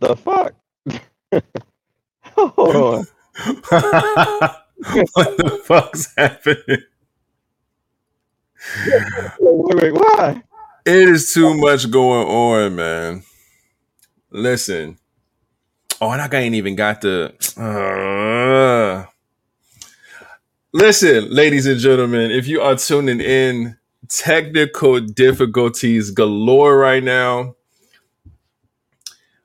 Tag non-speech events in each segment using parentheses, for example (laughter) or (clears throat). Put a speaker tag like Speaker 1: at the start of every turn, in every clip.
Speaker 1: the fuck? (laughs) Hold on. (laughs)
Speaker 2: what the fuck's happening?
Speaker 1: Wait, wait, why?
Speaker 2: It is too much going on, man. Listen. Oh, and I ain't even got the. Uh, listen, ladies and gentlemen, if you are tuning in, technical difficulties galore right now.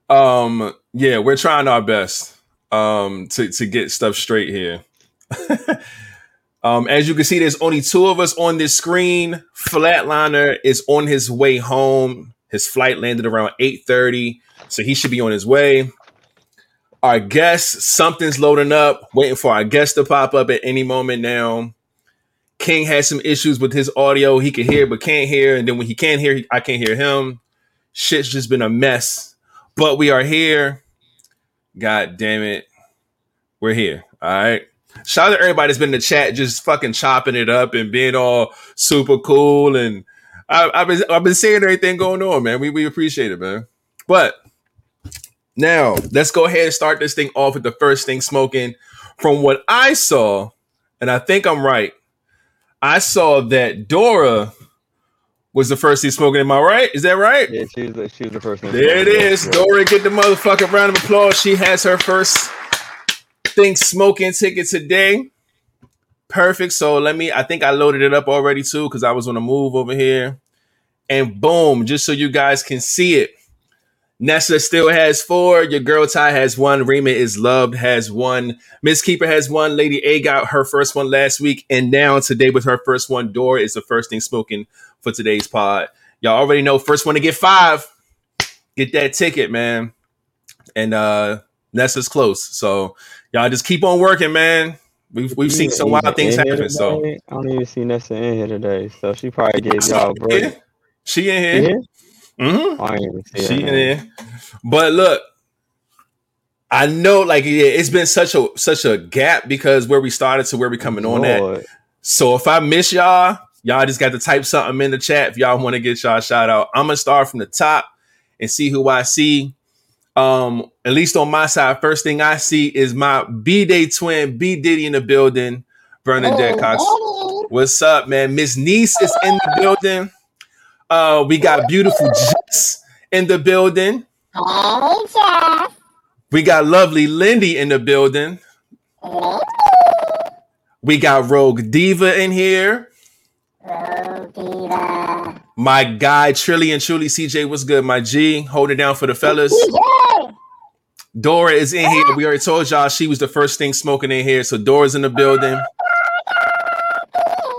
Speaker 2: Um, yeah, we're trying our best um to, to get stuff straight here. (laughs) um, as you can see, there's only two of us on this screen. Flatliner is on his way home. His flight landed around 8:30, so he should be on his way. Our guest, something's loading up, waiting for our guest to pop up at any moment now. King has some issues with his audio. He can hear but can't hear, and then when he can't hear, I can't hear him. Shit's just been a mess. But we are here. God damn it. We're here. All right. Shout out to everybody that's been in the chat just fucking chopping it up and being all super cool. And I, have been I've been seeing everything going on, man. We we appreciate it, man. But now let's go ahead and start this thing off with the first thing smoking. From what I saw, and I think I'm right, I saw that Dora was the first thing smoking. Am I right? Is that right?
Speaker 1: Yeah, she was the, she was the first one.
Speaker 2: There it is. Dora, get the motherfucking round of applause. She has her first thing smoking ticket today. Perfect. So let me, I think I loaded it up already too because I was on a move over here. And boom, just so you guys can see it. Nessa still has four. Your girl Ty has one. Rima is loved has one. Miss Keeper has one. Lady A got her first one last week, and now today with her first one. Dora is the first thing smoking for today's pod. Y'all already know first one to get five. Get that ticket, man. And uh Nessa's close, so y'all just keep on working, man. We've we've seen some wild things happen. So
Speaker 1: I don't even see Nessa in here today, so she probably gave y'all a break.
Speaker 2: She in here. Mm-hmm.
Speaker 1: I ain't even see
Speaker 2: She in there. But look, I know like yeah, it's been such a such a gap because where we started to where we coming on at. So if I miss y'all, y'all just got to type something in the chat if y'all want to get y'all a shout out. I'm gonna start from the top and see who I see. Um, at least on my side, first thing I see is my B Day twin, B Diddy in the building, Bernadette Cox. What's up, man? Miss Niece is in the (laughs) building. Uh, we got beautiful Jess in the building.
Speaker 3: Hey, Jeff.
Speaker 2: We got lovely Lindy in the building. We got Rogue Diva in here. My guy Trilly and Truly CJ, what's good? My G, hold it down for the fellas.
Speaker 3: CJ.
Speaker 2: Dora is in here. We already told y'all she was the first thing smoking in here. So Dora's in the building.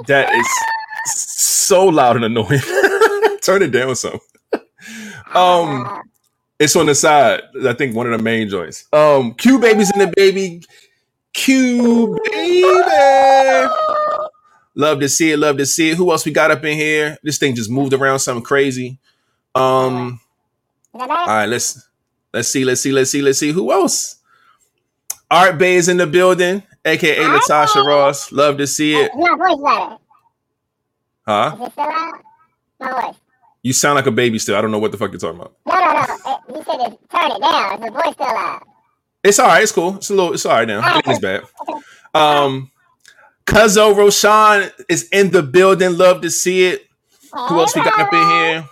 Speaker 2: That is so loud and annoying. (laughs) Turn it down some. Um, it's on the side. I think one of the main joints. Um, Q baby's in the baby. Q baby. Love to see it. Love to see it. Who else we got up in here? This thing just moved around something crazy. Um,
Speaker 3: Is
Speaker 2: all right, let's let's see, let's see, let's see, let's see who else. Art Bay is in the building, aka Latasha Ross. Love to see it.
Speaker 3: My voice better.
Speaker 2: Huh?
Speaker 3: Is it? My voice.
Speaker 2: You sound like a baby still. I don't know what the fuck you're talking about.
Speaker 3: No, no, no. Uh, You said to turn it down. Is the voice still loud?
Speaker 2: It's all right. It's cool. It's a little. It's all right now. It ain't bad. Um, Cuzzo Roshan is in the building. Love to see it. Who else we got up in here?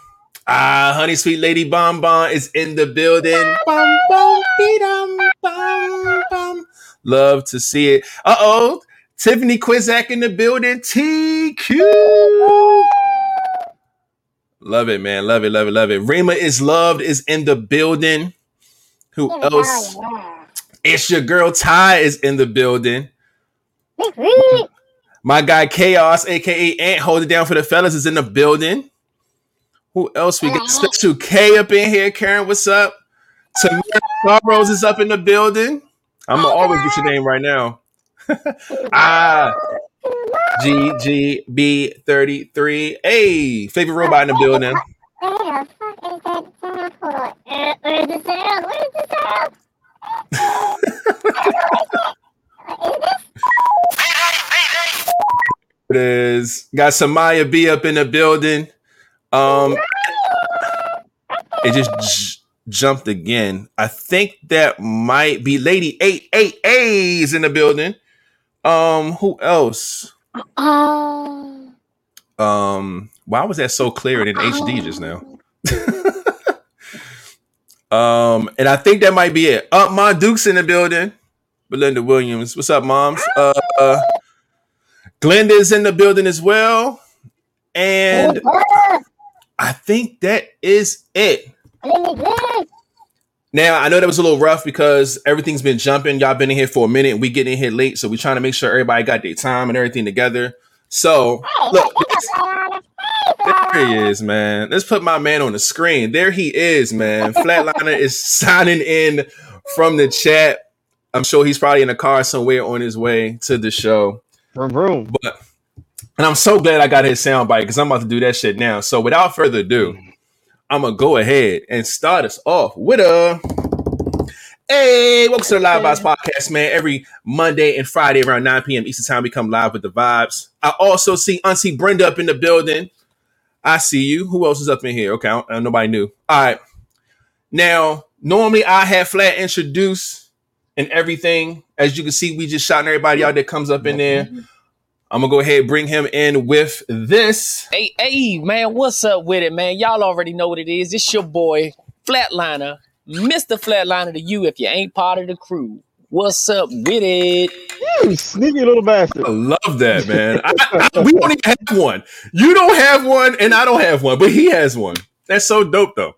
Speaker 2: Ah, Honey Sweet Lady Bon Bon is in the building. Bum, bum, be-dum, bum, bum. Love to see it. Uh oh. Tiffany Quizak in the building. TQ. Love it, man. Love it, love it, love it. Rima is loved is in the building. Who else? It's your girl Ty is in the building. My guy Chaos, aka Ant, hold it down for the fellas, is in the building. Who else we got? Special K up in here. Karen, what's up? Tamara Starrose is up in the building. I'm gonna always get your name right now. (laughs) ah, G G B 33. Hey, favorite robot in the building.
Speaker 3: Where the fuck is that sound? Hold on. Where's the sound? Where's the sound? Is this? (laughs)
Speaker 2: It is got Samaya B up in the building. Um, it just jumped again. I think that might be Lady Eight Eight A's in the building. Um, who else?
Speaker 3: Oh.
Speaker 2: Um, why was that so clear in HD just now? (laughs) um, and I think that might be it. Uh, my Duke's in the building. Belinda Williams, what's up, moms? Uh, uh Glenda's in the building as well, and I think that is it. Now I know that was a little rough because everything's been jumping. Y'all been in here for a minute. We getting in here late, so we trying to make sure everybody got their time and everything together. So look, there he is, man. Let's put my man on the screen. There he is, man. Flatliner is (laughs) signing in from the chat. I'm sure he's probably in a car somewhere on his way to the show.
Speaker 1: Vroom, vroom.
Speaker 2: But and I'm so glad I got his soundbite because I'm about to do that shit now. So without further ado, I'm gonna go ahead and start us off with a Hey, welcome to the Live Vibes Podcast, man. Every Monday and Friday around 9 p.m. Eastern Time, we come live with the vibes. I also see Auntie Brenda up in the building. I see you. Who else is up in here? Okay, I don't- uh, nobody knew. All right. Now, normally I have Flat introduce and everything. As you can see, we just shouting everybody out that comes up in there. Mm-hmm. I'm gonna go ahead and bring him in with this.
Speaker 4: Hey, hey, man, what's up with it, man? Y'all already know what it is. It's your boy, Flatliner, Mr. Flatliner to you if you ain't part of the crew. What's up with it?
Speaker 1: You sneaky little bastard.
Speaker 2: I love that, (laughs) man. I, I- we don't even have one. You don't have one, and I don't have one, but he has one. That's so dope, though.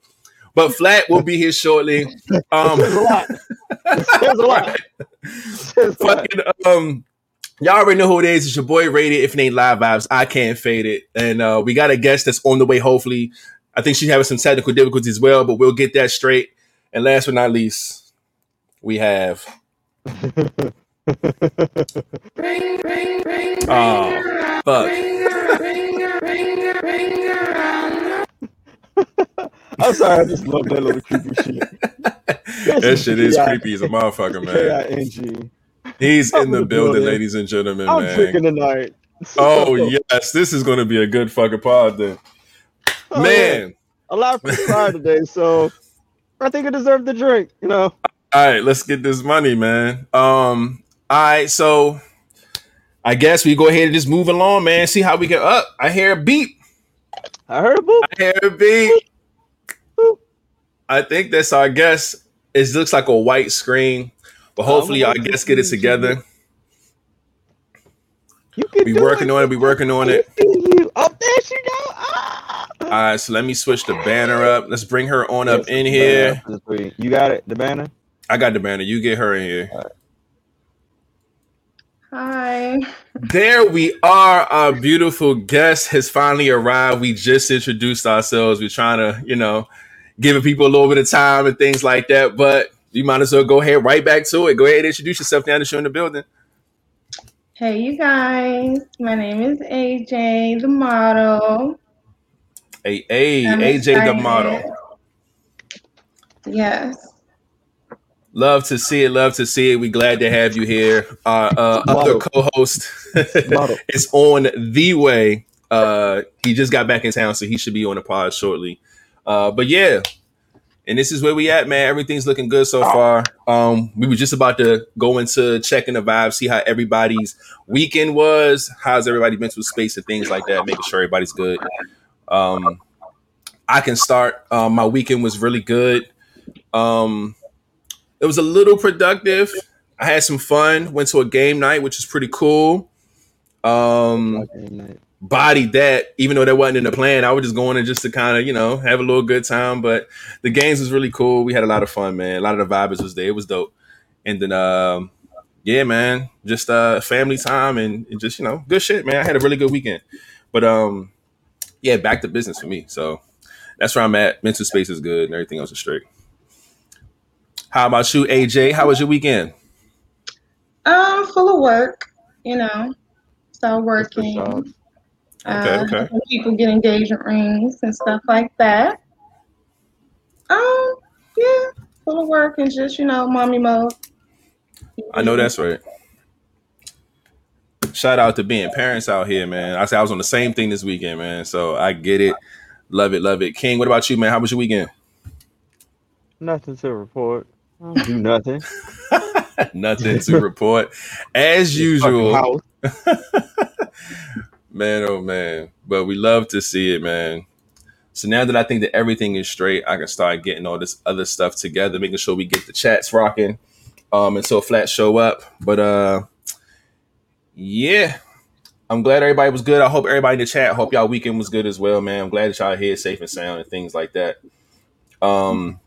Speaker 2: But Flat will be here shortly. Um,
Speaker 1: Says a lot. Says a lot. Says
Speaker 2: fucking um y'all already know who it is. It's your boy rated if it ain't live vibes. I can't fade it. And uh we got a guest that's on the way hopefully. I think she's having some technical difficulties as well but we'll get that straight. And last but not least we have (laughs) ring, ring, ring, oh fuck (laughs)
Speaker 1: I'm sorry, I just love that little creepy shit.
Speaker 2: that shit is creepy as a motherfucker (laughs) man
Speaker 1: K-I-N-G.
Speaker 2: he's
Speaker 1: I'm
Speaker 2: in the building
Speaker 1: building.
Speaker 2: ladies and gentlemen
Speaker 1: I'm
Speaker 2: man
Speaker 1: drinking tonight. (laughs)
Speaker 2: oh yes this is gonna be a good fucking pod then
Speaker 1: Oh,
Speaker 2: man
Speaker 1: A lot of pride today, so I think I deserve the drink, you know.
Speaker 2: All right, let's get this money, man. Um, all right, so I guess we go ahead and just move along, man. See how we get up. I hear a beep.
Speaker 1: I heard a boop.
Speaker 2: I hear a beep. I think that's our guess. It looks like a white screen, but hopefully our guests get it together.
Speaker 1: You can
Speaker 2: We
Speaker 1: do
Speaker 2: working on it. We working on it.
Speaker 1: You. Oh, there she go. Ah.
Speaker 2: All right, so let me switch the banner up. Let's bring her on up in here.
Speaker 1: You got it, the banner.
Speaker 2: I got the banner. You get her in here.
Speaker 5: Hi.
Speaker 2: There we are. Our beautiful guest has finally arrived. We just introduced ourselves. We're trying to, you know, giving people a little bit of time and things like that. But you might as well go ahead right back to it. Go ahead and introduce yourself down that you're in the building.
Speaker 5: Hey, you guys. My name is AJ, the model.
Speaker 2: Hey, hey,
Speaker 5: I'm
Speaker 2: AJ the model.
Speaker 5: Yes.
Speaker 2: Love to see it. Love to see it. We glad to have you here. Our uh, other co-host (laughs)
Speaker 1: Model.
Speaker 2: is on the way. Uh, he just got back in town, so he should be on the pod shortly. Uh, but yeah, and this is where we at, man. Everything's looking good so far. Um, we were just about to go into checking the vibe, see how everybody's weekend was, how's everybody mental space and things like that, making sure everybody's good. Um, I can start. Um, my weekend was really good. Um, it was a little productive. I had some fun. Went to a game night, which is pretty cool. Um, bodied that, even though that wasn't in the plan. I was just going in just to kind of, you know, have a little good time. But the games was really cool. We had a lot of fun, man. A lot of the vibes was there. It was dope. And then, um, yeah, man, just uh, family time and, and just you know, good shit, man. I had a really good weekend. But um, yeah, back to business for me. So that's where I'm at. Mental space is good, and everything else is straight. How about you, AJ? How was your weekend?
Speaker 5: Um, full of work, you know. So working.
Speaker 1: Job.
Speaker 2: Okay,
Speaker 5: uh,
Speaker 2: okay.
Speaker 5: People get engagement rings and stuff like that. Um, yeah, full of work and just, you know, mommy mode.
Speaker 2: I know that's right. Shout out to being parents out here, man. I said I was on the same thing this weekend, man. So I get it. Love it, love it. King, what about you, man? How was your weekend?
Speaker 1: Nothing to report. I don't do nothing. (laughs)
Speaker 2: Nothing to report. As usual. (laughs) man, oh man. But we love to see it, man. So now that I think that everything is straight, I can start getting all this other stuff together, making sure we get the chats rocking. Um, until flat show up. But uh yeah. I'm glad everybody was good. I hope everybody in the chat. Hope y'all weekend was good as well, man. I'm glad that y'all here safe and sound and things like that. Um,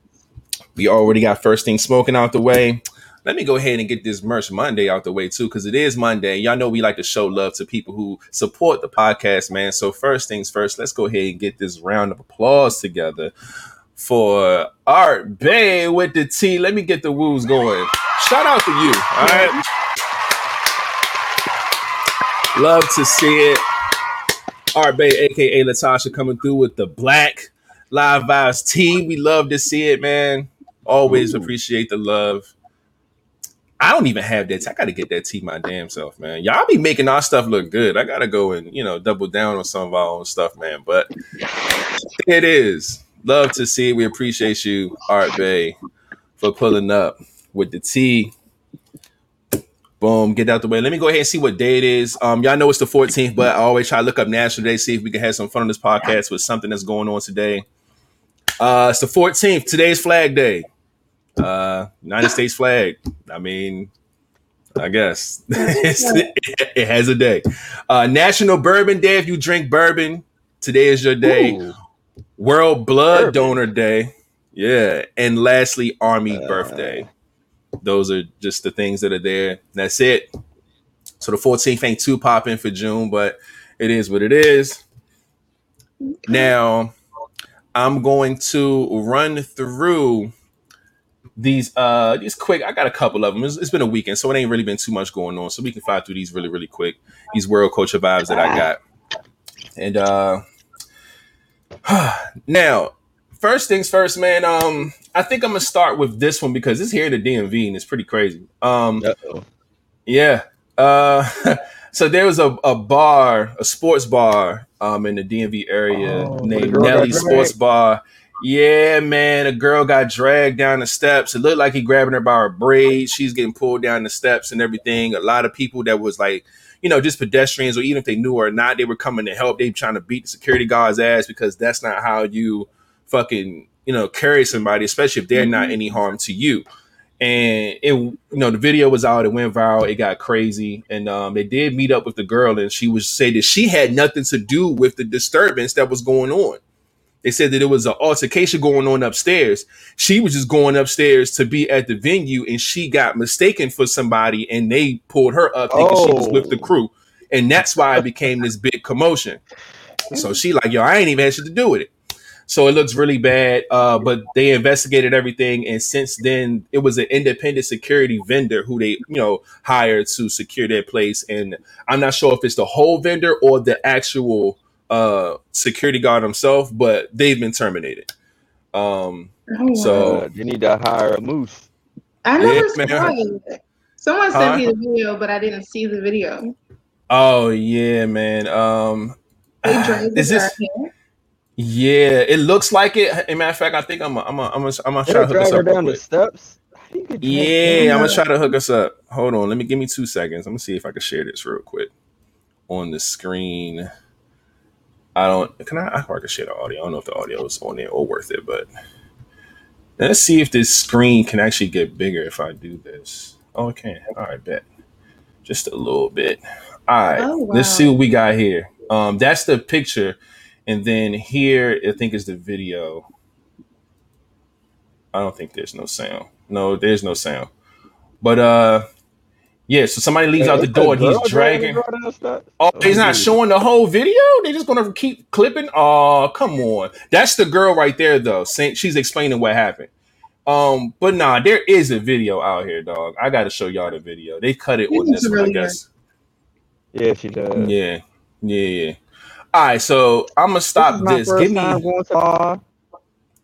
Speaker 2: we already got first thing smoking out the way. Let me go ahead and get this merch Monday out the way too, because it is Monday. Y'all know we like to show love to people who support the podcast, man. So first things first, let's go ahead and get this round of applause together for Art Bay with the T. Let me get the woos going. Shout out to you. All right. Love to see it. Art Bay, aka Latasha, coming through with the black live vibes T. We love to see it, man. Always appreciate the love. I don't even have that. I got to get that tea my damn self, man. Y'all be making our stuff look good. I got to go and, you know, double down on some of our own stuff, man. But it is. Love to see. We appreciate you, Art Bay, for pulling up with the tea. Boom, get out the way. Let me go ahead and see what day it is. Um, y'all know it's the 14th, but I always try to look up National Day, see if we can have some fun on this podcast with something that's going on today. Uh, it's the 14th. Today's Flag Day. Uh, United States flag. I mean, I guess (laughs) it's, it has a day. Uh, National Bourbon Day. If you drink bourbon, today is your day.
Speaker 1: Ooh.
Speaker 2: World Blood
Speaker 1: Bourbon.
Speaker 2: Donor Day. Yeah. And lastly, Army
Speaker 1: Uh,
Speaker 2: Birthday. Those are just the things that are there. That's it. So the 14th ain't too popping for June, but it is what it is. Now, I'm going to run through these uh these quick. I got a couple of them. It's, it's been a weekend, so it ain't really been too much going on. So we can fly through these really, really quick. These world culture vibes that I got. And uh (sighs) now, first things first, man. Um, I think I'm gonna start with this one because it's here in the DMV and it's pretty crazy. Um,
Speaker 1: Uh-oh.
Speaker 2: yeah. Uh, (laughs) so there was a, a bar, a sports bar, um, in the DMV area
Speaker 1: Oh,
Speaker 2: named
Speaker 1: Nellie.
Speaker 2: Sports Bar. Yeah, man, a girl got dragged down the steps. It looked like he grabbing her by her braids. She's getting pulled down the steps and everything. A lot of people that was like, you know, just pedestrians, or even if they knew her or not, they were coming to help. They trying to beat the security guard's ass because that's not how you fucking, you know, carry somebody, especially if they're not any harm to you and it you know the video was out it went viral it got crazy and um they did meet up with the girl and she was say that she had nothing to do with the disturbance that was going on they said that it was an altercation going on upstairs she was just going upstairs to be at the venue and she got mistaken for somebody and they pulled her up thinking she was with the
Speaker 1: Oh.
Speaker 2: crew and that's why it became this big commotion so she like yo i ain't even had shit to do with it so it looks really bad. Uh, but they investigated everything, and since then, it was an independent security vendor who they, you know, hired to secure their place. And I'm not sure if it's the whole vendor or the actual uh, security guard himself, but they've been terminated. Um,
Speaker 5: Oh.
Speaker 2: So-
Speaker 1: Uh, they need to hire a moose.
Speaker 5: I never
Speaker 2: Yeah,
Speaker 5: saw it. Someone
Speaker 2: Huh?
Speaker 5: sent me the video, but I didn't see the video.
Speaker 2: oh yeah, man. Um,
Speaker 5: They dragged
Speaker 2: is
Speaker 5: her
Speaker 2: this?
Speaker 5: hair.
Speaker 2: Yeah, it looks like it. As a matter of fact, I think I'm. A, I'm. A, I'm. A, I'm gonna try to hook us up.
Speaker 1: down the steps. How do you get dragged
Speaker 2: Yeah. I'm gonna try to hook us up. Hold on, let me give me two seconds. I'm gonna see if I can share this real quick on the screen. I don't. Can I? I can share the audio. I don't know if the audio is on there or worth it, but let's see if this screen can actually get bigger if I do this. Oh, it can. All right, bet. Just a little bit. All right,
Speaker 5: Oh,
Speaker 2: let's see what we got here. Um, that's the picture, and then here I think is the video. I don't think there's no sound. No, there's no sound. But uh yeah, so somebody leaves
Speaker 1: Hey,
Speaker 2: out the door and he's
Speaker 1: dragging
Speaker 2: dragging.
Speaker 1: the girl down the steps?
Speaker 2: Oh, he's not showing the whole video. They just gonna keep clipping. Oh, come on. That's the girl right there, though. Saying she's explaining what happened. Um, but nah, there is a video out here, dog. I got to show y'all the video. They cut it
Speaker 5: This
Speaker 2: on this one, I
Speaker 5: really
Speaker 2: guess.
Speaker 1: Yeah, she does.
Speaker 2: Yeah, yeah, yeah. All right, so I'm gonna
Speaker 1: This
Speaker 2: stop
Speaker 1: is my
Speaker 2: this.
Speaker 1: first
Speaker 2: Give me.
Speaker 1: time going to.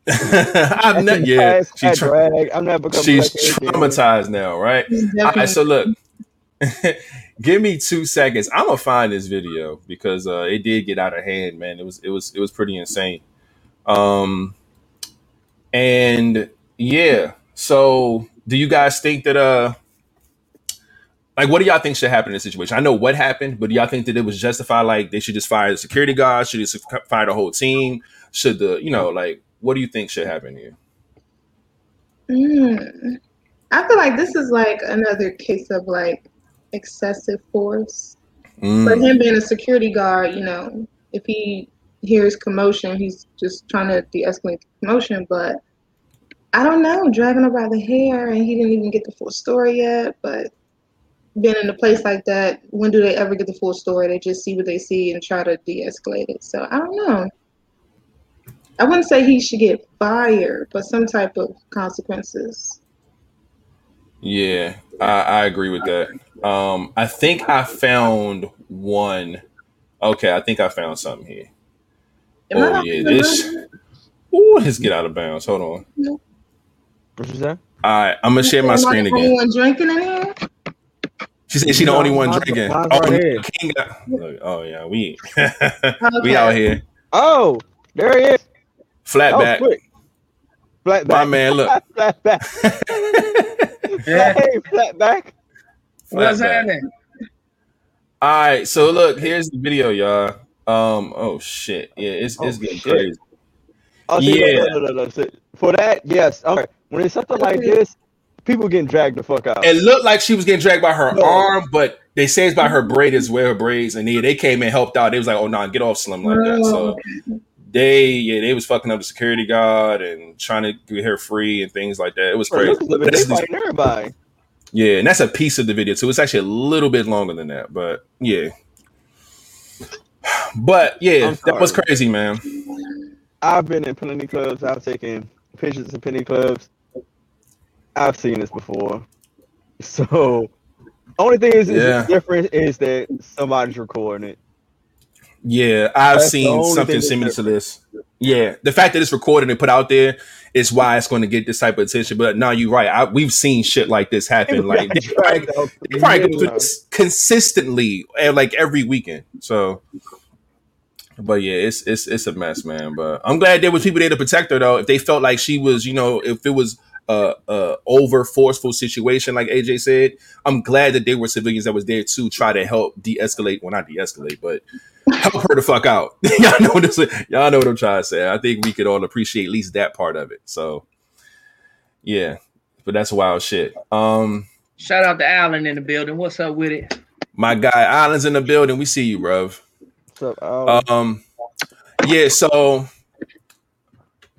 Speaker 1: (laughs)
Speaker 2: I'm not. Yeah,
Speaker 1: past
Speaker 2: she tra-
Speaker 1: I'm never
Speaker 2: she's
Speaker 1: back again.
Speaker 2: traumatized now, right?
Speaker 5: He's
Speaker 2: All right, so look, (laughs) give me two seconds. I'm gonna find this video because uh, it did get out of hand, man. It was it was it was pretty insane. Um, and Yeah. So, do you guys think that uh like what do y'all think should happen in this situation? I know what happened, but do y'all think that it was justified like they should just fire the security guard, should just fire the whole team? Should the, you know, like what do you think should happen here?
Speaker 5: Mm. I feel like this is like another case of like excessive force.
Speaker 2: Mm.
Speaker 5: But him being a security guard, you know, if he hears commotion, he's just trying to de-escalate the commotion. But I don't know, dragging her by the hair, and he didn't even get the full story yet. But being in a place like that, when do they ever get the full story? They just see what they see and try to de-escalate it. So I don't know. I wouldn't say he should get fired, but some type of consequences.
Speaker 2: Yeah, I, I agree with that. Um, I think I found one. Okay, I think I found something here.
Speaker 5: Am
Speaker 2: Oh
Speaker 5: not
Speaker 2: yeah, this.
Speaker 5: good?
Speaker 2: Ooh, let's get out of bounds. Hold on.
Speaker 1: What you say?
Speaker 2: All right, I'm gonna share my screen again.
Speaker 5: only one drinking in here?
Speaker 2: She said she the only one drinking. Oh,
Speaker 1: right
Speaker 2: no. King got- oh yeah, we
Speaker 5: Okay. (laughs)
Speaker 2: we out here.
Speaker 1: Oh, there he is.
Speaker 2: Flat
Speaker 1: That was
Speaker 2: back.
Speaker 1: quick. Flat
Speaker 2: My man, look. (laughs)
Speaker 1: flat back.
Speaker 4: Yeah. (laughs)
Speaker 1: Hey, flat back.
Speaker 4: What's happening?
Speaker 2: All right, so look, here's the video, y'all. Um, oh shit, yeah, it's it's
Speaker 1: Oh,
Speaker 2: getting
Speaker 1: shit.
Speaker 2: crazy.
Speaker 1: Oh,
Speaker 2: Yeah.
Speaker 1: no, no, no, no, no. For that, yes. Okay. When it's something like this, people getting dragged the fuck out.
Speaker 2: It looked like she was getting dragged by her
Speaker 1: No.
Speaker 2: arm, but they say it's by her braid as well, her braids, and they, they came and helped out. They was like, "Oh no, nah, get off Slim like that."
Speaker 5: Oh,
Speaker 2: So they, yeah, they was fucking up the security guard and trying to get her free and things like that. It was crazy.
Speaker 1: looks of it,
Speaker 2: That's
Speaker 1: they
Speaker 2: just-
Speaker 1: fighting everybody.
Speaker 2: Yeah, and that's a piece of the video too. It's actually a little bit longer than that, but yeah. But yeah, that was crazy, man.
Speaker 1: I've been in plenty clubs. I've taken pictures in penalty clubs. I've seen this before. (laughs) So, only thing is, is
Speaker 2: Yeah.
Speaker 1: different is that somebody's recording it.
Speaker 2: Yeah, I've
Speaker 1: That's
Speaker 2: seen something similar to this. Yeah, the fact that it's recorded and put out there is why it's going to get this type of attention. But no, you're right. I, we've seen shit like this happen. (laughs) Like they probably, they probably go through this consistently, eh, like every weekend. So, but yeah, it's it's it's a mess, man. But I'm glad there was people there to protect her though. If they felt like she was, you know, if it was a, a over forceful situation, like AJ said, I'm glad that there were civilians that was there to try to help de-escalate. Well, not de-escalate, but help her the fuck out. (laughs) y'all know what I'm, y'all know what I'm trying to say. I think we could all appreciate at least that part of it. So, yeah, but that's wild shit. Um,
Speaker 4: Shout out to Allen in the building. What's up with it?
Speaker 2: my guy Island's in the building. We see you, bruv.
Speaker 1: So, oh,
Speaker 2: Um, yeah. So,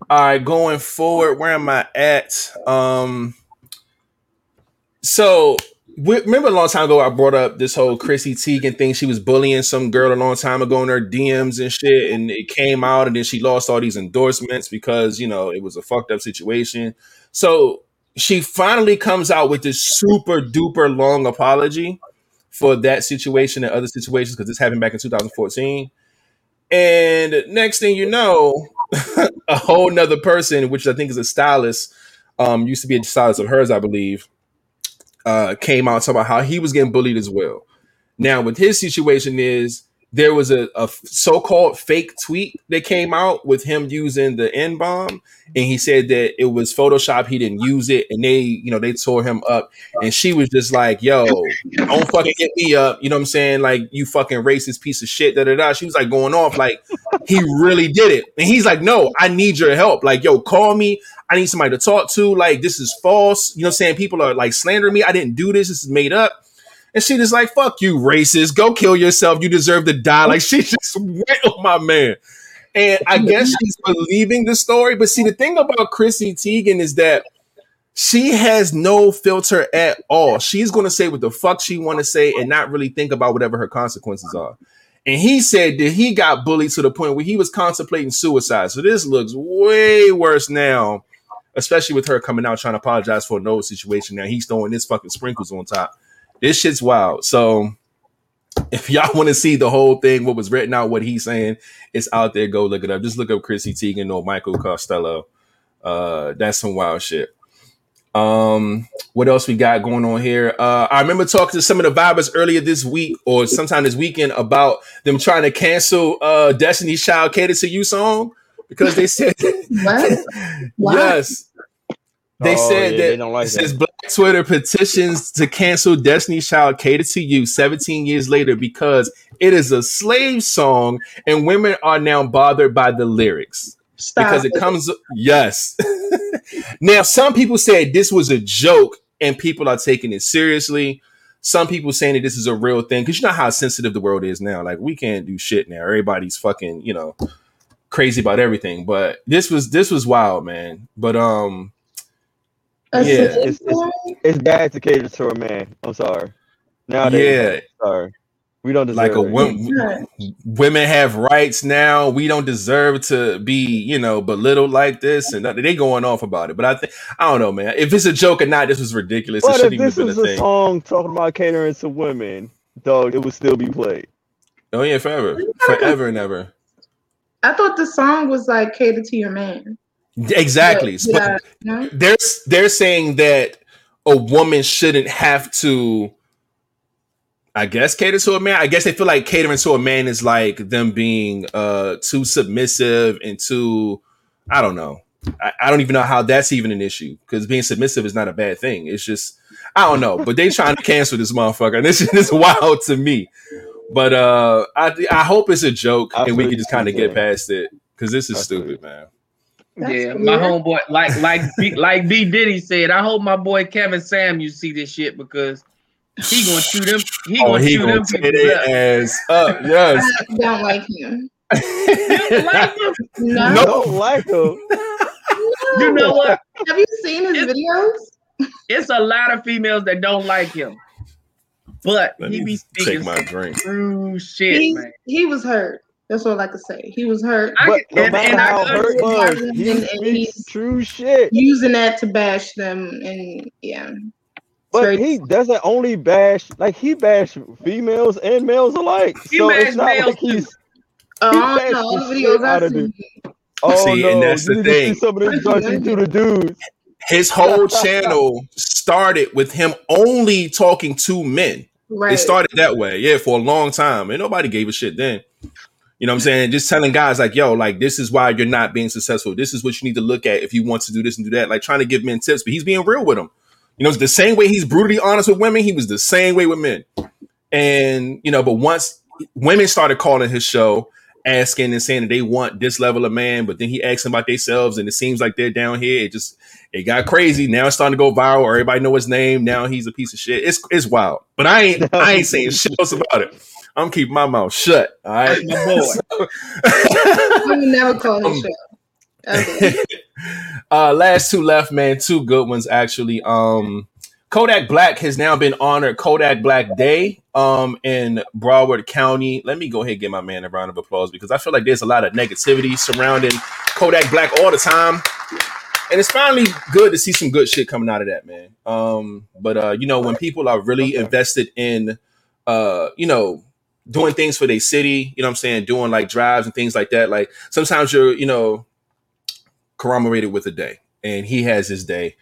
Speaker 2: all right, going forward, where am I at? Um, so remember a long time ago, I brought up this whole Chrissy Teigen thing. She was bullying some girl a long time ago in her DMs and shit, and it came out, and then she lost all these endorsements because you know it was a fucked up situation. So she finally comes out with this super duper long apology for that situation and other situations because this happened back in 2014. And next thing you know, (laughs) a whole nother person, which I think is a stylist, um, used to be a stylist of hers, I believe, uh, came out talking about how he was getting bullied as well. Now, with his situation is there was a, a so-called fake tweet that came out with him using the N bomb, and he said that it was Photoshop. He didn't use it, and they, you know, they tore him up. And she was just like, "Yo, don't fucking get me up." You know what I'm saying? Like, you fucking racist piece of shit. Da da da. She was like going off, like he really did it, and he's like, "No, I need your help. Like, yo, call me. I need somebody to talk to. Like, this is false. You know what I'm saying? People are like slandering me. I didn't do this. This is made up." And she just like, fuck you, racist. Go kill yourself. You deserve to die. Like she just (laughs) went on my man. And I guess she's believing the story. But see, the thing about Chrissy Teigen is that she has no filter at all. She's gonna say what the fuck she wanna say and not really think about whatever her consequences are. And he said that he got bullied to the point where he was contemplating suicide. So this looks way worse now, especially with her coming out trying to apologize for no situation. Now he's throwing his fucking sprinkles on top. This shit's wild. So if (laughs) y'all want to see the whole thing, what was written out, what he's saying, it's out there. Go look it up. Just look up Chrissy Teigen or Michael Costello. Uh, that's some wild shit. Um, what else we got going on here? Uh, I remember talking to some of the vibers earlier this week or sometime this weekend about them trying to cancel uh Destiny's Child Cater to You song because they said (laughs) (laughs) yes. They
Speaker 1: Oh,
Speaker 2: said
Speaker 1: yeah,
Speaker 2: that
Speaker 1: they don't like
Speaker 2: it says
Speaker 1: that.
Speaker 2: Black Twitter petitions to cancel Destiny's Child Cater to You 17 years later because it is a slave song and women are now bothered by the lyrics
Speaker 5: Stop.
Speaker 2: because it comes yes. (laughs) now some people said this was a joke and people are taking it seriously. Some people saying that this is a real thing because you know how sensitive the world is now. Like we can't do shit now. Everybody's fucking, you know, crazy about everything. But this was this was wild, man. But um
Speaker 5: A
Speaker 2: yeah,
Speaker 1: it's- it's- It's bad to cater to a man. I'm sorry. Nowadays,
Speaker 2: Yeah.
Speaker 1: sorry. We don't deserve
Speaker 2: like a
Speaker 1: it.
Speaker 2: woman
Speaker 5: Yeah.
Speaker 2: women have rights now we don't deserve to be you know belittled like this and they going off about it but i think i don't know man if it's a joke or not this was ridiculous it
Speaker 1: But if
Speaker 2: shouldn't even have
Speaker 1: this
Speaker 2: been a
Speaker 1: is a
Speaker 2: thing
Speaker 1: song talking about catering to women, dog, it would still be played.
Speaker 2: oh yeah forever forever and ever
Speaker 5: I thought the song was like cater to your man.
Speaker 2: Exactly
Speaker 5: But,
Speaker 2: But
Speaker 5: yeah,
Speaker 2: they're they're saying that a woman shouldn't have to I guess cater to a man. I guess they feel like catering to a man is like them being uh too submissive and too I don't know. I, I don't even know how that's even an issue because being submissive is not a bad thing. It's just I don't know, but they trying to cancel this motherfucker, and this is (laughs) wild to me. But uh I I hope it's a joke
Speaker 1: I
Speaker 2: and we can just kind of get past it because this is
Speaker 1: I
Speaker 2: stupid, man.
Speaker 5: That's
Speaker 6: yeah, my homeboy, like like B, like B Diddy said, I hope my boy Kevin Samuels see this shit because he gonna shoot him. He
Speaker 2: Oh,
Speaker 6: gonna
Speaker 2: he
Speaker 6: shoot
Speaker 2: gonna
Speaker 6: them
Speaker 2: tear
Speaker 6: people
Speaker 2: ass up. (laughs) Yes.
Speaker 5: I don't like him.
Speaker 6: You don't like him?
Speaker 5: No.
Speaker 2: No.
Speaker 1: don't like him. (laughs)
Speaker 6: You know what?
Speaker 5: Have you seen his
Speaker 6: It-
Speaker 5: videos?
Speaker 6: It's a lot of females that don't like him, but
Speaker 2: Let
Speaker 6: he
Speaker 2: me
Speaker 6: be
Speaker 2: take
Speaker 6: speaking
Speaker 2: my drink.
Speaker 6: true shit,
Speaker 5: He,
Speaker 6: man.
Speaker 5: he was hurt. That's all I could say. He was hurt.
Speaker 6: I
Speaker 1: But
Speaker 6: can-
Speaker 1: no
Speaker 6: and-
Speaker 1: matter
Speaker 6: and I
Speaker 1: how
Speaker 6: can
Speaker 1: hurt was,
Speaker 5: understand
Speaker 1: he
Speaker 5: and- and he's-
Speaker 1: true shit.
Speaker 5: Using that to bash them, and yeah.
Speaker 1: But
Speaker 5: very-
Speaker 1: he doesn't only bash like he bash females and males alike.
Speaker 6: He
Speaker 1: so it's not
Speaker 6: males
Speaker 1: like he's
Speaker 5: Oh,
Speaker 1: He
Speaker 5: I don't
Speaker 1: bashed
Speaker 5: know. All
Speaker 1: the
Speaker 5: the
Speaker 1: shit
Speaker 5: videos
Speaker 1: out of
Speaker 5: seen.
Speaker 1: oh
Speaker 2: See,
Speaker 1: no,
Speaker 2: and that's
Speaker 1: you
Speaker 2: the
Speaker 1: need see
Speaker 2: thing.
Speaker 1: some of the jokes he do to dudes.
Speaker 2: His whole channel started with him only talking to men.
Speaker 5: Right.
Speaker 2: It started that way, yeah, for a long time, and nobody gave a shit then. You know what I'm saying? Just telling guys like, yo, like this is why you're not being successful. This is what you need to look at if you want to do this and do that. Like trying to give men tips, but he's being real with them. You know, it's the same way he's brutally honest with women, he was the same way with men. And you know, but once women started calling his show, asking and saying that they want this level of man, but then he asked them about themselves, and it seems like they're down here. It just it got crazy. Now it's starting to go viral. Everybody know his name. Now he's a piece of shit. It's it's wild. But I ain't (laughs) I ain't saying shit else about it. I'm keeping my mouth shut. All right.
Speaker 6: My boy. (laughs)
Speaker 5: I would never call
Speaker 2: Um,
Speaker 5: his (laughs) show.
Speaker 2: Uh last two left, man. Two good ones actually. Um Kodak Black has now been honored Kodak Black Day um in Broward County. Let me go ahead and give my man a round of applause because I feel like there's a lot of negativity surrounding Kodak Black all the time. And it's finally good to see some good shit coming out of that, man. Um, but uh, you know, when people are really invested in uh, you know, doing things for their city, you know what I'm saying, doing like drives and things like that, like sometimes you're, you know, commemorated with a day. And he has his day.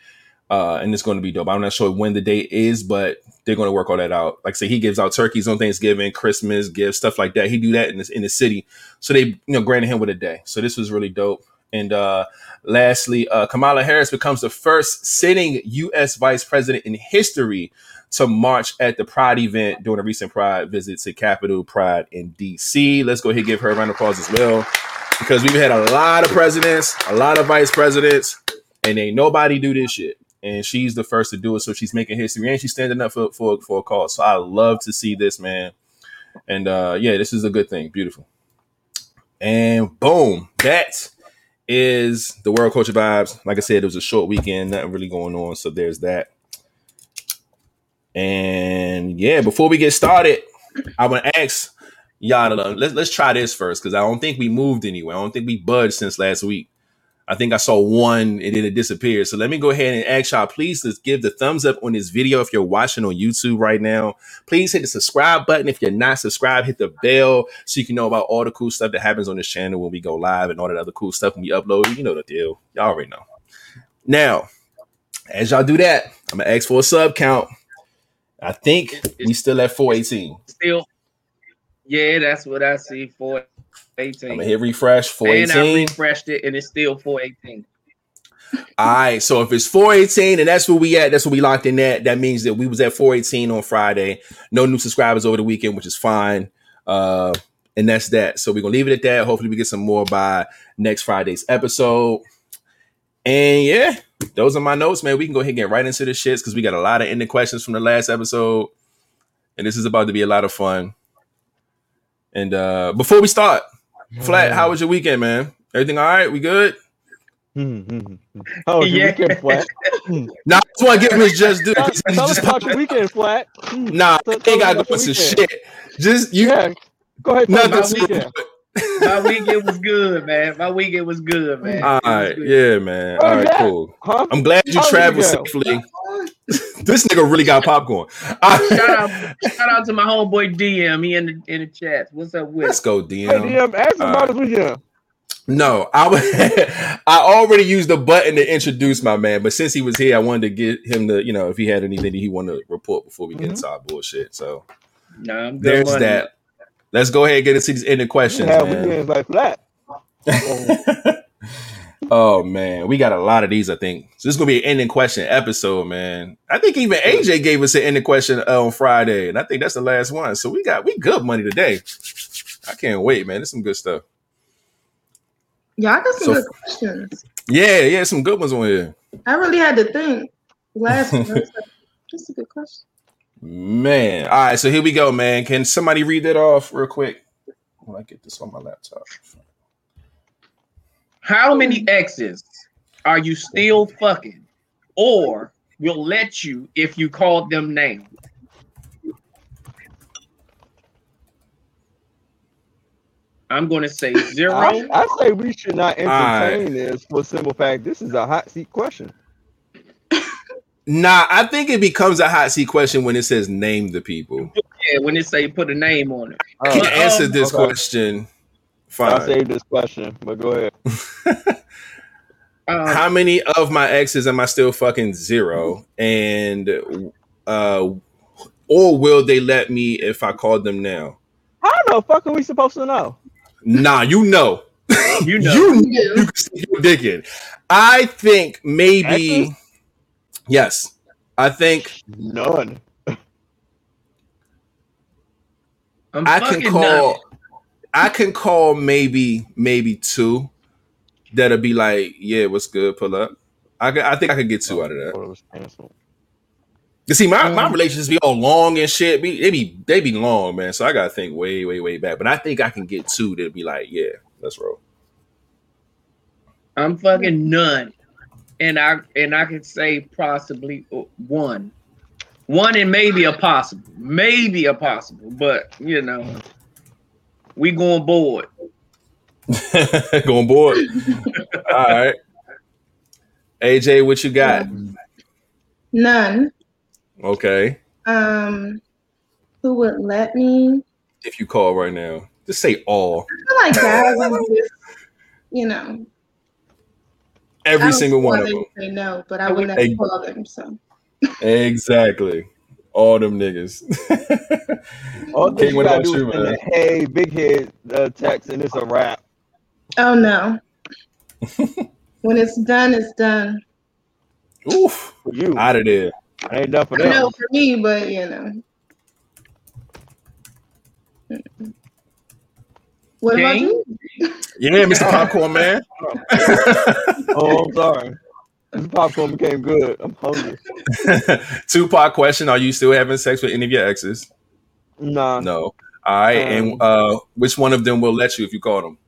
Speaker 2: Uh, and it's going to be dope. I'm not sure when the day is, but they're going to work all that out. Like I say, he gives out turkeys on Thanksgiving, Christmas gifts, stuff like that. He do that in the, in the city. So they, you know, granted him with a day. So this was really dope. And uh, lastly, uh, Kamala Harris becomes the first sitting U.S. vice president in history to march at the Pride event during a recent Pride visit to Capitol Pride in D.C. Let's go ahead and give her a round of applause as well, because we've had a lot of presidents, a lot of vice presidents, and ain't nobody do this shit. And she's the first to do it, so she's making history and she's standing up for for, for a cause. So I love to see this, man. And uh, yeah, this is a good thing. Beautiful. And boom, that is the World Culture Vibes. Like I said, it was a short weekend, nothing really going on. So there's that. And yeah, before we get started, I want to ask y'all to let's let's try this first because I don't think we moved anywhere. I don't think we budged since last week. I think I saw one and then it disappeared. So let me go ahead and ask y'all, please just give the thumbs up on this video if you're watching on YouTube right now. Please hit the subscribe button. If you're not subscribed, hit the bell so you can know about all the cool stuff that happens on this channel when we go live and all that other cool stuff when we upload. You know the deal. Y'all already know. Now, as y'all do that, I'm gonna ask for a sub count. I think we still at 418.
Speaker 6: Still, yeah, that's what I see. 418.
Speaker 2: I'm gonna hit refresh 418.
Speaker 6: And I refreshed it, and it's still four eighteen.
Speaker 2: All right, so if it's 418 and that's where we at, that's where we locked in at. That means that we was at 418 on Friday. No new subscribers over the weekend, which is fine. Uh, and that's that. So we're gonna leave it at that. Hopefully, we get some more by next Friday's episode. And yeah, those are my notes, man. We can go ahead and get right into the shits because we got a lot of ending questions from the last episode. And this is about to be a lot of fun. And uh before we start, Flat, how was your weekend, man? Everything all right? We good?
Speaker 1: Mm-hmm. (laughs) How was your
Speaker 6: Yeah.
Speaker 1: weekend, Flat? (laughs)
Speaker 2: Nah, I just want to give him his just due.
Speaker 1: Tell,
Speaker 2: 'cause he's
Speaker 1: tell us
Speaker 2: just-
Speaker 1: about your weekend, Flat.
Speaker 2: Nah,
Speaker 1: Tell-
Speaker 2: I ain't got
Speaker 1: about
Speaker 2: to
Speaker 1: your
Speaker 2: some shit. Just you
Speaker 1: Yeah, go ahead.
Speaker 2: Nothing
Speaker 1: about
Speaker 2: super.
Speaker 1: your weekend.
Speaker 6: My weekend was good, man. My weekend was good, man.
Speaker 2: All
Speaker 6: It was
Speaker 2: right,
Speaker 6: good.
Speaker 2: yeah, man.
Speaker 1: Oh,
Speaker 2: All right,
Speaker 1: yeah.
Speaker 2: cool.
Speaker 1: Huh?
Speaker 2: I'm glad you
Speaker 1: How
Speaker 2: traveled
Speaker 1: your weekend?
Speaker 2: safely. (laughs) this nigga really got popcorn. All
Speaker 6: Shout out, shout out to my homeboy DM. He in the in the chat. What's up with?
Speaker 2: Let's go,
Speaker 1: Hey,
Speaker 2: DM.
Speaker 1: DM, ask him
Speaker 2: All
Speaker 1: about his weekend.
Speaker 2: No, I was (laughs) I already used the button to introduce my man, but since he was here, I wanted to get him to, you know, if he had anything that he wanted to report before we get
Speaker 1: Mhm.
Speaker 2: into our bullshit. So
Speaker 6: no, I'm good.
Speaker 2: there's
Speaker 6: money.
Speaker 2: that. Let's go ahead and get into these ending questions,
Speaker 1: Yeah,
Speaker 2: man.
Speaker 1: weekends like Flat. (laughs)
Speaker 2: oh man, we got a lot of these. I think so. This is gonna be an ending question episode, man. I think even AJ gave us an ending question uh, on Friday, and I think that's the last one. So we got we good money today. I can't wait, man. There's some good stuff.
Speaker 5: Y'all got some
Speaker 2: So-
Speaker 5: good questions.
Speaker 2: Yeah, yeah, some good ones on here.
Speaker 5: I really had to think last one. I was like, That's a good question.
Speaker 2: Man, all right. So here we go, man. Can somebody read that off real quick? When I get this on my laptop.
Speaker 6: How many exes are you still fucking, or will let you if you called them names? I'm going to say zero.
Speaker 1: I, I say we should not
Speaker 2: Alright.
Speaker 1: entertain this for simple fact this is a hot seat question.
Speaker 2: Nah, I think it becomes a hot seat question when it says name the people.
Speaker 6: Yeah, when they say put a name on it.
Speaker 1: I
Speaker 2: can
Speaker 1: right,
Speaker 2: answer this
Speaker 1: okay.
Speaker 2: question.
Speaker 1: I'll save this question, but go ahead. (laughs)
Speaker 6: Um,
Speaker 2: How many of my exes am I still fucking zero? And uh or will they let me if I call them now?
Speaker 1: How the fuck are we supposed to know?
Speaker 2: Nah, you know.
Speaker 6: you (laughs) know.
Speaker 2: you
Speaker 5: Yeah.
Speaker 2: you can stick your dick in. I think maybe
Speaker 1: Exes?
Speaker 2: Yes. I think
Speaker 1: None.
Speaker 6: I'm
Speaker 2: I can call
Speaker 6: none.
Speaker 2: I can call maybe maybe two that'll be like, yeah, what's good, pull up. I, could- I think I could get two out of that.
Speaker 1: It was canceled.
Speaker 2: You see, my, my
Speaker 6: Um,
Speaker 2: relationships be all long and shit. Be they be they be long, man. So I gotta think way, way, way back. But I think I can get two that'll be like, yeah, let's roll.
Speaker 6: I'm fucking none, and I and I could say possibly uh, one, one and maybe a possible, maybe a possible, but you know, we going board. (laughs)
Speaker 2: Going board. (laughs) all right. AJ, what you got?
Speaker 5: None.
Speaker 2: Okay.
Speaker 5: Um, who would let me?
Speaker 2: If you call right now, just say all.
Speaker 5: I feel like guys (laughs) just, you know, I
Speaker 2: Every single one of
Speaker 5: them
Speaker 2: them.
Speaker 5: Say no, but I would never
Speaker 2: Hey.
Speaker 5: call them. So
Speaker 2: Exactly. All them niggas. (laughs)
Speaker 1: All (laughs)
Speaker 2: King,
Speaker 1: King,
Speaker 2: what
Speaker 1: you gotta
Speaker 2: about
Speaker 1: do
Speaker 2: you,
Speaker 1: is send
Speaker 2: man?
Speaker 1: hey, big head uh, text, and it's a wrap.
Speaker 5: oh no. (laughs) when it's done, it's done.
Speaker 2: Oof.
Speaker 1: For you,
Speaker 2: Out of there.
Speaker 1: it ain't done for
Speaker 5: I
Speaker 1: them.
Speaker 5: know for me, but you know. What about
Speaker 6: King?
Speaker 5: you?
Speaker 2: Yeah, Mr. (laughs) Popcorn Man. (laughs)
Speaker 1: Oh, I'm sorry. This popcorn became good. I'm hungry.
Speaker 2: Two (laughs) Tupac question: Are you still having sex with any of your exes?
Speaker 1: Nah,
Speaker 2: No. All right, and uh, which one of them will let you if you call them?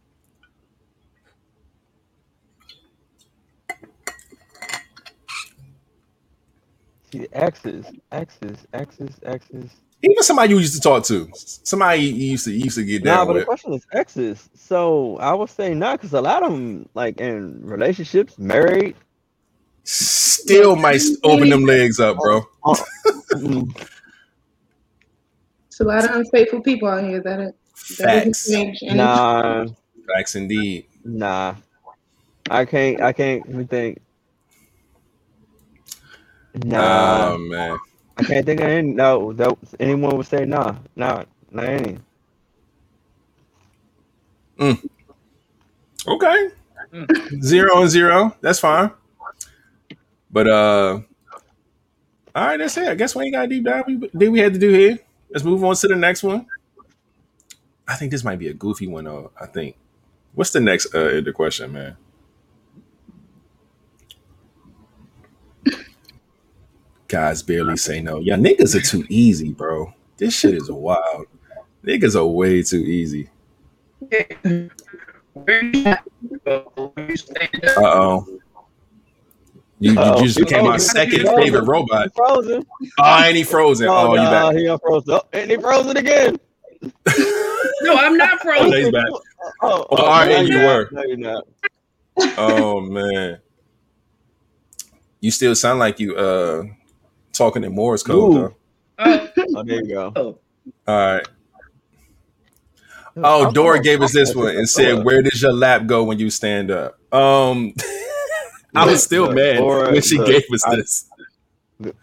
Speaker 1: see, the exes, exes, exes, exes.
Speaker 2: Even somebody you used to talk to, somebody you used to you used to get down
Speaker 1: Nah,
Speaker 2: down
Speaker 1: but the question is exes. So I would say not, because a lot of them, like in relationships, married.
Speaker 2: Still might open them legs up, bro.
Speaker 1: Mm, (laughs)
Speaker 5: It's a lot of unfaithful people out here that, are, that
Speaker 2: Facts,
Speaker 5: doesn't change anything.
Speaker 1: nah,
Speaker 2: facts indeed.
Speaker 1: nah. I can't. I can't even think. Nah,
Speaker 2: Oh man.
Speaker 1: I can't think of any. No, that anyone would say nah, nah, not any.
Speaker 2: Okay. Zero and zero. That's fine. But uh, all right, that's it. I guess we ain't got a deep dive. We did we had to do here. Let's move on to the next one. I think this might be a goofy one. Though I think. What's the next uh the question, man? Guys barely say no. Yeah, niggas are too easy, bro. This shit is wild. Niggas are way too easy.
Speaker 6: Where you at? When you stand up,
Speaker 2: Uh oh. You, you just became my
Speaker 1: Oh,
Speaker 2: second
Speaker 1: frozen.
Speaker 2: favorite robot.
Speaker 1: Frozen.
Speaker 2: Oh, and he frozen. Oh, you
Speaker 1: nah,
Speaker 2: back.
Speaker 1: he unfrozen. Oh, and he frozen again. (laughs)
Speaker 6: No, I'm not
Speaker 2: Oh,
Speaker 6: frozen.
Speaker 2: he's back.
Speaker 1: Oh,
Speaker 2: Oh, all right,
Speaker 1: no,
Speaker 2: you
Speaker 1: you're not.
Speaker 2: were.
Speaker 1: No, you're not.
Speaker 2: Oh man. You still sound like you uh talking in Morse code though.
Speaker 6: Oh,
Speaker 1: there you go.
Speaker 2: All right. Oh, Dora gave us this one and said, "Where does your lap go when you stand up?" Um, (laughs) I was still
Speaker 1: Look,
Speaker 2: mad
Speaker 1: Dora,
Speaker 2: when she
Speaker 1: look,
Speaker 2: gave us
Speaker 1: I-
Speaker 2: this.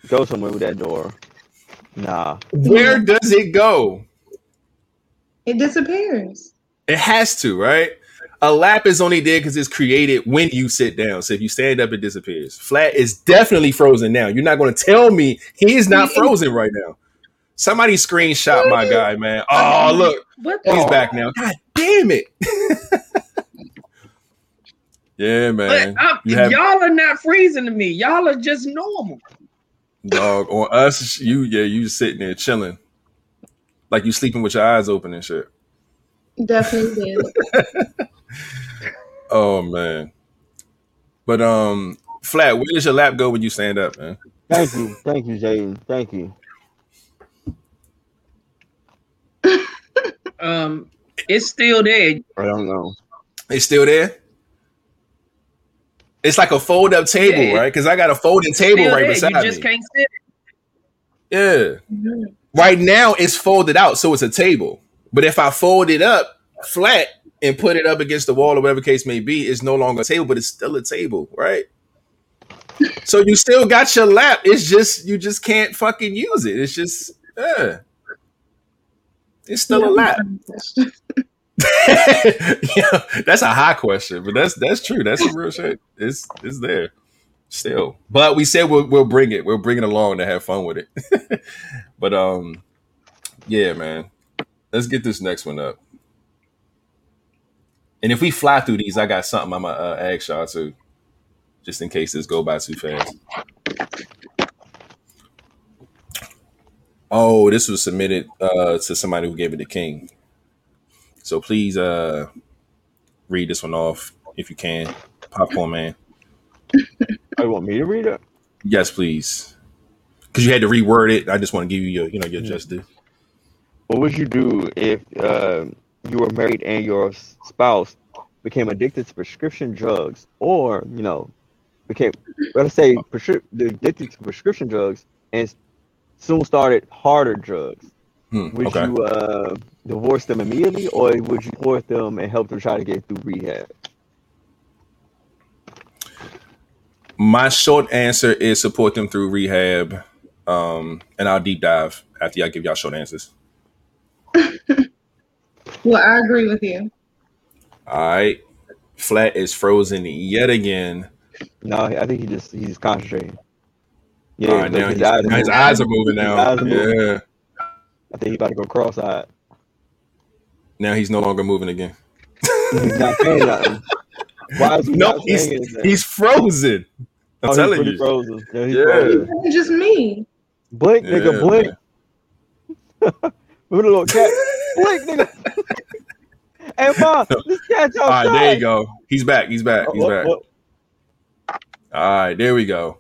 Speaker 1: Go somewhere with that door. Nah.
Speaker 2: Where does it go?
Speaker 5: It disappears.
Speaker 2: It has to, right? A lap is only there because it's created when you sit down. So if you stand up, it disappears. Flat is definitely frozen now. You're not going to tell me he is not frozen right now. Somebody screenshot my guy, man. Oh, look,
Speaker 6: What
Speaker 2: he's back now. God damn it. (laughs) yeah, man.
Speaker 6: I'm- uh,
Speaker 2: You have
Speaker 6: y'all are not freezing to me. Y'all are just normal.
Speaker 2: dog on us. You, yeah, you sitting there chilling, like you sleeping with your eyes open and shit.
Speaker 5: Definitely did. (laughs) (laughs)
Speaker 2: Oh man. But um, flat. Where does your lap go when you stand up, man?
Speaker 1: Thank you. Thank you, Jaden. Thank you. (laughs)
Speaker 6: Um, it's still there.
Speaker 1: I don't know.
Speaker 2: It's still there. It's like a fold up table,
Speaker 6: Yeah,
Speaker 2: right? Because I got a folding table right
Speaker 6: there.
Speaker 2: beside
Speaker 6: You just
Speaker 2: me.
Speaker 6: can't sit.
Speaker 2: Yeah.
Speaker 5: Mhm.
Speaker 2: Right now it's folded out, so it's a table. But if I fold it up flat and put it up against the wall or whatever case may be, it's no longer a table, but it's still a table, right? So you still got your lap. It's just you just can't fucking use it. It's just yeah. It's still a lap. (laughs) yeah, that's a high question, but that's that's true. That's some real shit. It's it's there still. But we said we'll we'll bring it. We'll bring it along to have fun with it. (laughs) but um, yeah, man. Let's get this next one up. And if we fly through these, I got something I'm gonna uh, ask y'all too, just in case this go by too fast. Oh, this was submitted uh, to somebody who gave it to King. So please uh, read this one off if you can, Popcorn Man.
Speaker 1: I want me to read it?
Speaker 2: Yes, please. Because you had to reword it. I just want to give you your, you know, your just due.
Speaker 1: What would you do if uh, you were married and your spouse became addicted to prescription drugs, or you know, became let's say prescri- addicted to prescription drugs and soon started harder drugs?
Speaker 2: Hmm,
Speaker 1: Would
Speaker 2: okay.
Speaker 1: you uh, divorce them immediately, or would you support them and help them try to get through rehab?
Speaker 2: My short answer is support them through rehab, um, and I'll deep dive after y'all give y'all short answers. (laughs)
Speaker 5: Well, I agree with you.
Speaker 2: All right. Flat is frozen yet again.
Speaker 1: No, I think he just he's concentrating. Yeah,
Speaker 2: All right,
Speaker 1: look,
Speaker 2: now
Speaker 1: his
Speaker 2: his,
Speaker 1: eyes are
Speaker 2: now his
Speaker 1: moving.
Speaker 2: eyes are moving now.
Speaker 1: eyes are moving.
Speaker 2: Yeah.
Speaker 1: I think he about to go cross-eyed.
Speaker 2: Now he's no longer moving again.
Speaker 1: He's not saying nothing. (laughs) Why is he
Speaker 2: No,
Speaker 1: not
Speaker 2: he's
Speaker 1: saying
Speaker 2: he's frozen. I'm
Speaker 1: Oh,
Speaker 2: telling
Speaker 1: pretty
Speaker 2: you.
Speaker 1: frozen. Yeah, he's
Speaker 2: Yeah.
Speaker 1: frozen.
Speaker 5: It's just me.
Speaker 1: Blink,
Speaker 2: Yeah,
Speaker 1: nigga, blink.
Speaker 2: man. (laughs)
Speaker 1: With a little cat. (laughs) blink, nigga. Hey, mom, (laughs) this cat's
Speaker 2: All right, there you go. He's back. He's back. He's
Speaker 1: Oh,
Speaker 2: back.
Speaker 1: oh, oh.
Speaker 2: All right, there we go.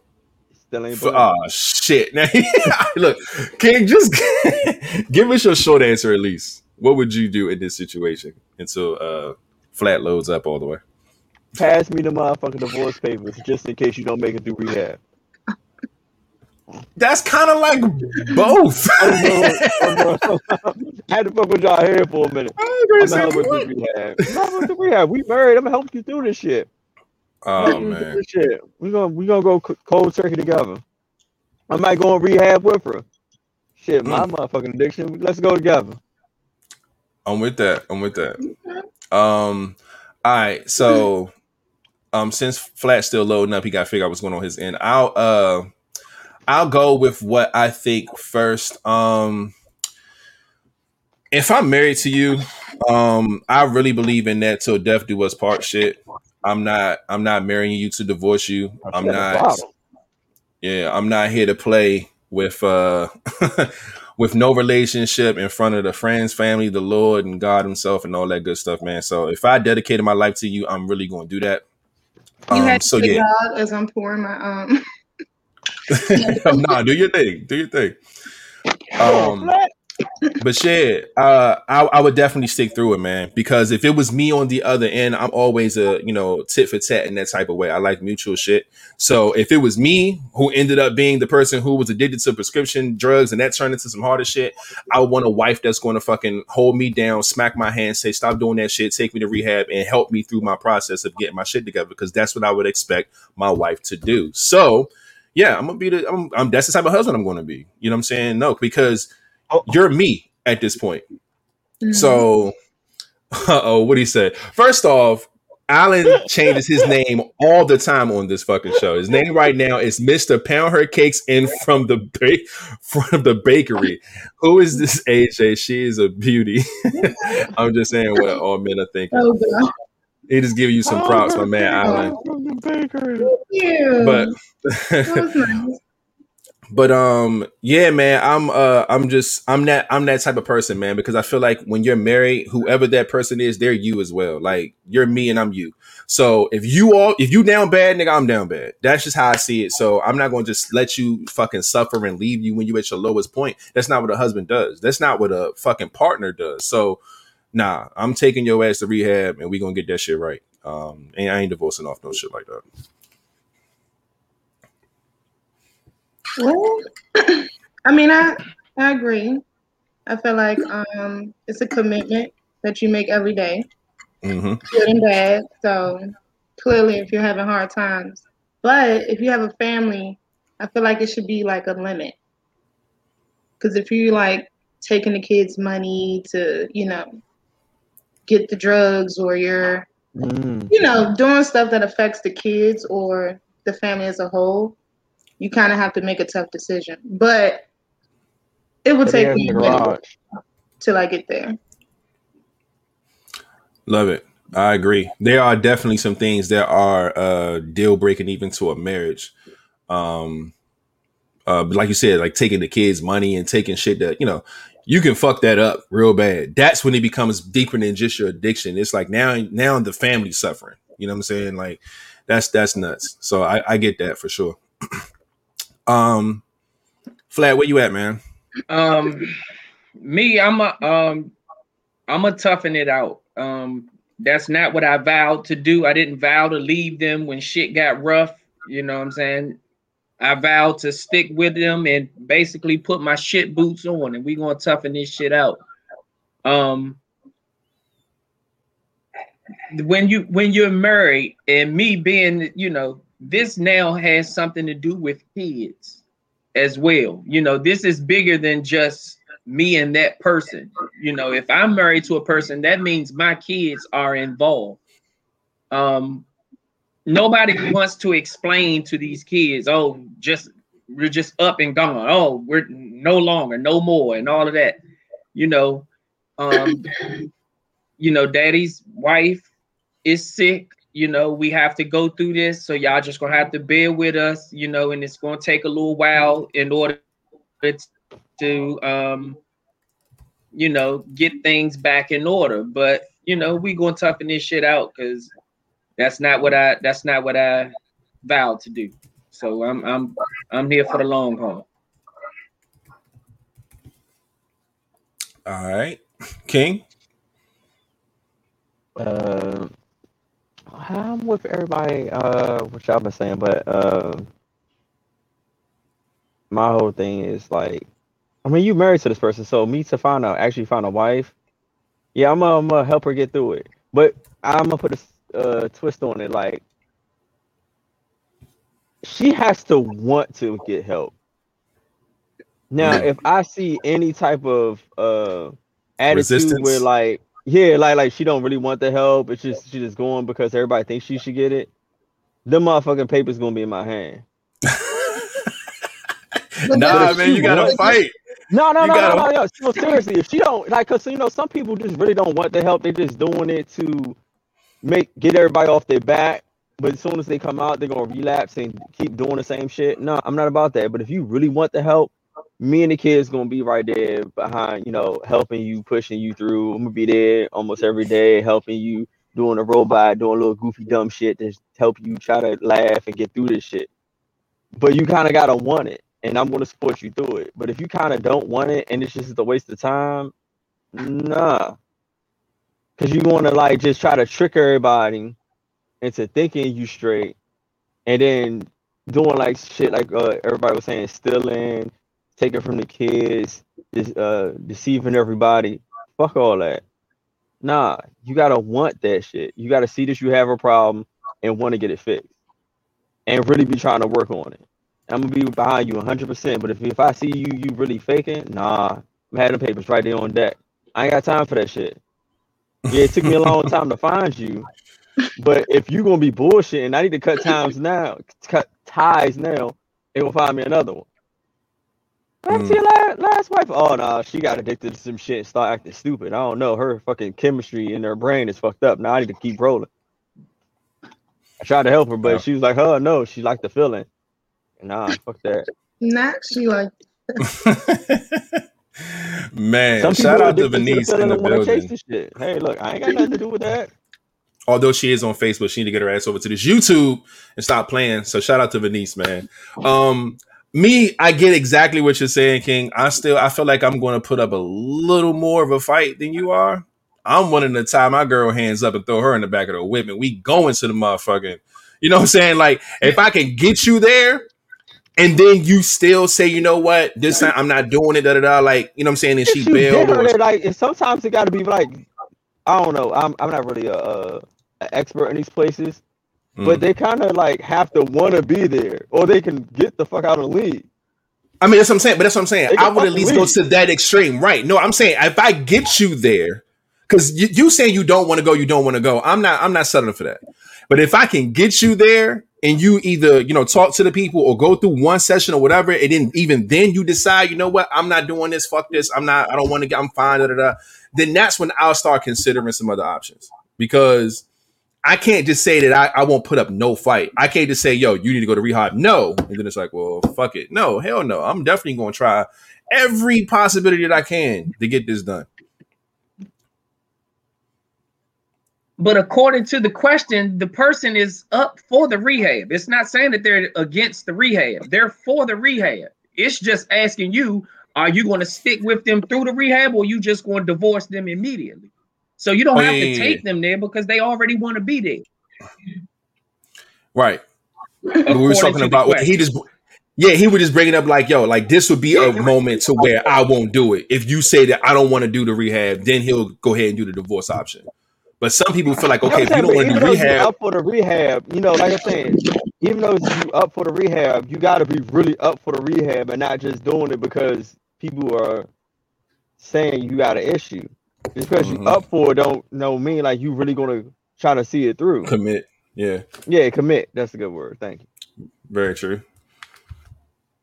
Speaker 1: Still ain't
Speaker 2: F- Oh shit! Now, (laughs) look, King, just (laughs) give us your short answer at least. What would you do in this situation until uh, flat loads up all the way?
Speaker 1: Pass me the motherfucking divorce papers just in case you don't make it through rehab.
Speaker 2: That's kind of like both. (laughs)
Speaker 1: I (laughs) had to fuck with y'all here for a minute. I'm gonna help with rehab. I'm with rehab. We married. I'm gonna help you through this shit.
Speaker 2: oh
Speaker 1: Help you through
Speaker 2: man,
Speaker 1: this shit. We gonna we gonna go cold turkey together. I might go on rehab with her. Shit, my motherfucking addiction. Let's go together.
Speaker 2: I'm with that. I'm with that. Um, all right. So um, since Flat's still loading up, he got to figure out what's going on his end. I'll uh, I'll go with what I think first. Um, if I'm married to you, um, I really believe in that till death do us part shit. I'm not I'm not marrying you to divorce you. I'm not yeah, I'm not here to play with uh (laughs) with no relationship in front of the friends, family, the Lord and God himself and all that good stuff, man. So if I dedicated my life to you, I'm really going to do that.
Speaker 5: You
Speaker 2: Um,
Speaker 5: had to
Speaker 2: so
Speaker 5: say
Speaker 2: yeah.
Speaker 5: God as I'm pouring my um. (laughs) (laughs)
Speaker 2: nah, do your thing. Do your thing. Um, but shit, uh, I, I would definitely stick through it, man. Because if it was me on the other end, I'm always a you know tit for tat in that type of way. I like mutual shit. So if it was me who ended up being the person who was addicted to prescription drugs and that turned into some harder shit, I would want a wife that's going to fucking hold me down, smack my hand, say stop doing that shit, take me to rehab, and help me through my process of getting my shit together. Because that's what I would expect my wife to do. So yeah, I'm gonna be the. I'm, I'm that's the type of husband I'm going to be. You know what I'm saying? No, because
Speaker 1: Oh.
Speaker 2: you're me at this point.
Speaker 5: Mhm.
Speaker 2: So, (laughs) oh, what he said. First off, Alan (laughs) changes his name all the time on this fucking show. His name right now is Mister Pound Her Cakes in from the ba- (laughs) front of the bakery. Who is this AJ? She is a beauty. I'm just saying what all men are thinking.
Speaker 5: oh God.
Speaker 2: He just giving you some props, my man Alan.
Speaker 1: From the
Speaker 2: But (laughs)
Speaker 5: nice.
Speaker 2: but um yeah man i'm uh i'm just i'm that i'm that type of person man because i feel like when you're married whoever that person is they're you as well. Like you're me and i'm you. So if you all if you down bad nigga i'm down bad. That's just how i see it. So i'm not gonna just let you fucking suffer and leave you when you at your lowest point. That's not what a husband does. That's not what a fucking partner does. So nah i'm taking your ass to rehab and we gonna get that shit right um and i ain't divorcing off no shit like that
Speaker 5: Well, I mean, I I agree. I feel like um, it's a commitment that you make every day,
Speaker 2: hmm
Speaker 5: good and bad. So clearly, if you're having hard times, but if you have a family, I feel like it should be like a limit. Because if you like taking the kids' money to, you know, get the drugs, or you're,
Speaker 1: Mm.
Speaker 5: you know, doing stuff that affects the kids or the family as a whole, you kind of have to make a tough decision. But it would
Speaker 1: Put
Speaker 5: take me a minute till I get there.
Speaker 2: Love it. I agree. There are definitely some things that are uh deal breaking even to a marriage. Um uh but like you said, like taking the kids' money and taking shit that, you know, you can fuck that up real bad. That's when it becomes deeper than just your addiction. It's like now now the family's suffering. You know what I'm saying? Like that's that's nuts. So I, I get that for sure. (clears throat) um Flat, where you at, man?
Speaker 6: Um, me, I'm a um, I'm a toughen it out. Um, that's not what I vowed to do. I didn't vow to leave them when shit got rough. You know what I'm saying? I vowed to stick with them and basically put my shit boots on, and we're gonna toughen this shit out. Um, when you when you're married, and me being, you know, this now has something to do with kids as well. You know, this is bigger than just me and that person. You know, if I'm married to a person, that means my kids are involved. Um, nobody wants to explain to these kids, oh, just we're just up and gone. Oh, we're no longer, no more, and all of that. You know, um, you know, daddy's wife is sick. You know, we have to go through this, so y'all just gonna have to bear with us. You know, and it's gonna take a little while in order to, um, you know, get things back in order. But you know, we gonna toughen this shit out because that's not what I that's not what I vowed to do. So I'm I'm I'm here for the long haul.
Speaker 2: All right. King?
Speaker 1: Uh, I'm with everybody, uh, what y'all been saying, but uh, my whole thing is like, I mean, you married to this person, so me to find out, actually find a wife, yeah, I'm gonna, I'm gonna help her get through it, but I'm gonna put a s- uh, twist on it, like, she has to want to get help. Now, if I see any type of uh attitude
Speaker 2: Resistance?
Speaker 1: where like yeah, like like she don't really want the help, it's just she just going because everybody thinks she should get it. the motherfucking papers gonna be in my hand. (laughs)
Speaker 5: But
Speaker 2: Nah, man, you gotta fight.
Speaker 1: No, no,
Speaker 2: You
Speaker 1: no,
Speaker 2: gotta-
Speaker 1: no, no, no. No, seriously, if she don't like, cause you know, some people just really don't want the help. They're just doing it to make get everybody off their back. But as soon as they come out, they're gonna relapse and keep doing the same shit. No, I'm not about that. But if you really want the help, me and the kids gonna be right there behind, you know, helping you, pushing you through. I'm gonna be there almost every day, helping you, doing a robot, doing a little goofy dumb shit to help you try to laugh and get through this shit. But you kind of gotta want it, and I'm gonna support you through it. But if you kind of don't want it and it's just a waste of time, nah, because you want to like just try to trick everybody into thinking you straight, and then doing like shit like uh, everybody was saying, stealing, taking from the kids, uh, deceiving everybody. Fuck all that. Nah, you gotta want that shit. You gotta see that you have a problem and want to get it fixed, and really be trying to work on it. I'm gonna be behind you 100. percent But if if I see you you really faking, nah, I'm having papers right there on deck. I ain't got time for that shit. Yeah, it took me a long (laughs) time to find you, but if you're gonna be bullshit and I need to cut times now, cut ties now, they gonna find me another one. Back
Speaker 2: Mm.
Speaker 1: to your last, last wife. Oh no, she got addicted to some shit and start acting stupid. I don't know. Her fucking chemistry in her brain is fucked up. Now I need to keep rolling. I tried to help her, but
Speaker 2: Yeah.
Speaker 1: she was like, "Oh no," she liked the feeling. Nah, fuck that.
Speaker 5: Not she like (laughs)
Speaker 2: Man,
Speaker 1: Some
Speaker 2: shout out to
Speaker 1: addicted to the
Speaker 2: Venice in the
Speaker 1: and wanna chase
Speaker 2: building.
Speaker 1: Hey, look, I ain't got nothing to do with that. (laughs)
Speaker 2: Although she is on Facebook, she need to get her ass over to this YouTube and stop playing. So shout out to Venice, man. Um, me, I get exactly what you're saying, King. I still, I feel like I'm going to put up a little more of a fight than you are. I'm wanting to tie my girl hands up and throw her in the back of the whip, and we going to the motherfucking. You know what I'm saying? Like, if I can get you there, and then you still say, you know what, this time I'm not doing it, da da da. Like, you know what I'm saying? And she bailed. or-
Speaker 1: there, like, and sometimes it got to be like, I don't know. I'm I'm not really a, a, expert in these places, but
Speaker 2: Mm.
Speaker 1: they kind of like have to want to be there, or they can get the fuck out of the league.
Speaker 2: I mean, that's what I'm saying. But that's what I'm saying. I would at least go to that extreme, right? No, I'm saying if I get you there, because you, you say you don't want to go, you don't want to go. I'm not. I'm not settling for that. But if I can get you there, and you either you know talk to the people or go through one session or whatever, and then even then you decide, you know what, I'm not doing this. Fuck this. I'm not. I don't want to get. I'm fine. Da, da, da. Then that's when I'll start considering some other options because. I can't just say that I, I won't put up no fight. I can't just say, yo, you need to go to rehab. No. And then it's like, well, fuck it. No, hell no. I'm definitely going to try every possibility that I can to get this done.
Speaker 6: But according to the question, the person is up for the rehab. It's not saying that they're against the rehab. They're for the rehab. It's just asking you, are you going to stick with them through the rehab or you just going to divorce them immediately? So you don't
Speaker 2: Oh,
Speaker 6: have
Speaker 2: yeah,
Speaker 6: to
Speaker 2: yeah,
Speaker 6: take
Speaker 2: yeah.
Speaker 6: them there because they already want to be there.
Speaker 2: Right. We were talking
Speaker 6: about
Speaker 2: about he just yeah, he would just bring it up like, yo, like this would be a moment to where I won't do it. If you say that I don't want to do the rehab, then he'll go ahead and do the divorce option. But some people feel like, okay, if you don't want to do rehab,
Speaker 1: up for the rehab, you know, like I'm saying, even though you up for the rehab, you got to be really up for the rehab and not just doing it because people are saying you got an issue. Just because
Speaker 2: Mhm.
Speaker 1: you up for it don't no mean like you really gonna try to see it through.
Speaker 2: commit. Yeah,
Speaker 1: Yeah, commit. That's a good word. Thank you.
Speaker 2: very true.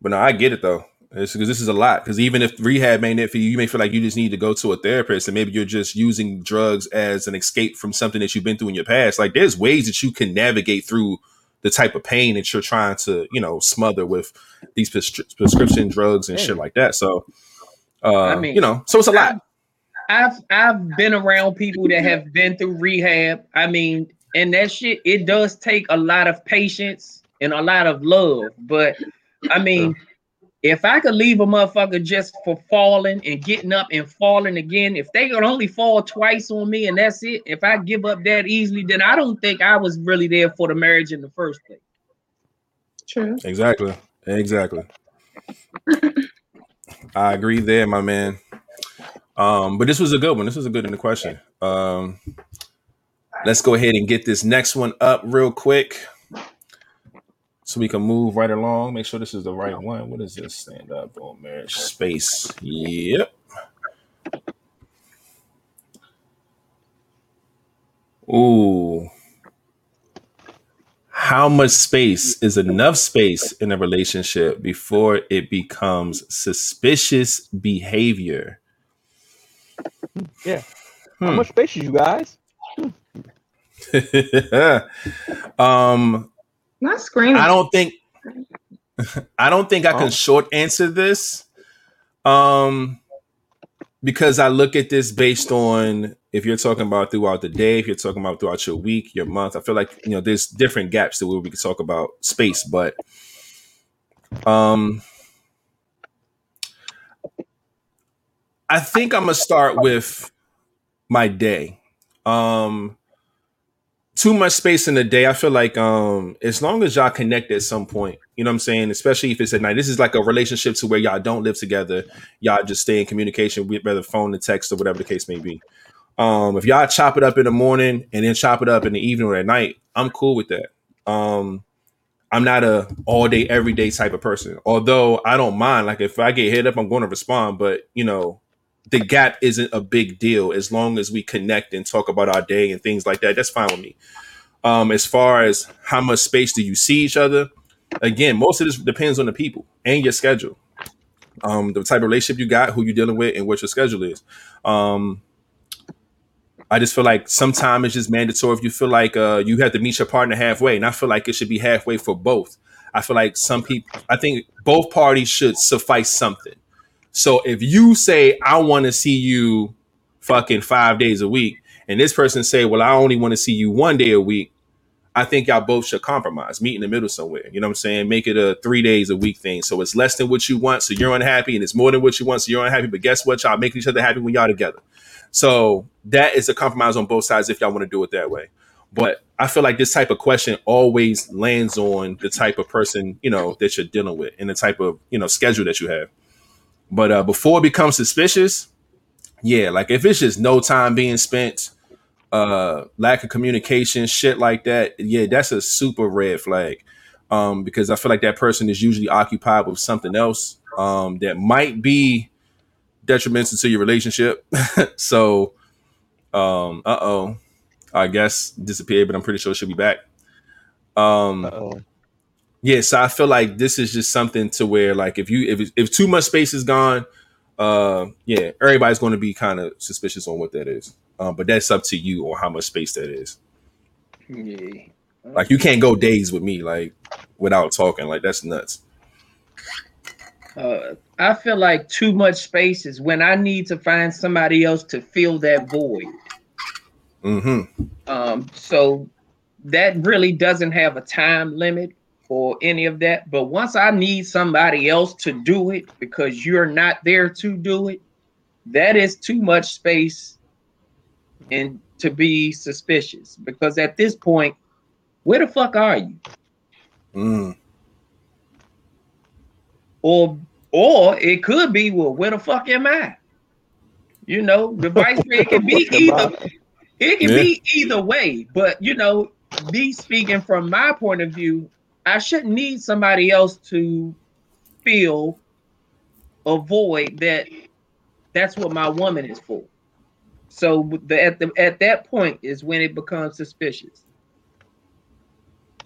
Speaker 2: But no, I get it though. It's because this is a lot. Because even if rehab ain't it for you, you may feel like you just need to go to a therapist, and maybe you're just using drugs as an escape from something that you've been through in your past. Like there's ways that you can navigate through the type of pain that you're trying to, you know, smother with these prescri- prescription drugs and shit like that. So, uh,
Speaker 6: I mean,
Speaker 2: you know, so it's a lot.
Speaker 6: I've I've been around people that have been through rehab. I mean, and that shit it does take a lot of patience and a lot of love. But I mean, if I could leave a motherfucker just for falling and getting up and falling again, if they could only fall twice on me and that's it, if I give up that easily, then I don't think I was really there for the marriage in the first place.
Speaker 5: true.
Speaker 2: Exactly. Exactly. I agree there, my man. Um, but this was a good one. This was a good in the question. Um, let's go ahead and get this next one up real quick so we can move right along. Make sure this is the right one. What is this? Stand up on marriage space. Yep. Ooh. how much space is enough space in a relationship before it becomes suspicious behavior?
Speaker 1: Yeah. How
Speaker 2: Hmm.
Speaker 1: much space is you guys? (laughs)
Speaker 2: um,
Speaker 5: Not screaming.
Speaker 2: I don't think I don't think I can
Speaker 1: Oh.
Speaker 2: short answer this. Um because I look at this based on if you're talking about throughout the day, if you're talking about throughout your week, your month, I feel like you know there's different gaps to where we can talk about space, but um I think I'm gonna start with my day. Um too much space in the day. I feel like um as long as y'all connect at some point, you know what I'm saying, especially if it's at night. This is like a relationship to where y'all don't live together. Y'all just stay in communication with whether phone and text or whatever the case may be. Um if y'all chop it up in the morning and then chop it up in the evening or at night, I'm cool with that. Um I'm not a all day every day type of person. Although I don't mind like if I get hit up I'm going to respond, but you know, the gap isn't a big deal as long as we connect and talk about our day and things like that. That's fine with me. Um, as far as how much space do you see each other, again, most of this depends on the people and your schedule. Um, the type of relationship you got, who you're dealing with, and what your schedule is. Um, I just feel like sometimes it's just mandatory if you feel like uh, you have to meet your partner halfway, and I feel like it should be halfway for both. I feel like some people, I think both parties should suffice something. So if you say I want to see you fucking five days a week, and this person say, well, I only want to see you one day a week, I think y'all both should compromise, meet in the middle somewhere. You know what I'm saying? Make it a three days a week thing. So it's less than what you want, so you're unhappy, and it's more than what you want, so you're unhappy. But guess what? Y'all make each other happy when y'all together. So that is a compromise on both sides if y'all want to do it that way. But I feel like this type of question always lands on the type of person, you know, that you're dealing with and the type of, you know, schedule that you have. But uh, before it becomes suspicious, yeah, like if it's just no time being spent, uh, lack of communication, shit like that, yeah, that's a super red flag. Um, because I feel like that person is usually occupied with something else um, that might be detrimental to your relationship. (laughs) so, um, uh oh, I guess disappeared, but I'm pretty sure she'll be back. Um,
Speaker 1: Uh-oh.
Speaker 2: Yeah, so I feel like this is just something to where like if you if if too much space is gone, uh, yeah, everybody's going to be kind of suspicious on what that is. Um, but that's up to you on how much space that is.
Speaker 6: Yeah.
Speaker 2: Like you can't go days with me like without talking. Like that's nuts.
Speaker 6: Uh, I feel like too much space is when I need to find somebody else to fill that void.
Speaker 2: Mm-hmm.
Speaker 6: Um, so that really doesn't have a time limit or any of that. But once I need somebody else to do it because you're not there to do it, that is too much space and to be suspicious. Because at this point, where the fuck are you?
Speaker 2: Mm.
Speaker 6: Or or it could be, well, where the fuck am I? You know, the vice it can be (laughs) either it can
Speaker 2: Yeah.
Speaker 6: be either way, but you know, me speaking from my point of view, I shouldn't need somebody else to feel a void that that's what my woman is for. So the, at the at that point is when it becomes suspicious.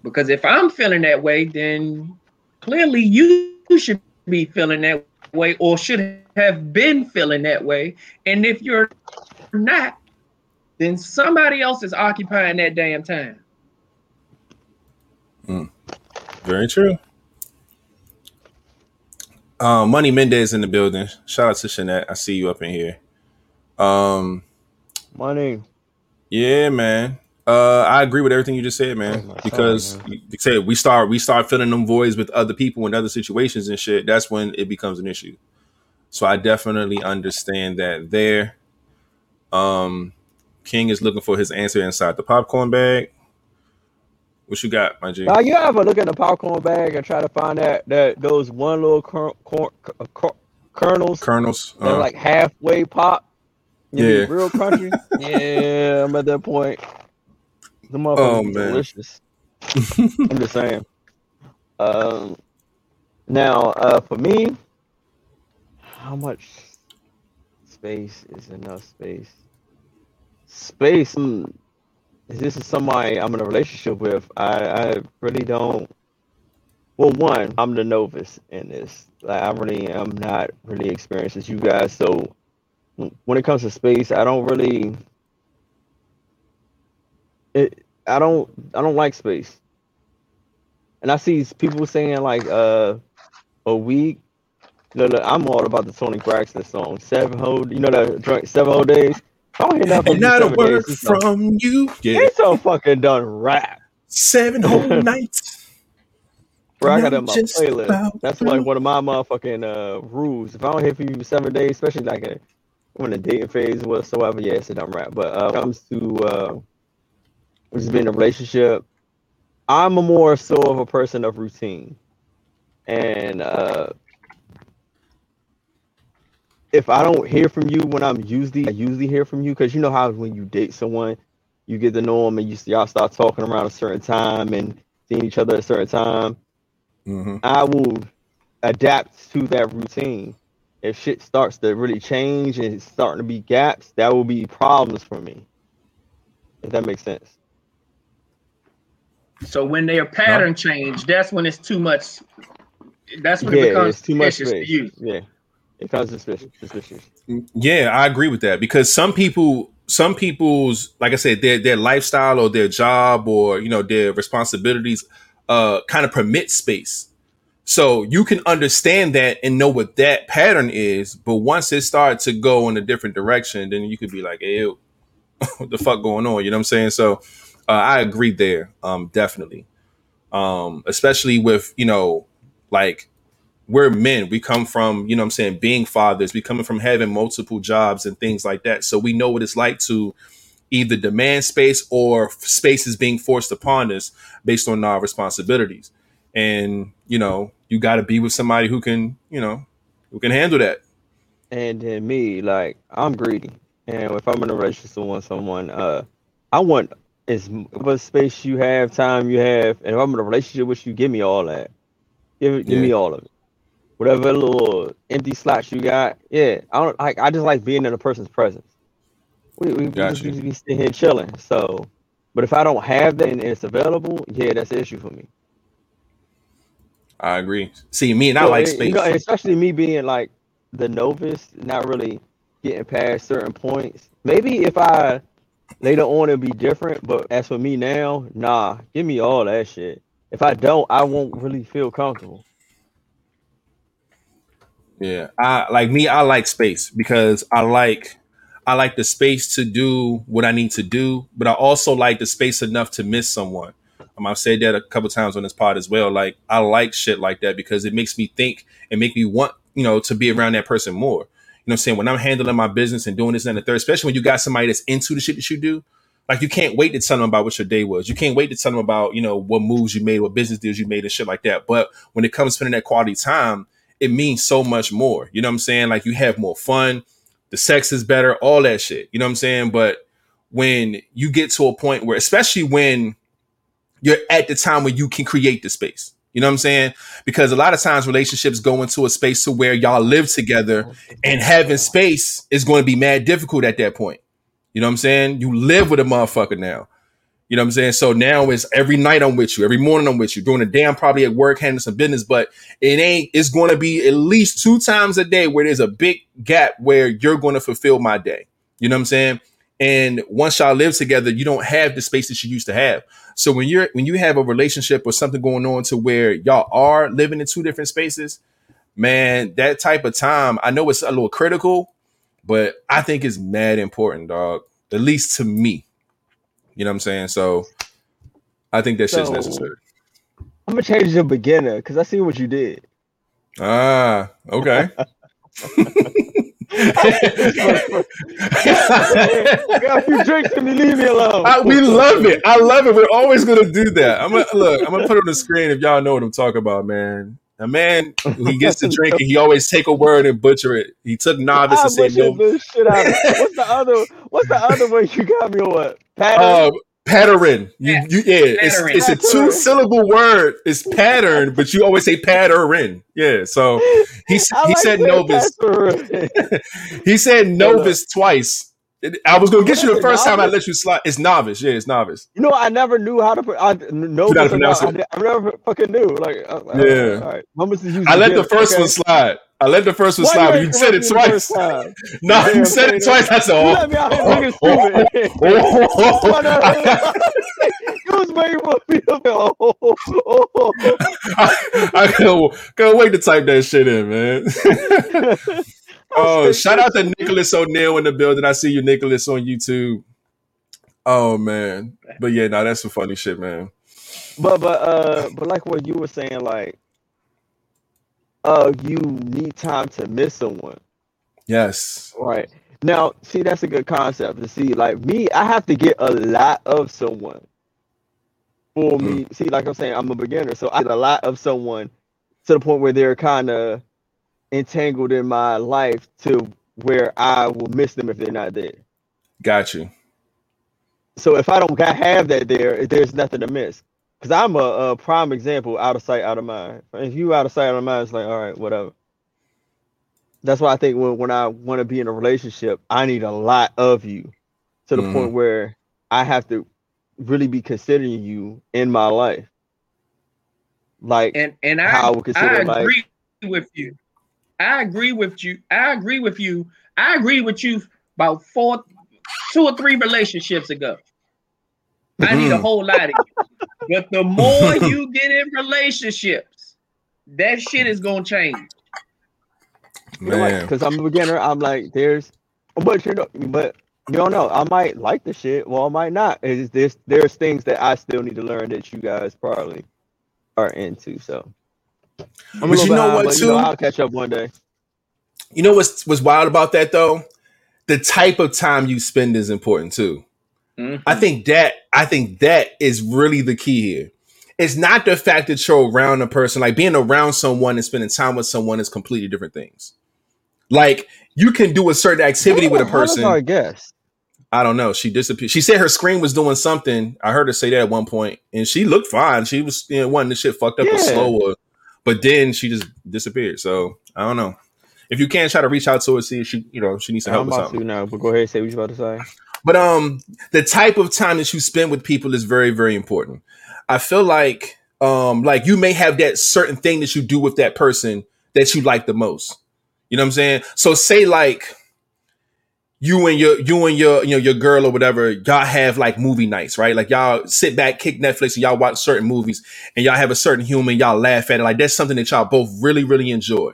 Speaker 6: Because if I'm feeling that way, then clearly you should be feeling that way or should have been feeling that way. And if you're not, then somebody else is occupying that damn time. Hmm.
Speaker 2: Very true. Um, Money Mendez in the building. Shout out to Shanette. I see you up in here. Um,
Speaker 1: Money.
Speaker 2: yeah, man. Uh, I agree with everything you just said, man.
Speaker 1: Oh God,
Speaker 2: because
Speaker 1: man.
Speaker 2: you said we start we start filling them voids with other people and other situations and shit. That's when it becomes an issue. So I definitely understand that there. Um, King is looking for his answer inside the popcorn bag. What you got, my G?
Speaker 1: Now you ever look in the popcorn bag and try to find that that those one little cor- cor- cor- kernels are
Speaker 2: Uh,
Speaker 1: like halfway pop?
Speaker 2: Yeah.
Speaker 1: real crunchy. (laughs) yeah, I'm at that point. The motherfuckers
Speaker 2: Oh,
Speaker 1: delicious. (laughs) I'm just saying. Um, now, uh, for me, how much space is enough space? Space. hmm. This is somebody I'm in a relationship with, I, I really don't. Well, one, I'm the novice in this. Like, I really am not really experienced as you guys. So when it comes to space, I don't really. It, I don't. I don't like space. And I see people saying like uh a week. No, no, I'm all about the Toni Braxton song, Seven Whole. You know that drink Seven Whole Days. I don't hear nothing
Speaker 2: And not a
Speaker 1: days.
Speaker 2: word
Speaker 1: so-
Speaker 2: from you. Yeah.
Speaker 1: It's so fucking done rap.
Speaker 2: Seven (laughs) whole nights.
Speaker 1: Bro, I got it in my playlist. That's
Speaker 2: through.
Speaker 1: like one of my motherfucking uh rules. If I don't hear from you for seven days, especially like a when the dating phase whatsoever, yeah, it's a dumb rap. But uh, when it comes to uh just being a relationship, I'm a more so of a person of routine. And uh if I don't hear from you when I'm usually I usually hear from you because you know how when you date someone, you get to know them and you y'all start talking around a certain time and seeing each other at a certain time.
Speaker 2: Mhm.
Speaker 1: I will adapt to that routine. If shit starts to really change and it's starting to be gaps, that will be problems for me. If that makes sense.
Speaker 6: So when their pattern change, that's when it's too much. That's when it
Speaker 1: Yeah,
Speaker 6: becomes
Speaker 1: it's too much
Speaker 6: suspicious to
Speaker 1: space.
Speaker 6: you.
Speaker 1: Yeah. It suspicious. suspicious.
Speaker 2: Yeah, I agree with that because some people, some people's, like I said, their their lifestyle or their job or you know their responsibilities, uh, kind of permit space. So you can understand that and know what that pattern is, but once it starts to go in a different direction, then you could be like, "Hey, (laughs) what the fuck going on?" You know what I'm saying? So uh, I agree there, um, definitely, um, especially with you know, like we're men. We come from, you know what I'm saying, being fathers. We coming from having multiple jobs and things like that. So we know what it's like to either demand space or space is being forced upon us based on our responsibilities. And, you know, you got to be with somebody who can, you know, who can handle that.
Speaker 1: And then me, like I'm greedy, and if I'm in a relationship with someone, uh, I want as much space you have, time you have, and if I'm in a relationship with you, give me all that. Give give me all of it. Whatever little empty slots you got, yeah. I don't like. I just like being in a person's presence. We we, we just be sitting here chilling. So, but if I don't have that and it's available, yeah, that's an issue for me.
Speaker 2: I agree. See, me and I
Speaker 1: So,
Speaker 2: like
Speaker 1: eh,
Speaker 2: space.
Speaker 1: You know, especially me being like the novice, not really getting past certain points. Maybe if I later on it'll be different, but as for me now, nah, give me all that shit. If I don't, I won't really feel comfortable.
Speaker 2: Yeah, I like me. I like space because I like I like the space to do what I need to do, but I also like the space enough to miss someone. Um, I've said that a couple times on this pod as well. Like I like shit like that because it makes me think and make me want you know to be around that person more. You know what I'm saying? When I'm handling my business and doing this and the third, especially when you got somebody that's into the shit that you do, like you can't wait to tell them about what your day was. You can't wait to tell them about, you know, what moves you made, what business deals you made and shit like that. But when it comes to spending that quality time, it means so much more. You know what I'm saying? Like you have more fun, the sex is better, all that shit. You know what I'm saying? But when you get to a point where, especially when you're at the time where you can create the space. You know what I'm saying? Because a lot of times relationships go into a space to where y'all live together oh, and having space is going to be mad difficult at that point. You know what I'm saying? You live with a motherfucker now. You know what I'm saying? So now it's every night I'm with you, every morning I'm with you, the day I'm probably at work handling some business, but it ain't, it's going to be at least two times a day where there's a big gap where you're going to fulfill my day. You know what I'm saying? And once y'all live together, you don't have the space that you used to have. So when you're when you have a relationship or something going on to where y'all are living in two different spaces, man, that type of time, I know it's a little critical, but I think it's mad important, dog. At least to me. You know what I'm saying? So I think that shit's necessary.
Speaker 1: I'm gonna change the beginner because I see what you did.
Speaker 2: Ah, okay.
Speaker 1: Got a few drinks and you leave me alone.
Speaker 2: I, we love it. I love it. We're always gonna do that. I'm gonna look. I'm gonna put it on the screen if y'all know what I'm talking about, man. A man, he gets to (laughs) drink and he always take a word and butcher it. He took novice
Speaker 1: I
Speaker 2: and said no.
Speaker 1: the shit out of it. What's the other? What's the other one you got me on? What? Pattern?
Speaker 2: Uh, pattern. You, you, yeah, it's,
Speaker 6: Pattern.
Speaker 2: it's a two syllable word. It's pattern, but you always say pattern. Yeah. So he he
Speaker 1: like
Speaker 2: said
Speaker 1: saying
Speaker 2: novice. (laughs) He said novice twice. I was gonna get you the first time I let you slide. It's novice. Yeah, it's novice.
Speaker 1: You know, I never knew how to. pr- I know
Speaker 2: You
Speaker 1: something about-
Speaker 2: pronounce
Speaker 1: I, I never fucking knew. Like, I like,
Speaker 2: Yeah.
Speaker 1: all right.
Speaker 2: I let the first
Speaker 1: okay?
Speaker 2: one slide. I let the first one
Speaker 1: Why
Speaker 2: slide,
Speaker 1: ain't
Speaker 2: you said it
Speaker 1: correct me the
Speaker 2: twice. (laughs) No,
Speaker 1: Damn,
Speaker 2: you said it twice. I
Speaker 1: You
Speaker 2: oh,
Speaker 1: let me out here
Speaker 2: oh, oh, (laughs) oh, oh. (laughs)
Speaker 1: not? it was waiting for me to go. Oh, oh, oh. oh.
Speaker 2: I, I can't, can't wait to type that shit in, man. Oh, (laughs) shout out to Nicholas O'Neill in the building. I see you, Nicholas, on YouTube. Oh man, but yeah, no, that's some funny shit, man.
Speaker 1: But but uh but like what you were saying, like uh you need time to miss someone.
Speaker 2: Yes,
Speaker 1: Right. Now, see that's a good concept to see. Like me, I have to get a lot of someone for me. See, like I'm saying, I'm a beginner, so I get a lot of someone to the point where they're kind of entangled in my life to where I will miss them if they're not there.
Speaker 2: got you.
Speaker 1: So if I don't have that there, there's nothing to miss. Because I'm a, a prime example, out of sight, out of mind. If you out of sight, out of mind, it's like, all right, whatever. That's why I think when, when I want to be in a relationship, I need a lot of you to the
Speaker 2: Mhm.
Speaker 1: point where I have to really be considering you in my life. Like,
Speaker 6: and and I
Speaker 1: How I would consider,
Speaker 6: I
Speaker 1: like-
Speaker 6: agree with you. I agree with you. I agree with you. I agree with you about four, two or three relationships ago. I need a
Speaker 2: Mhm.
Speaker 6: whole lot of you. But the more (laughs) you get in relationships, that shit is gonna change.
Speaker 2: Man,
Speaker 1: because I'm a beginner, I'm like, there's, but you know, but you don't know. I might like the shit, well, I might not. Is there's there's things that I still need to learn that you guys probably are into. So, I'm
Speaker 2: But you know
Speaker 1: behind,
Speaker 2: what,
Speaker 1: but, you know,
Speaker 2: too?
Speaker 1: I'll catch up one day.
Speaker 2: you know what's what's wild about that though? The type of time you spend is important too. Mm-hmm. I think that I think that is really the key here. It's not the fact that you're around a person, like being around someone and spending time with someone is completely different things. Like you can do a certain activity with a
Speaker 1: Damn, how does
Speaker 2: person.
Speaker 1: I guess.
Speaker 2: I don't know. She disappeared. She said her screen was doing something. I heard her say that at one point, and she looked fine. She was, you know, one the shit fucked up or
Speaker 1: Yeah.
Speaker 2: slower, but then she just disappeared. So I don't know. If you can't try to reach out to her, see if she, you know, she needs some help
Speaker 1: I'm about to now, but go ahead and say what you about to say.
Speaker 2: But um, the type of time that you spend with people is very, very important. I feel like um, like you may have that certain thing that you do with that person that you like the most. You know what I'm saying? So say like you and your you and your you know your girl or whatever, y'all have like movie nights, right? Like y'all sit back, kick Netflix, and y'all watch certain movies, and y'all have a certain humor, and y'all laugh at it. Like that's something that y'all both really, really enjoy.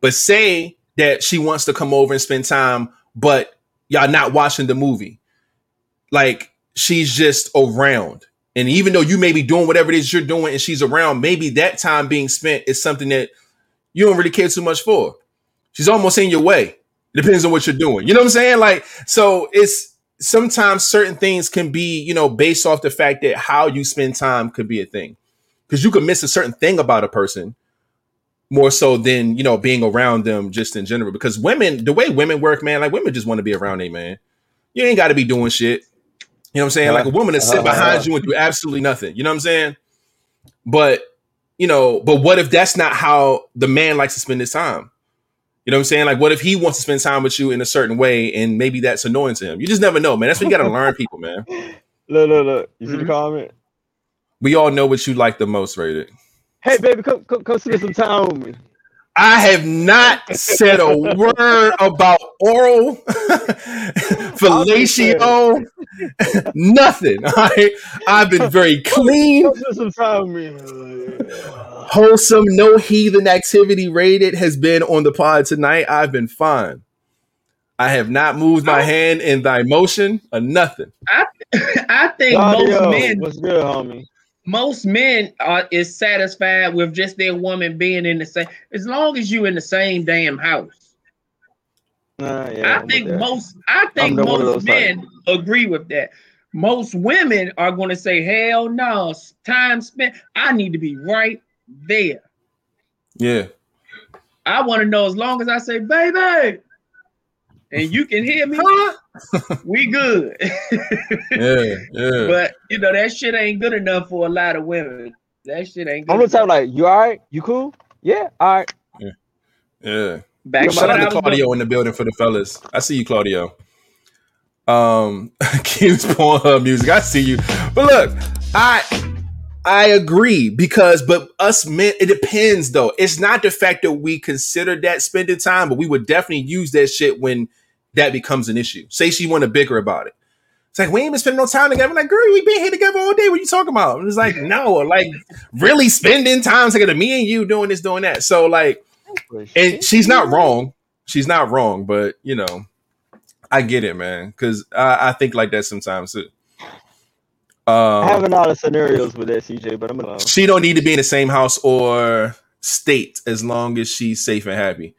Speaker 2: But say that she wants to come over and spend time, but y'all not watching the movie. Like she's just around. And even though you may be doing whatever it is you're doing and she's around, maybe that time being spent is something that you don't really care too much for. She's almost in your way. It depends on what you're doing. You know what I'm saying? Like, so it's sometimes certain things can be, you know, based off the fact that how you spend time could be a thing. Because you could miss a certain thing about a person more so than, you know, being around them just in general. Because women, the way women work, man, like women just want to be around a man. You ain't got to be doing shit. You know what I'm saying? Like a woman to sit behind you and do absolutely nothing. You know what I'm saying? But, you know, but what if that's not how the man likes to spend his time? You know what I'm saying? Like, what if he wants to spend time with you in a certain way and maybe that's annoying to him? You just never know, man. That's what you got to learn people, man. (laughs)
Speaker 1: Look, look, look. You see
Speaker 6: Mhm.
Speaker 1: the comment?
Speaker 2: We all know what you like the most, rated.
Speaker 1: Hey, baby, come, come, come spend some time with me.
Speaker 2: I have not said a (laughs) word about oral (laughs) (laughs) fellatio, nothing. (laughs) All right? I've been very (laughs) clean,
Speaker 1: Come spend some time with me.
Speaker 2: wholesome, no heathen activity rated has been on the pod tonight. I've been fine. I have not moved my hand in thy motion or nothing.
Speaker 6: I I think most
Speaker 1: Claudio,
Speaker 6: men,
Speaker 1: what's good, homie?
Speaker 6: most men are is satisfied with just their woman being in the same. As long as you in the same damn house.
Speaker 1: Nah, yeah,
Speaker 6: I think most I think
Speaker 1: I'm one of
Speaker 6: most
Speaker 1: those
Speaker 6: men agree with that. Most women are going to say, "Hell no, time spent. I need to be right there.
Speaker 2: Yeah.
Speaker 6: I want to know as long as I say, baby, and you can hear me, (laughs) we good."
Speaker 2: Yeah. Yeah. (laughs)
Speaker 6: but you know that shit ain't good enough for a lot of women. That shit ain't good.
Speaker 1: I'm gonna tell
Speaker 6: enough.
Speaker 1: like, you all right? You cool? Yeah, all right.
Speaker 2: Yeah.
Speaker 6: Back
Speaker 2: Shout out to Claudio in the building for the fellas. I see you, Claudio. Um, (laughs) Q's Pornhub music. I see you, but look, I I agree because, but us men, it depends though. It's not the fact that we consider that spending time, but we would definitely use that shit when that becomes an issue. Say she want to bicker about it. It's like we ain't been spending no time together. I'm like, girl, we been here together all day. What you talking about? And it's like, no, like really spending time together. Me and you doing this, doing that. So like, and she's not wrong. She's not wrong, but you know, I get it, man. Because I, I think like that sometimes too.
Speaker 1: I have
Speaker 2: Um,
Speaker 1: a lot of scenarios with that, CJ, but I'm gonna.
Speaker 2: she don't need to be in the same house or state as long as she's safe and happy.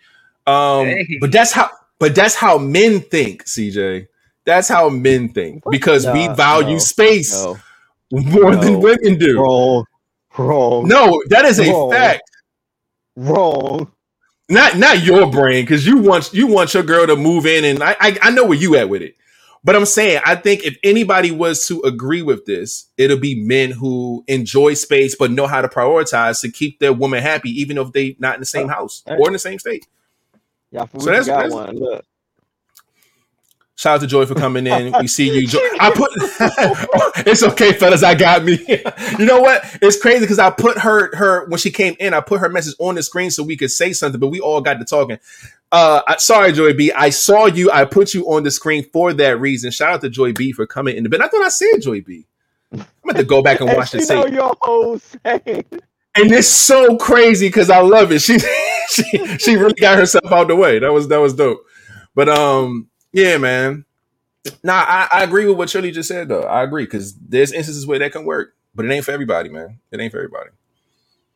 Speaker 2: Um,
Speaker 6: Hey.
Speaker 2: but that's how. But that's how men think, CJ. That's how men think because we value
Speaker 1: no,
Speaker 2: space
Speaker 1: No,
Speaker 2: more than women do.
Speaker 1: wrong, wrong,
Speaker 2: No, that is a
Speaker 1: Wrong.
Speaker 2: fact.
Speaker 1: wrong.
Speaker 2: Not not your brain because you want you want your girl to move in, and I, I I know where you at with it. But I'm saying I think if anybody was to agree with this, it'll be men who enjoy space but know how to prioritize to keep their woman happy, even if they not in the same oh,
Speaker 1: house
Speaker 2: or in the same state.
Speaker 1: Y'all, we
Speaker 2: So that's-
Speaker 1: got
Speaker 2: that's-
Speaker 1: one. Look,
Speaker 2: Shout out to Joy for coming in. We see you. Joy. (laughs) I put (laughs) it's okay, fellas. I got me. (laughs) you know what? It's crazy because I put her her when she came in. I put her message on the screen so we could say something, but we all got to talking. Uh, I, sorry, Joy B. I saw you. I put you on the screen for that reason. Shout out to Joy B for coming in the bed. I thought I said Joy B. I'm going to go back and watch the tape.
Speaker 1: your whole saying.
Speaker 2: And it's so crazy because I love it. She she she really got herself out the way. That was that was dope. But um, yeah, man. Nah, I, I agree with what Shirley just said though. I agree because there's instances where that can work, but it ain't for everybody, man. It ain't for everybody.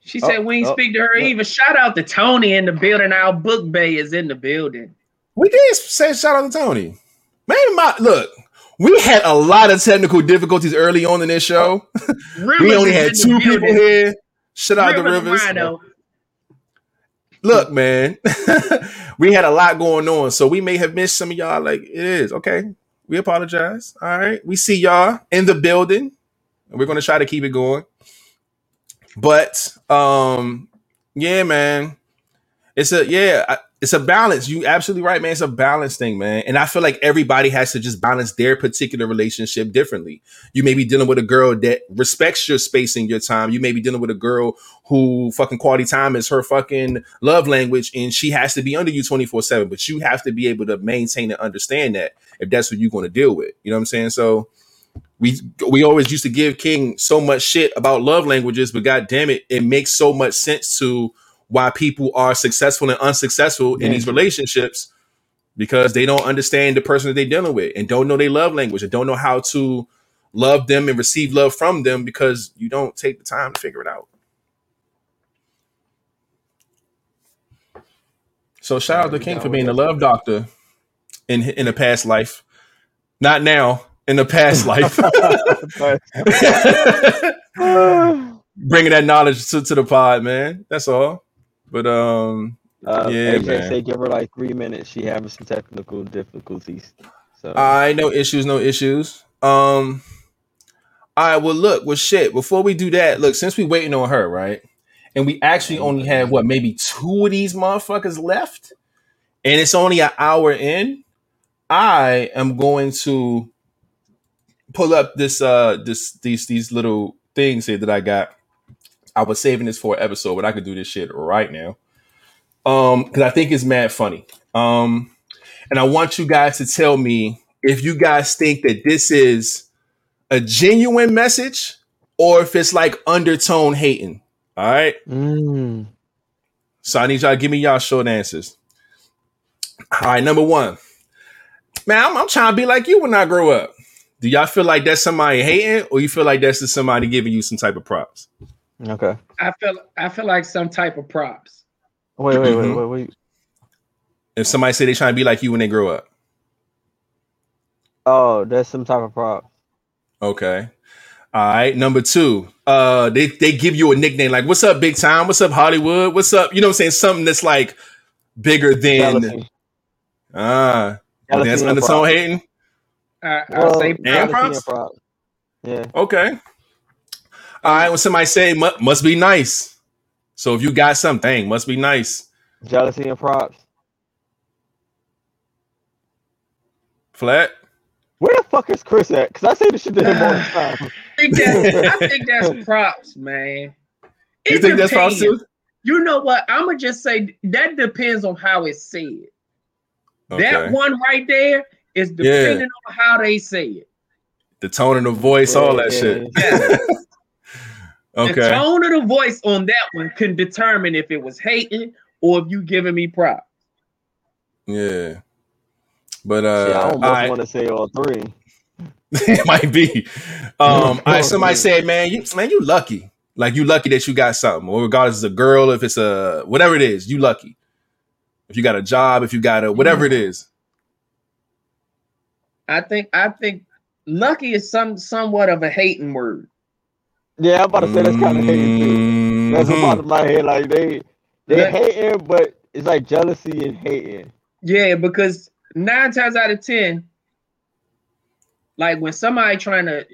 Speaker 6: She
Speaker 1: Oh,
Speaker 6: said we ain't
Speaker 1: oh,
Speaker 6: speak to her
Speaker 1: oh.
Speaker 6: even. Shout out to Tony in the building. Our book bay is in the building.
Speaker 2: We did say shout out to Tony. Maybe my look. We had a lot of technical difficulties early on in this show. We only had two people here. Shout out to
Speaker 6: Rivers
Speaker 2: Rivers.
Speaker 6: Rhino.
Speaker 2: Look, man, (laughs) we had a lot going on, so we may have missed some of y'all. Like it is okay. We apologize. All right, we see y'all in the building, and we're gonna try to keep it going. But um, yeah, man, it's a yeah, it's a balance. You absolutely right, man. It's a balance thing, man. And I feel like everybody has to just balance their particular relationship differently. You may be dealing with a girl that respects your space and your time. You may be dealing with a girl who fucking quality time is her fucking love language and she has to be under you 24 7 but you have to be able to maintain and understand that if that's what you're going to deal with you know what i'm saying? So we we always used to give king so much shit about love languages but god damn it it makes so much sense to why people are successful and unsuccessful in these relationships because they don't understand the person that they're dealing with and don't know their love language and don't know how to love them and receive love from them because you don't take the time to figure it out So shout out to King for being the love doctor in in a past life. Not now, in the past (laughs) life. (laughs) Bringing that knowledge to, to the pod, man. That's all. But um
Speaker 1: Uh,
Speaker 2: Yeah,
Speaker 1: AJ
Speaker 2: man.
Speaker 1: say give her like three minutes. She having some technical difficulties. So
Speaker 2: I no issues, no issues. Um all right, well look, well shit, before we do that, look, since we waiting on her, right? And we actually only have what, maybe two of these motherfuckers left, and it's only an hour in. I am going to pull up this uh this these these little things here that I got. I was saving this for an episode, but I could do this shit right now. Um, because I think it's mad funny. Um, and I want you guys to tell me if you guys think that this is a genuine message or if it's like undertone hating. All right.
Speaker 1: Mm.
Speaker 2: So I need y'all to give me y'all short answers. All right, number one. Man, I'm, I'm trying to be like you when I grow up. Do y'all feel like that's somebody hating, or you feel like that's just somebody giving you some type of props?
Speaker 1: Okay.
Speaker 6: I feel I feel like some type of props.
Speaker 1: Wait, wait, wait,
Speaker 2: Mhm.
Speaker 1: wait, wait.
Speaker 2: If somebody say they trying to be like you when they grow up,
Speaker 1: Oh, that's some type of prop.
Speaker 2: okay. All right. Number two, uh, they they give you a nickname like "What's up, Big Time? What's up, Hollywood? What's up?" You know what I'm saying? Something that's like bigger than
Speaker 1: Jealousy.
Speaker 2: ah.
Speaker 1: Jealousy
Speaker 2: that's
Speaker 1: and
Speaker 2: undertone
Speaker 1: prop.
Speaker 2: hating.
Speaker 6: I, I
Speaker 1: Well,
Speaker 6: say
Speaker 2: and
Speaker 1: jealousy
Speaker 2: props?
Speaker 1: and. Yeah.
Speaker 2: Okay. All right. When somebody say mu- must be nice, so if you got something, must be nice.
Speaker 1: Jealousy and props.
Speaker 2: Flat.
Speaker 1: Where the fuck is Chris at? Because I say this shit to him all the (laughs) time.
Speaker 6: I think that (laughs) I think that's props, man.
Speaker 2: You
Speaker 6: It
Speaker 2: think that's props too?
Speaker 6: You know what? I'm gonna just say that depends on how it's said. That one right there is depending on how they say it.
Speaker 2: The tone and the voice, all that
Speaker 1: Yeah,
Speaker 2: shit.
Speaker 6: Yeah. (laughs) The tone of the voice on that one can determine if it was hating or if you giving me props.
Speaker 2: Yeah. But
Speaker 1: Shit, I
Speaker 2: uh,
Speaker 1: almost
Speaker 2: all right.
Speaker 1: want to say all three. (laughs)
Speaker 2: it might be. Um, (laughs) all right, somebody said, man, you man, you lucky. Like you lucky that you got something, or regardless it's a girl, if it's a whatever it is, you lucky. If you got a job, if you got a whatever it is.
Speaker 6: I think I think lucky is some somewhat of a hating word.
Speaker 1: Yeah, I'm about to say that's kind of hating too. That's
Speaker 2: Mhm.
Speaker 1: about my head. Like they they
Speaker 6: Yeah.
Speaker 1: hating, but it's like jealousy and hating.
Speaker 6: Yeah, because nine times out of ten, like when somebody trying to,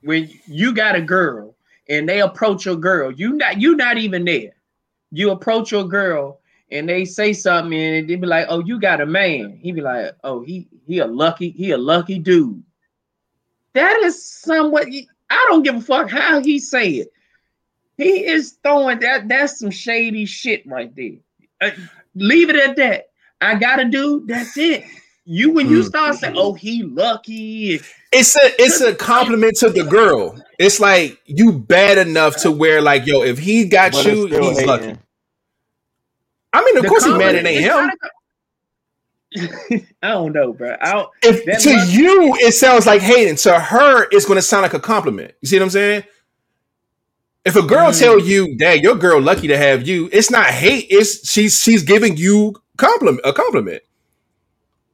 Speaker 6: when you got a girl and they approach your girl, you not you not even there. You approach your girl and they say something and they be like, "Oh, you got a man." He be like, "Oh, he he a lucky he a lucky dude." That is somewhat. I don't give a fuck how he say it. He is throwing that. That's some shady shit right there. Uh, leave it at that. I got a dude. That's it. You when you
Speaker 2: Mm.
Speaker 6: start saying, "Oh, he lucky,"
Speaker 2: It's a it's a compliment to the girl. It's like you bad enough to where like yo, if he got
Speaker 1: But
Speaker 2: you, he's
Speaker 1: hating.
Speaker 2: lucky. I mean, of
Speaker 6: The
Speaker 2: course he mad
Speaker 6: comment-
Speaker 2: it ain't him.
Speaker 6: not a- (laughs) I don't know, bro. I don't,
Speaker 2: If to
Speaker 6: must-
Speaker 2: you it sounds like hating, to her it's going to sound like a compliment. You see what I'm saying? If a girl
Speaker 6: Mm.
Speaker 2: tell you, "Dad, your girl lucky to have you," it's not hate. It's she's she's giving you compliment a compliment.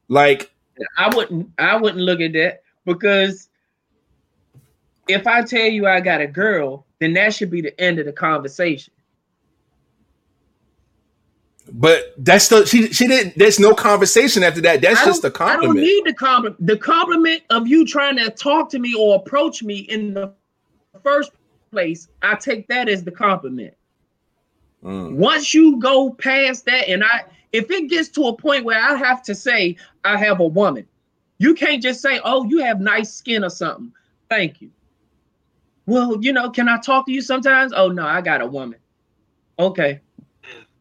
Speaker 2: Like
Speaker 6: I wouldn't. I wouldn't look at that because if I tell you I got a girl, then that should be the end of the conversation.
Speaker 2: But that's the she she didn't. There's no conversation after that. That's just a
Speaker 6: don't- I don't need the compliment. The compliment of you trying to talk to me or approach me in the first place, I take that as the compliment.
Speaker 2: Mm.
Speaker 6: Once you go past that, and I, if it gets to a point where I have to say I have a woman, you can't just say, "Oh, you have nice skin" or something. Thank you. Well, you know, can I talk to you sometimes? Oh no, I got a woman. Okay.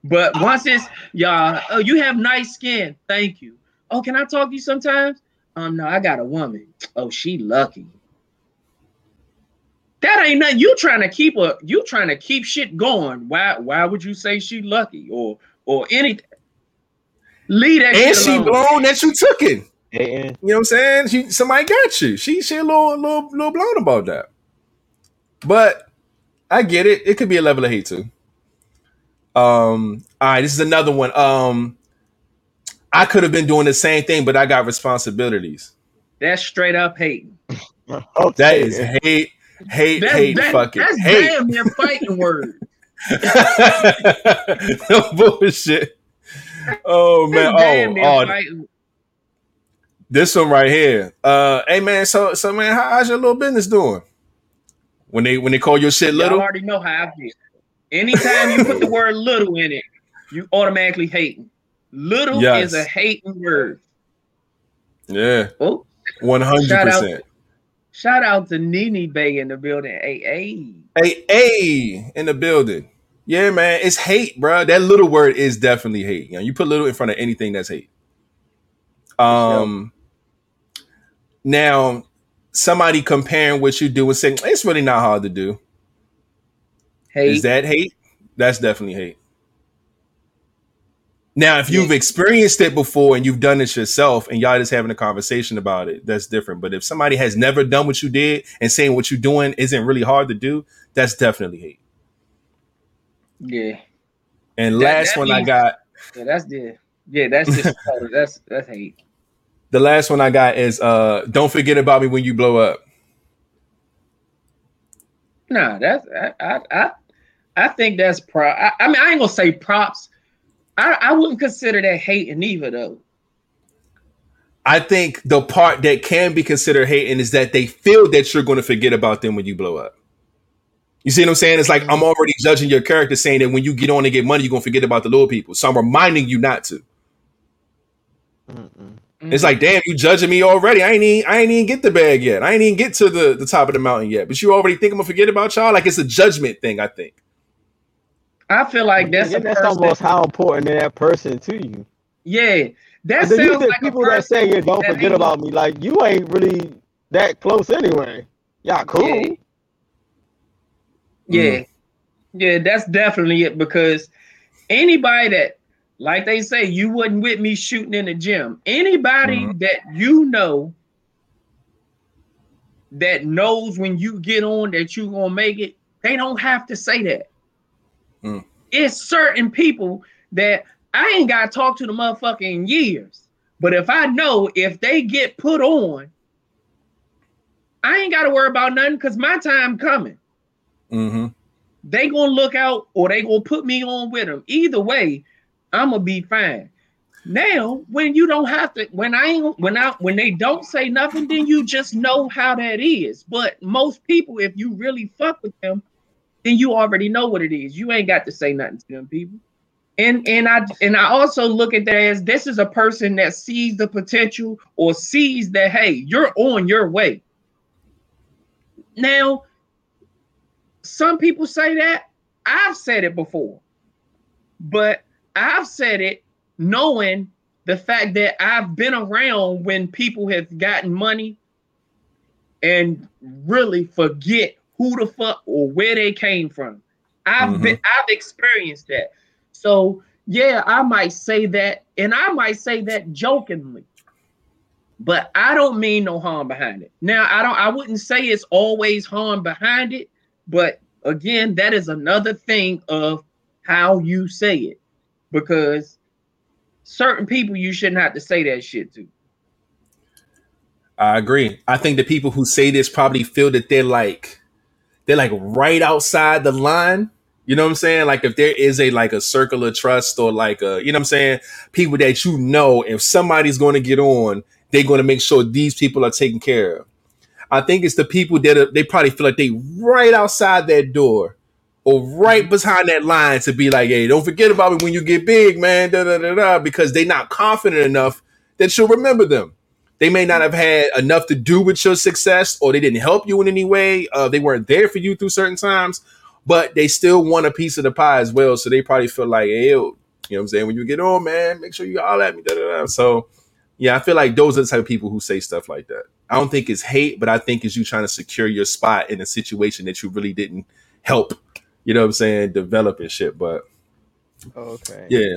Speaker 6: But once it's y'all, oh, you have nice skin. Thank you. Oh, can I talk to you sometimes? Um, no, I got a woman. Oh, she lucky. That ain't nothing. You trying to keep a you trying to keep shit going. Why why would you say she lucky or or anything? Leave that
Speaker 2: And she
Speaker 6: alone.
Speaker 2: blown that you took it.
Speaker 1: Hating.
Speaker 2: You know what I'm saying? She somebody got you. She she a little little little blown about that. But I get it. It could be a level of hate too. Um, all right, this is another one. Um, I could have been doing the same thing, but I got responsibilities.
Speaker 6: That's straight up hate.
Speaker 1: Okay. (laughs)
Speaker 2: That is hate, hate,
Speaker 6: That's,
Speaker 2: hate,
Speaker 6: that-
Speaker 2: fucking
Speaker 6: that's
Speaker 2: hate.
Speaker 6: damn near fighting word. (laughs)
Speaker 2: no bullshit. Oh (laughs) man. Oh, oh,
Speaker 6: fighting.
Speaker 2: this one right here. Uh, hey man. So, so man, how, how's your little business doing? When they when they call your shit
Speaker 6: Y'all
Speaker 2: little,
Speaker 6: already know how I feel. Anytime you put the (laughs) word little in it, you automatically hating. Little
Speaker 2: Yes.
Speaker 6: is a hating word.
Speaker 2: yeah,
Speaker 6: Oh,
Speaker 2: one hundred
Speaker 6: Shout out.
Speaker 2: percent.
Speaker 6: shout out to Nene Bay in the building. Hey, hey.
Speaker 2: Hey, hey, in the building. Yeah, man, it's hate, bro. That little word is definitely hate. You know, you put little in front of anything that's hate. Um, now somebody comparing what you do and saying it's really not hard to do.
Speaker 6: Hey,
Speaker 2: Is that hate? That's definitely hate. Now, if you've experienced it before and you've done it yourself and y'all just having a conversation about it, that's different. But if somebody has never done what you did and saying what you're doing isn't really hard to do, that's definitely hate.
Speaker 6: Yeah.
Speaker 2: And
Speaker 6: That-
Speaker 2: last
Speaker 6: that
Speaker 2: one I got,
Speaker 6: Yeah, that's the yeah, that's just (laughs) that's that's hate.
Speaker 2: the last one I got is uh don't forget about me when you blow up.
Speaker 6: Nah, that's I I I, I think that's pro. I, I mean, I ain't gonna say props. I I wouldn't consider that hating either though.
Speaker 2: I think the part that can be considered hating is that they feel that you're going to forget about them when you blow up. You see what I'm saying? It's like I'm mm-hmm. already judging your character, saying that when you get on and get money, you're gonna forget about the little people. So I'm reminding you not to.
Speaker 1: Mm-mm.
Speaker 2: It's like, damn, you judging me already. I ain't even, I ain't even get the bag yet. I ain't even get to the, the top of the mountain yet. But you already think I'm gonna forget about y'all? Like it's a judgment thing, I think.
Speaker 6: I feel like that's
Speaker 1: Yeah,
Speaker 6: a
Speaker 1: that's almost how important that person to you.
Speaker 6: yeah, that
Speaker 1: And then you
Speaker 6: sounds
Speaker 1: get
Speaker 6: like a
Speaker 1: people that say, yeah, "Don't
Speaker 6: that
Speaker 1: forget about me." Like you ain't really that close anyway. Y'all cool.
Speaker 6: Yeah. Yeah. Yeah, that's definitely it because anybody that like they say you wasn't with me shooting in the gym. Anybody
Speaker 2: Mhm.
Speaker 6: that you know that knows when you get on that you're gonna make it, they don't have to say that.
Speaker 2: Mm.
Speaker 6: It's certain people that I ain't gotta talk to the motherfucker in years. But if I know if they get put on, I ain't gotta worry about nothing because my time coming
Speaker 2: Mm-hmm.
Speaker 6: they gonna look out or they gonna put me on with them. Either way, I'm gonna be fine. Now, when you don't have to, when I ain't, when I, when they don't say nothing, then you just know how that is. But most people, if you really fuck with them, then you already know what it is. You ain't got to say nothing to them people. And and I and I also look at that as this is a person that sees the potential or sees that hey, you're on your way. Now, some people say that. I've said it before. But I've said it knowing the fact that I've been around when people have gotten money and really forget who the fuck or where they came from. I've mm-hmm. been I've experienced that. So yeah, I might say that, and I might say that jokingly, but I don't mean no harm behind it. Now I don't I wouldn't say it's always harm behind it, but again, that is another thing of how you say it because certain people you shouldn't have to say that shit to.
Speaker 2: I agree. I think the people who say this probably feel that they're like they're like right outside the line. You know what I'm saying? Like if there is a like a circle of trust or like a you know what I'm saying, people that you know, if somebody's going to get on, they're going to make sure these people are taken care of. I think it's the people that are, they probably feel like they right outside that door or right behind that line to be like, hey, don't forget about me when you get big, man. Da, da, da, da, because they're not confident enough that you'll remember them. They may not have had enough to do with your success, or they didn't help you in any way. Uh, they weren't there for you through certain times, but they still want a piece of the pie as well. So they probably feel like, hey, you know what I'm saying? When you get on, man, make sure you all at me. Da, da, da. So, yeah, I feel like those are the type of people who say stuff like that. I don't think it's hate, but I think it's you trying to secure your spot in a situation that you really didn't help. You know what I'm saying? Develop and shit. But
Speaker 1: Okay.
Speaker 2: yeah,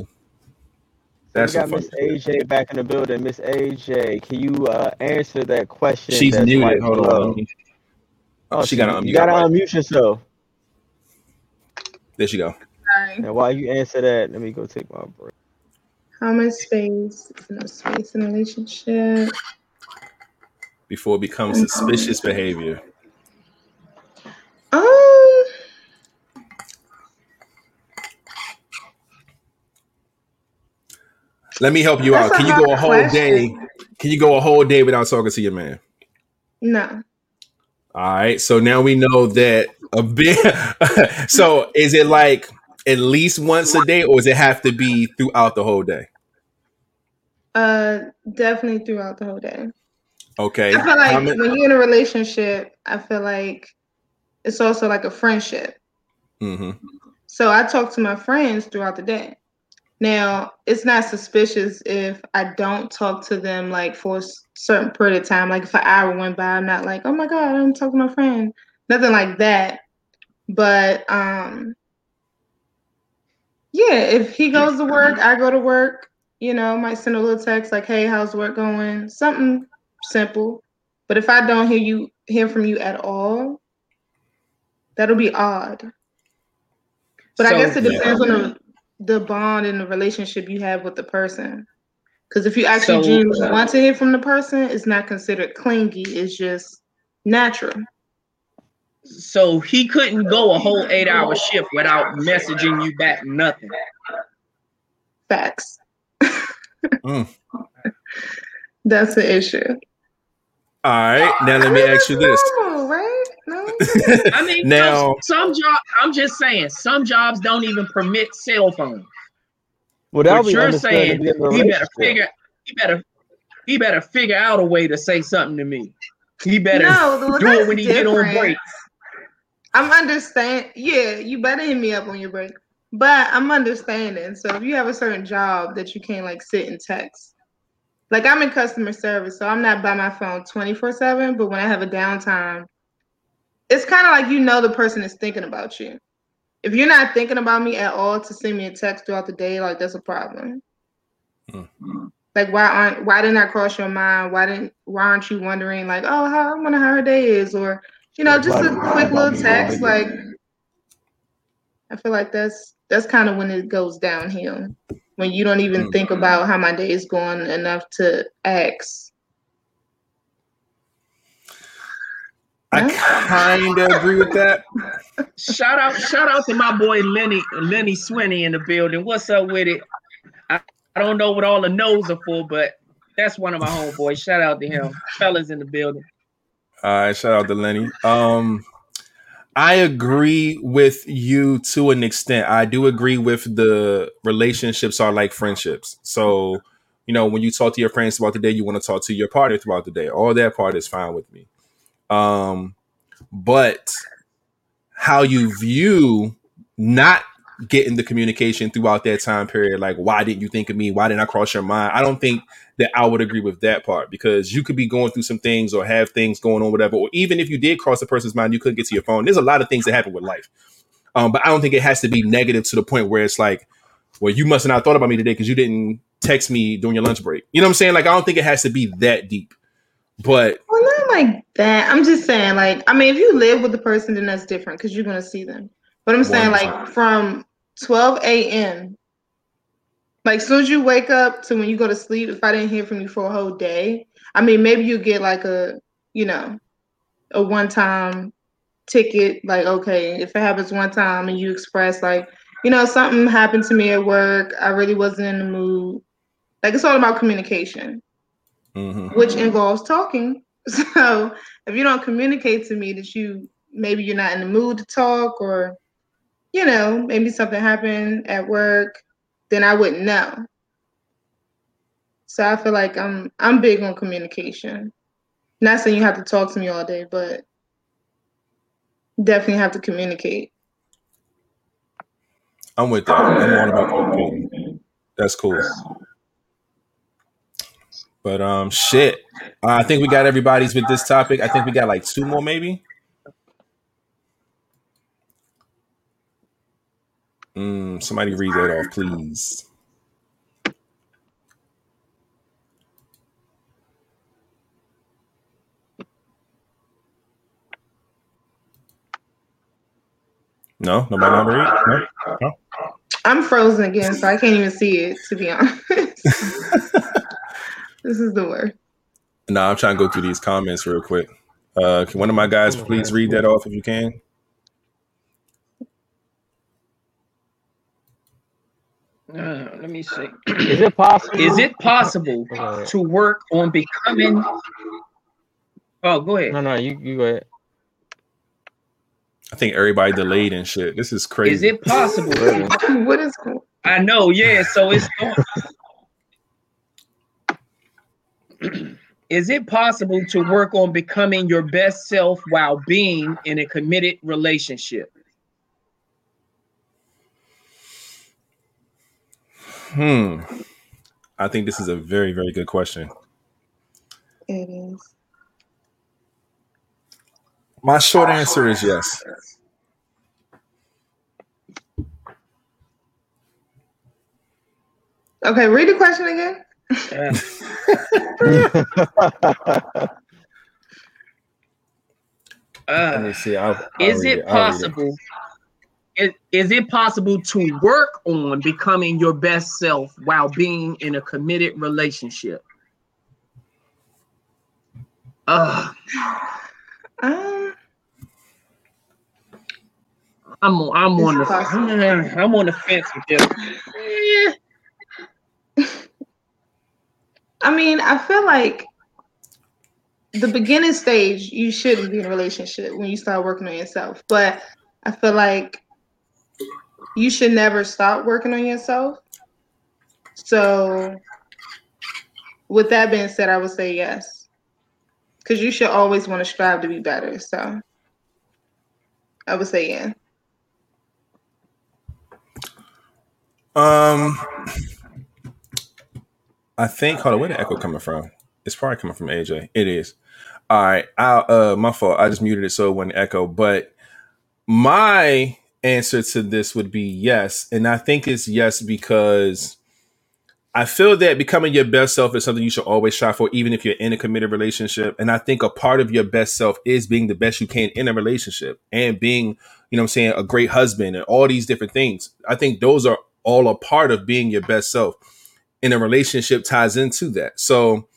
Speaker 1: So
Speaker 2: that's
Speaker 1: we got
Speaker 2: some
Speaker 1: Miss. AJ back in the building. Miss AJ, can you uh, answer that question?
Speaker 2: She's
Speaker 1: that's
Speaker 2: muted.
Speaker 1: right
Speaker 2: Hold
Speaker 1: below?
Speaker 2: on.
Speaker 1: Oh,
Speaker 2: she got to
Speaker 1: You gotta
Speaker 2: her mic.
Speaker 1: unmute yourself.
Speaker 2: There she go.
Speaker 5: Sorry.
Speaker 1: And while you answer that, let me go take my break.
Speaker 5: How much space? Is no space in a relationship.
Speaker 2: Before it becomes suspicious behavior.
Speaker 5: Um,
Speaker 2: Let me help you out. Can you go a whole
Speaker 5: question.
Speaker 2: day? Can you go a whole day without talking to your man?
Speaker 5: no.
Speaker 2: All right. So now we know that a bit. (laughs) so is it like at least once a day, or does it have to be throughout the whole day?
Speaker 5: Uh, definitely throughout the whole day.
Speaker 2: Okay.
Speaker 5: I feel like when you're in a relationship, I feel like it's also like a friendship.
Speaker 2: Mhm.
Speaker 5: So I talk to my friends throughout the day. Now, it's not suspicious if I don't talk to them like for a certain period of time. Like if an hour went by, I'm not like, oh my God, I'm talking to my friend. Nothing like that. But um yeah, if he goes to work, I go to work, you know, might send a little text like, hey, how's work going? Something simple. But if I don't hear you hear from you at all, that'll be odd. But I guess it depends on the the bond and the relationship you have with the person. Because if you actually
Speaker 6: So-
Speaker 5: genuinely want to hear from the person, it's not considered clingy. It's just natural.
Speaker 6: So he couldn't go a whole eight hour shift without messaging you back nothing.
Speaker 5: Facts. (laughs)
Speaker 2: Mm.
Speaker 5: That's the issue.
Speaker 2: All right. Now let me ask you this.
Speaker 5: Normal, right? No.
Speaker 6: I mean,
Speaker 2: Now-
Speaker 6: some, some job. I'm just saying, some jobs don't even permit cell phones.
Speaker 1: Well, that'll
Speaker 6: But
Speaker 1: be
Speaker 6: you're saying
Speaker 1: to be in a
Speaker 6: he better figure. He better. he better figure out a way to say something to me. He better
Speaker 5: No, well,
Speaker 6: do it
Speaker 5: that's
Speaker 6: when he get on
Speaker 5: different.
Speaker 6: break.
Speaker 5: I'm understand. Yeah, you better hit me up on your break. But I'm understanding. So if you have a certain job that you can't like sit and text, like I'm in customer service, so I'm not by my phone 24 seven. But when I have a downtime, it's kind of like you know the person is thinking about you. If you're not thinking about me at all to send me a text throughout the day, like that's a problem.
Speaker 2: Hmm.
Speaker 5: Like why aren't why didn't I cross your mind? Why didn't why aren't you wondering like oh how I wonder how her day is or you know just a quick little text like I feel like that's that's kind of when it goes downhill when you don't even
Speaker 2: Mm.
Speaker 5: think about how my day is going enough to ask.
Speaker 2: I kind of agree with that. (laughs)
Speaker 6: Shout out, shout out to my boy Lenny, Lenny Swinney in the building. What's up with it? I, I don't know what all the no's are for, but that's one of my homeboys. Shout out to him. Fellas in the building.
Speaker 2: All right, shout out to Lenny. Um, I agree with you to an extent. I do agree with the relationships are like friendships. So, you know, when you talk to your friends throughout the day, you want to talk to your partner throughout the day. All that part is fine with me. Um, but how you view not getting the communication throughout that time period, like why didn't you think of me? Why didn't I cross your mind? I don't think that I would agree with that part because you could be going through some things or have things going on, whatever. Or even if you did cross a person's mind, you couldn't get to your phone. There's a lot of things that happen with life. Um, but I don't think it has to be negative to the point where it's like, well, you must have not thought about me today because you didn't text me during your lunch break. You know what I'm saying? Like, I don't think it has to be that deep. But
Speaker 5: Well, not like that. I'm just saying, like, I mean, if you live with the person, then that's different because you're gonna see them. But I'm saying, like,
Speaker 2: 100%.
Speaker 5: from 12 a.m. Like, soon as you wake up to when you go to sleep, if I didn't hear from you for a whole day, I mean, maybe you get like a, you know, a one-time ticket. Like, okay, if it happens one time and you express like, you know, something happened to me at work, I really wasn't in the mood. Like, it's all about communication
Speaker 2: mhm.
Speaker 5: which involves talking. (laughs) So if you don't communicate to me that you maybe you're not in the mood to talk or you know, maybe something happened at work, then I wouldn't know. So I feel like I'm I'm big on communication. Not saying you have to talk to me all day, but definitely have to communicate.
Speaker 2: I'm with that. I'm all about communicating. That's cool. But um, shit. Uh, I think we got everybody's with this topic. I think we got like two more, maybe. Mm, somebody read that off, please. No, nobody know how to read. No?
Speaker 5: I'm frozen again, so I can't even see it to be honest. (laughs) this is the worst.
Speaker 2: No, I'm trying to go through these comments real quick. Uh, can one of my guys please read that off if you can?
Speaker 6: Uh, let me see.
Speaker 1: Is it possible?
Speaker 6: Is it possible
Speaker 1: Okay.
Speaker 6: to work on becoming? Oh, go ahead.
Speaker 1: No, no, you you go ahead.
Speaker 2: I think everybody delayed and shit. This is crazy.
Speaker 6: Is it possible? (laughs)
Speaker 5: What is?
Speaker 6: I know, yeah. So it's Is it possible to work on becoming your best self while being in a committed relationship?
Speaker 2: Hmm. I think this is a very, very good question.
Speaker 5: It is.
Speaker 2: My short answer is yes.
Speaker 5: Okay, read the question again.
Speaker 6: Uh, (laughs)
Speaker 1: Let me see. I'll, I'll
Speaker 6: is
Speaker 1: read
Speaker 6: it
Speaker 1: I'll
Speaker 6: possible? Is, is it possible to work on becoming your best self while being in a committed relationship? Uh,
Speaker 5: Um,
Speaker 6: I'm on, I'm on the
Speaker 5: possible.
Speaker 6: I'm on the fence with this.
Speaker 5: I mean, I feel like the beginning stage, you shouldn't be in a relationship when you start working on yourself. But I feel like you should never stop working on yourself. So with that being said, I would say yes. Because you should always want to strive to be better. So I would say yeah.
Speaker 2: Um, I think. Hold on, where the echo coming from? It's probably coming from AJ. It is. All right. I uh, my fault. I just muted it so it wouldn't echo. But my answer to this would be yes, and I think it's yes because I feel that becoming your best self is something you should always strive for, even if you're in a committed relationship. And I think a part of your best self is being the best you can in a relationship and being, you know I'm saying, a great husband and all these different things. I think those are all a part of being your best self. And a relationship ties into that. So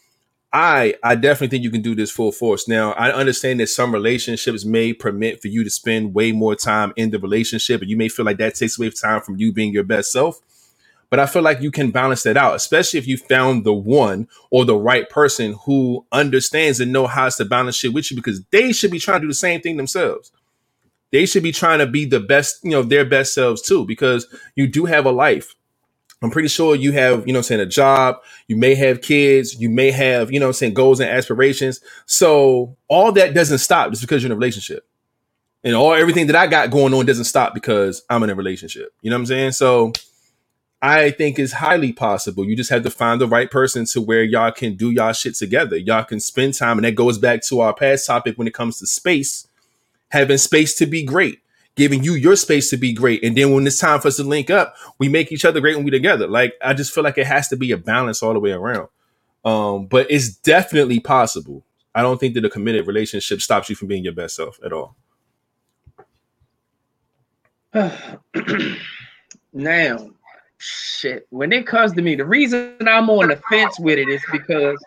Speaker 2: I I definitely think you can do this full force. Now, I understand that some relationships may permit for you to spend way more time in the relationship, and you may feel like that takes away time from you being your best self. But I feel like you can balance that out, especially if you found the one or the right person who understands and know how to balance shit with you, because they should be trying to do the same thing themselves. They should be trying to be the best, you know, their best selves too, because you do have a life. I'm pretty sure you have, you know I'm saying, a job, you may have kids, you may have, you know I'm saying, goals and aspirations. So all that doesn't stop just because you're in a relationship. And all everything that I got going on doesn't stop because I'm in a relationship. You know what I'm saying? So I think it's highly possible. You just have to find the right person to where y'all can do y'all shit together. Y'all can spend time. And that goes back to our past topic when it comes to space, having space to be great giving you your space to be great. And then when it's time for us to link up, we make each other great when we together. Like I just feel like it has to be a balance all the way around. Um, but it's definitely possible. I don't think that a committed relationship stops you from being your best self at all. (sighs)
Speaker 6: now, shit. When it comes to me, the reason I'm on the fence with it is because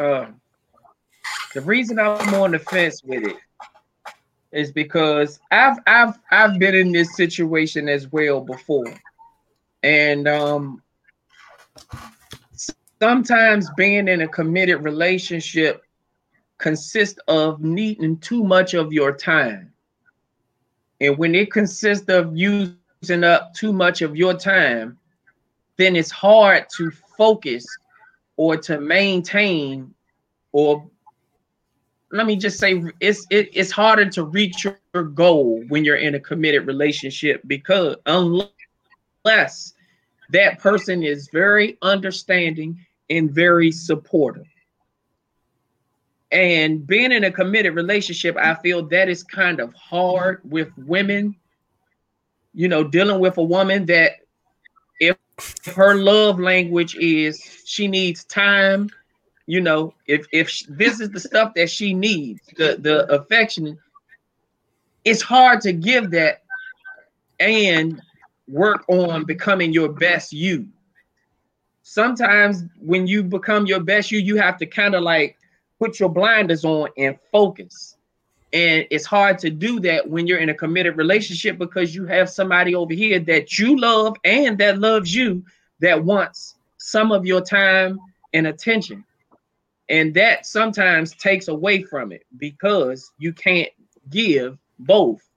Speaker 6: uh, the reason I'm on the fence with it is because I've I've I've been in this situation as well before. And um sometimes being in a committed relationship consists of needing too much of your time. And when it consists of using up too much of your time, then it's hard to focus or to maintain or let me just say it's it, it's harder to reach your goal when you're in a committed relationship because unless that person is very understanding and very supportive. And being in a committed relationship i feel that is kind of hard with women you know dealing with a woman that if her love language is she needs time you know, if if this is the stuff that she needs, the the affection, it's hard to give that and work on becoming your best you. Sometimes when you become your best you, you have to kind of like put your blinders on and focus. And it's hard to do that when you're in a committed relationship because you have somebody over here that you love and that loves you that wants some of your time and attention. And that sometimes takes away from it because you can't give both.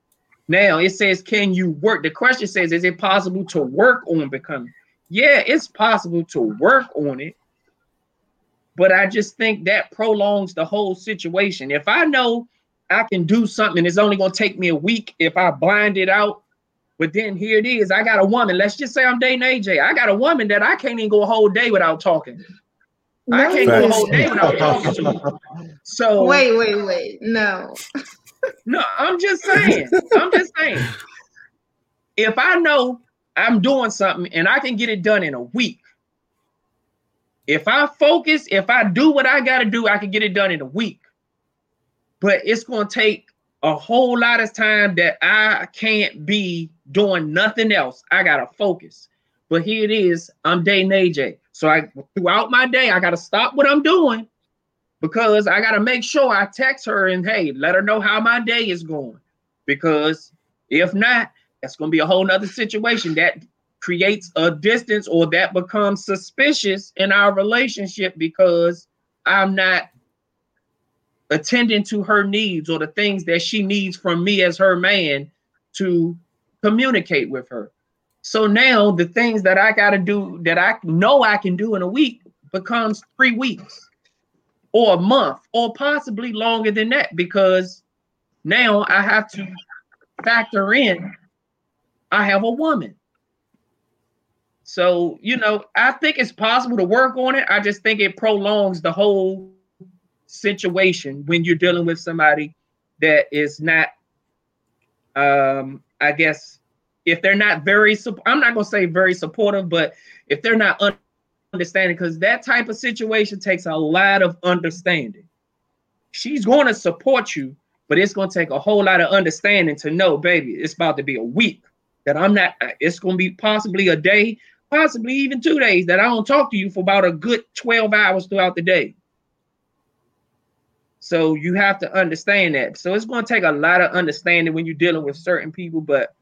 Speaker 6: Now it says, can you work? The question says, is it possible to work on becoming? Yeah, it's possible to work on it. But I just think that prolongs the whole situation. If I know I can do something, it's only going to take me a week if I blind it out. But then here it is. I got a woman. Let's just say I'm dating AJ. I got a woman that I can't even go a whole day without talking. I can't go a whole day without talking to you. So
Speaker 5: wait, wait, wait. No.
Speaker 6: no, I'm just saying. I'm just saying. If I know I'm doing something and I can get it done in a week, if I focus, if I do what I got to do, I can get it done in a week. But it's going to take a whole lot of time that I can't be doing nothing else. I got to focus. But here it is. I'm dating AJ. So I throughout my day, I gotta stop what I'm doing because I gotta make sure I text her and hey, let her know how my day is going. Because if not, that's gonna be a whole nother situation that creates a distance or that becomes suspicious in our relationship because I'm not attending to her needs or the things that she needs from me as her man to communicate with her. So now the things that I got to do that I know I can do in a week becomes three weeks or a month or possibly longer than that because now I have to factor in I have a woman. So, you know, I think it's possible to work on it. I just think it prolongs the whole situation when you're dealing with somebody that is not um I guess if they're not very I'm not going to say very supportive, but if they're not understanding cuz that type of situation takes a lot of understanding. She's going to support you, but it's going to take a whole lot of understanding to know, baby, it's about to be a week that I'm not it's going to be possibly a day, possibly even 2 days that I don't talk to you for about a good 12 hours throughout the day. So you have to understand that. So it's going to take a lot of understanding when you're dealing with certain people, but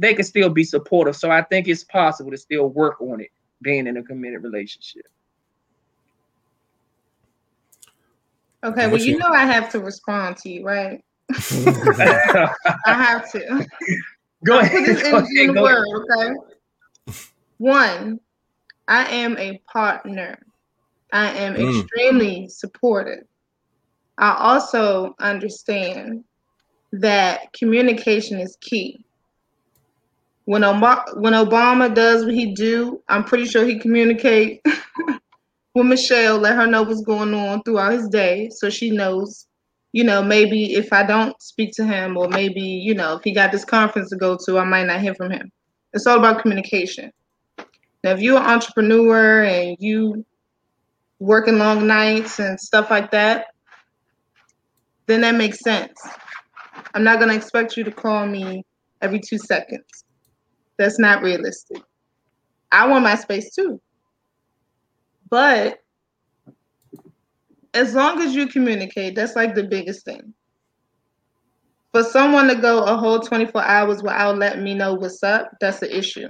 Speaker 6: they can still be supportive. So I think it's possible to still work on it being in a committed relationship.
Speaker 5: Okay, well, you
Speaker 2: you-
Speaker 5: know I have to respond to you, right? (laughs) I have to. (laughs)
Speaker 6: Go
Speaker 5: I'll
Speaker 6: ahead.
Speaker 5: Put this
Speaker 6: Go
Speaker 5: energy in
Speaker 6: ahead,
Speaker 5: the
Speaker 6: go ahead.
Speaker 5: okay? One, I am a partner. I am
Speaker 2: Mm.
Speaker 5: extremely supportive. I also understand that communication is key. When Obama, when Obama does what he do, I'm pretty sure he communicate (laughs) with Michelle, let her know what's going on throughout his day, so she knows. You know, maybe if I don't speak to him, or maybe you know, if he got this conference to go to, I might not hear from him. It's all about communication. Now, if you're an entrepreneur and you working long nights and stuff like that, then that makes sense. I'm not gonna expect you to call me every two seconds. That's not realistic. I want my space too. But as long as you communicate, that's like the biggest thing. For someone to go a whole 24 hours without letting me know what's up, that's an issue.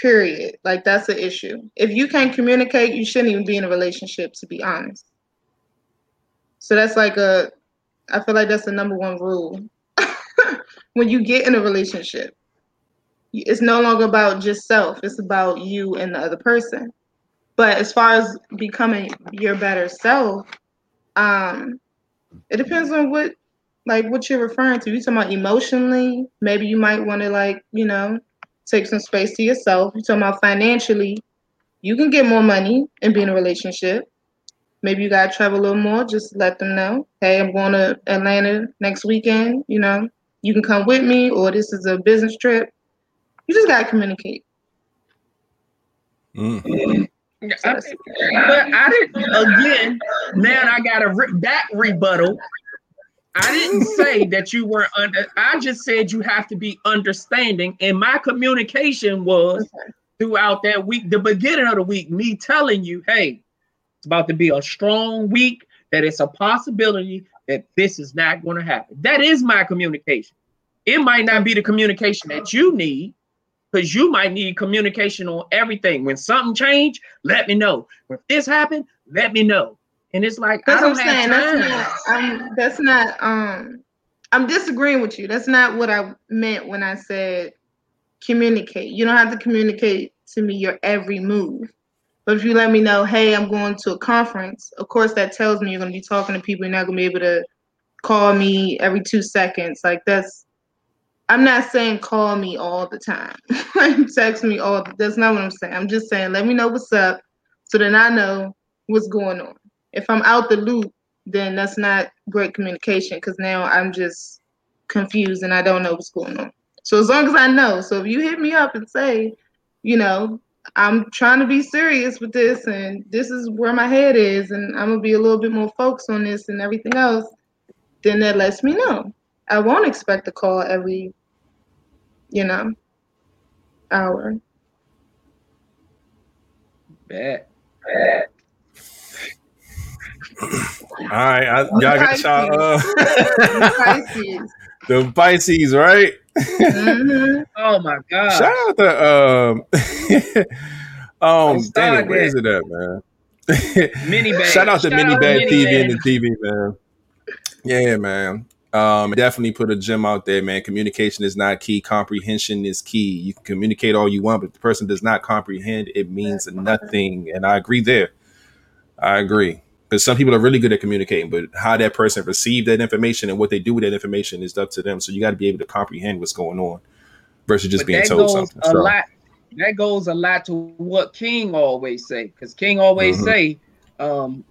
Speaker 5: Period. Like that's an issue. If you can't communicate, you shouldn't even be in a relationship, to be honest. So that's like a, I feel like that's the number one rule. When you get in a relationship, it's no longer about just self, it's about you and the other person. But as far as becoming your better self, um, it depends on what like what you're referring to. You talking about emotionally, maybe you might want to like, you know, take some space to yourself. You talking about financially, you can get more money and be in a relationship. Maybe you gotta travel a little more. Just let them know, hey, I'm going to Atlanta next weekend. You know, you can come with me, or this is a business trip. You just gotta communicate.
Speaker 2: Mm.
Speaker 6: Yeah, I- but I didn't. Again, now I got a re- back rebuttal. I didn't (laughs) say that you weren't under. I just said you have to be understanding, and my communication was throughout that week, the beginning of the week, me telling you, hey, it's about to be a strong week. That it's a possibility that this is not going to happen. That is my communication. It might not be the communication that you need, because you might need communication on everything. When something change, let me know. When this happened, let me know. And it's like
Speaker 5: That's
Speaker 6: I
Speaker 5: what
Speaker 6: don't
Speaker 5: I'm saying. That's not. Um, that's not. Um, I'm disagreeing with you. That's not what I meant when I said communicate. You don't have to communicate to me your every move. But if you let me know, hey, I'm going to a conference, of course that tells me you're going to be talking to people. You're not going to be able to call me every two seconds. Like that's. I'm not saying call me all the time. (laughs) like text me all. That's not what I'm saying. I'm just saying let me know what's up, so then I know what's going on. If I'm out the loop, then that's not great communication because now I'm just confused and I don't know what's going on. So as long as I know, so if you hit me up and say, you know, I'm trying to be serious with this and this is where my head is and I'm gonna be a little bit more focused on this and everything else, then that lets me know. I won't expect a call every, you know, hour.
Speaker 6: Bet.
Speaker 2: All right, I, y'all got y'all uh, (laughs) (laughs) the Pisces, right?
Speaker 5: Hmm
Speaker 6: Oh my God.
Speaker 2: Shout out to um, (laughs) um,
Speaker 6: Don't
Speaker 2: it, where is it at, man? (laughs)
Speaker 6: Mini bag.
Speaker 2: Shout out to
Speaker 6: Shout
Speaker 2: Mini
Speaker 6: out
Speaker 2: Bag
Speaker 6: Mini
Speaker 2: TV
Speaker 6: Bag.
Speaker 2: and the TV, man. Yeah, man. Um, definitely put a gem out there, man. Communication is not key. Comprehension is key. You can communicate all you want, but if the person does not comprehend, it means nothing. And I agree there. I agree. Because some people are really good at communicating, but how that person receive that information and what they do with that information is up to them. So you got to be able to comprehend what's going on versus just
Speaker 6: But
Speaker 2: being
Speaker 6: that
Speaker 2: told
Speaker 6: goes
Speaker 2: something.
Speaker 6: a
Speaker 2: So,
Speaker 6: lot. That goes a lot to what King always say, because King always
Speaker 2: Mhm.
Speaker 6: say, um,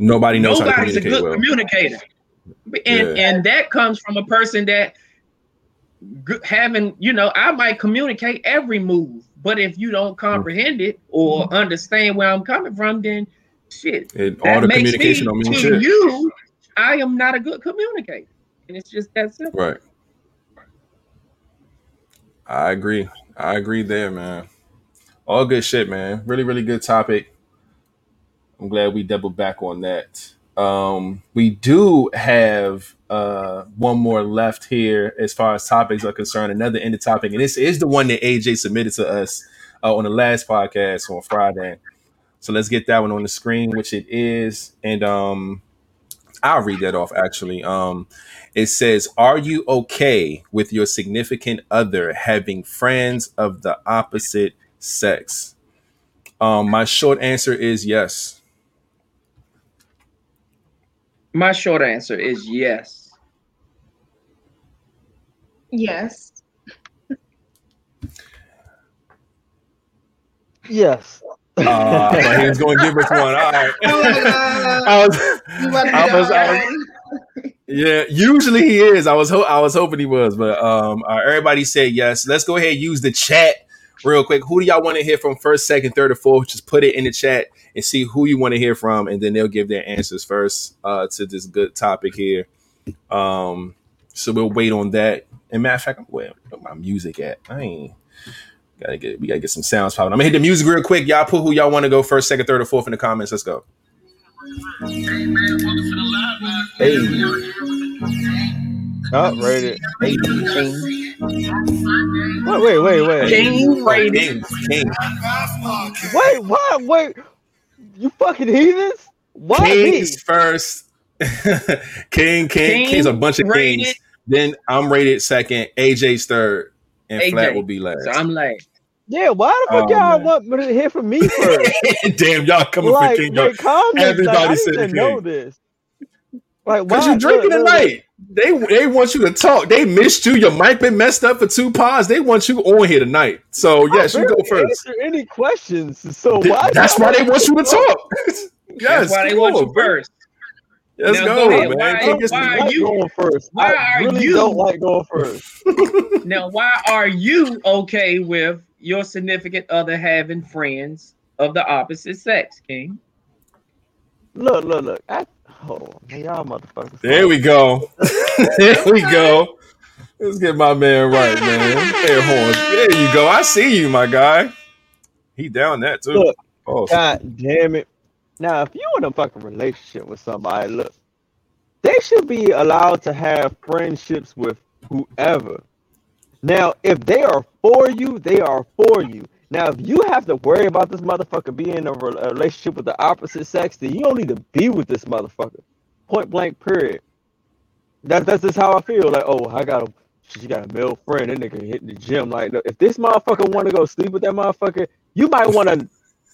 Speaker 2: nobody knows how to
Speaker 6: nobody's a
Speaker 2: communicate
Speaker 6: good
Speaker 2: well.
Speaker 6: communicator, and
Speaker 2: Yeah.
Speaker 6: and that comes from a person that having you know I might communicate every move, but if you don't comprehend it or understand where I'm coming from, then shit,
Speaker 2: It,
Speaker 6: that
Speaker 2: all the communication
Speaker 6: me
Speaker 2: don't mean
Speaker 6: to
Speaker 2: shit.
Speaker 6: you. I am not a good communicator, and it's just that simple.
Speaker 2: Right. I agree. I agree there, man. All good shit, man. Really, really good topic. I'm glad we doubled back on that. Um, we do have uh, one more left here as far as topics are concerned. Another ended topic, and this is the one that AJ submitted to us uh, on the last podcast on Friday. So let's get that one on the screen, which it is, and um, I'll read that off actually. Um, it says, Are you okay with your significant other having friends of the opposite sex? Um, my short answer is yes.
Speaker 6: My short answer is yes.
Speaker 5: Yes.
Speaker 1: Yes.
Speaker 2: Uh, but he was going to give us one. All right.
Speaker 5: Uh,
Speaker 2: I was,
Speaker 5: you about to be
Speaker 2: I was, I was, yeah, usually he is. I was, ho- I was hoping he was, but um, everybody said yes. Let's go ahead and use the chat real quick. Who do y'all want to hear from first, second, third, or fourth? Just put it in the chat and see who you want to hear from, and then they'll give their answers first uh, to this good topic here. Um, so we'll wait on that. And matter of fact, where my music at? I ain't gotta get. We gotta get some sounds popping. I'm gonna hit the music real quick. Y'all put who y'all want to go first, second, third, or fourth in the comments. Let's go.
Speaker 1: Hey. Up, rated. Hey. Wait, wait, wait, wait.
Speaker 6: King rated.
Speaker 2: King, King,
Speaker 1: Wait, why? Wait. You fucking heathens? Why me?
Speaker 2: First. (laughs) King, King,
Speaker 6: King
Speaker 2: King's a bunch of
Speaker 6: rated.
Speaker 2: kings. Then I'm rated second. AJ's third, and
Speaker 6: AJ.
Speaker 2: Flat will be last.
Speaker 6: So I'm like,
Speaker 1: Yeah, why the fuck
Speaker 2: Oh,
Speaker 1: y'all
Speaker 2: man.
Speaker 1: want me to hear from me first? (laughs)
Speaker 2: Damn, y'all coming
Speaker 1: like,
Speaker 2: for King. yo.
Speaker 1: wait, comments,
Speaker 2: Everybody
Speaker 1: like, I
Speaker 2: said
Speaker 1: need to
Speaker 2: King.
Speaker 1: know this. Like, why?
Speaker 2: Cause you drinking
Speaker 1: look, look,
Speaker 2: tonight. They they want you to talk. They missed you. Your mic been messed up for two pods. They want you on here tonight. So
Speaker 1: look.
Speaker 2: yes,
Speaker 1: I
Speaker 2: you go first.
Speaker 1: Answer any questions? So
Speaker 2: Th-
Speaker 1: why?
Speaker 2: That's why they want you to
Speaker 1: me
Speaker 2: talk. (laughs) yes,
Speaker 6: that's why they want
Speaker 2: on,
Speaker 6: you first.
Speaker 2: Let's
Speaker 6: Now
Speaker 2: go,
Speaker 6: go ahead.
Speaker 2: man.
Speaker 6: Why- why are you-
Speaker 1: going first?
Speaker 6: why
Speaker 1: I
Speaker 6: are
Speaker 1: really
Speaker 6: you-
Speaker 1: don't like going first. (laughs)
Speaker 6: Now, why are you okay with your significant other having friends of the opposite sex, King?
Speaker 1: Look, look, look. I, oh, man, y'all motherfuckers.
Speaker 2: There we go. (laughs) there we go. Let's get my man right, man. Air horns. There you go. I see you, my guy. He down that too.
Speaker 1: Look,
Speaker 2: Oh,
Speaker 1: God damn it. Now, if you in a fucking relationship with somebody, look, they should be allowed to have friendships with whoever. Now, if they are for you, they are for you. Now, if you have to worry about this motherfucker being in a relationship with the opposite sex, then you don't need to be with this motherfucker. Point blank, period. That, that's just how I feel. Like, oh, I got a, she got a male friend. That nigga hitting the gym. Like, if this motherfucker want to go sleep with that motherfucker, you might want to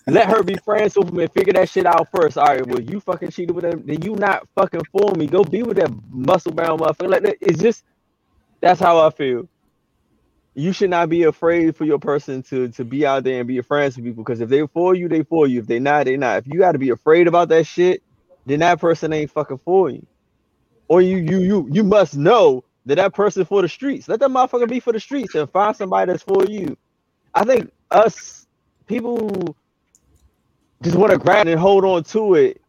Speaker 1: let her be friends with him and figure that shit out first. All right, well, you fucking cheated with him, then you not fucking for me. Go be with that muscle bound motherfucker. Like it's just that's how I feel. You should not be afraid for your person to to be out there and be friends with people because if they for you, they for you. If they not, they not. If you got to be afraid about that shit, then that person ain't fucking for you. Or you you you you must know that that person for the streets. Let that motherfucker be for the streets and find somebody that's for you. I think us people just want to grab and hold on to it,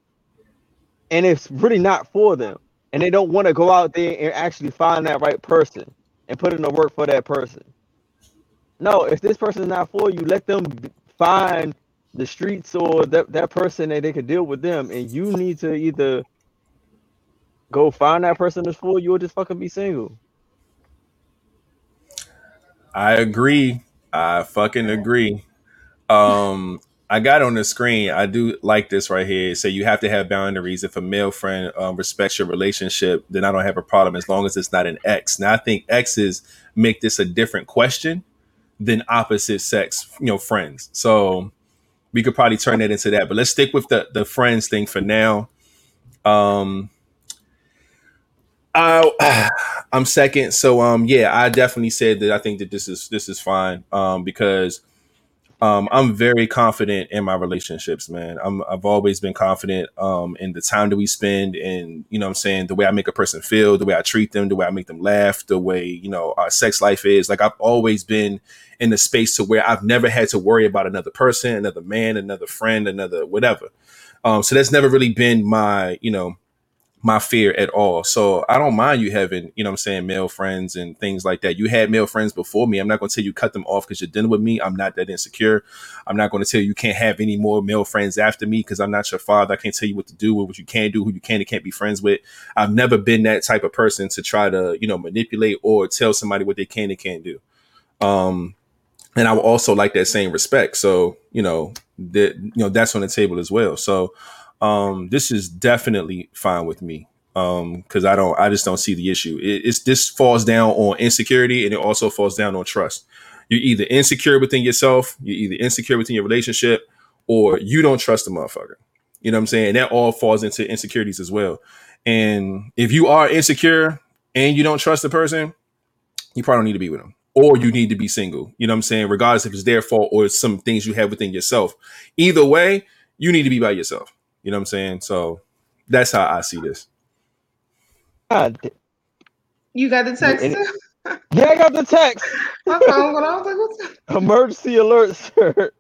Speaker 1: and it's really not for them. And they don't want to go out there and actually find that right person and put in the work for that person. No, if this person is not for you, let them find the streets or that, that person that they could deal with them. And you need to either go find that person that's for you or just fucking be single.
Speaker 2: I agree. I fucking agree. Um, I got on the screen. I do like this right here. Say you have to have boundaries. If a male friend um, respects your relationship, then I don't have a problem as long as it's not an ex. Now I think exes make this a different question than opposite sex, you know, friends. So we could probably turn that into that. But let's stick with the the friends thing for now. Um, I (sighs) I'm second. So um, yeah, I definitely said that I think that this is this is fine. Um, because um, I'm very confident in my relationships, man. I'm, I've always been confident um, in the time that we spend and, you know what I'm saying, the way I make a person feel, the way I treat them, the way I make them laugh, the way, you know, our sex life is. Like I've always been in the space to where I've never had to worry about another person, another man, another friend, another whatever. Um, so that's never really been my, you know, my fear at all. So I don't mind you having, you know I'm saying, male friends and things like that. You had male friends before me. I'm not going to tell you cut them off because you're dealing with me. I'm not that insecure. I'm not going to tell you you can't have any more male friends after me because I'm not your father. I can't tell you what to do or what you can do, who you can and can't be friends with. I've never been that type of person to try to, you know, manipulate or tell somebody what they can and can't do. Um, and I would also like that same respect. So, you know, that, you know, that's on the table as well. So, um, this is definitely fine with me because I don't, I just don't see the issue. It, it's this falls down on insecurity and it also falls down on trust. You're either insecure within yourself, you're either insecure within your relationship, or you don't trust the motherfucker. You know what I'm saying? That all falls into insecurities as well. And if you are insecure and you don't trust the person, you probably don't need to be with them. Or you need to be single. You know what I'm saying? Regardless if it's their fault or some things you have within yourself. Either way, you need to be by yourself. You know what I'm saying? So that's how I see this.
Speaker 1: God,
Speaker 5: You got the text?
Speaker 1: And-
Speaker 5: too? (laughs)
Speaker 1: yeah, I got the text.
Speaker 5: My phone went off. What's (laughs) up?
Speaker 1: Emergency alert, sir.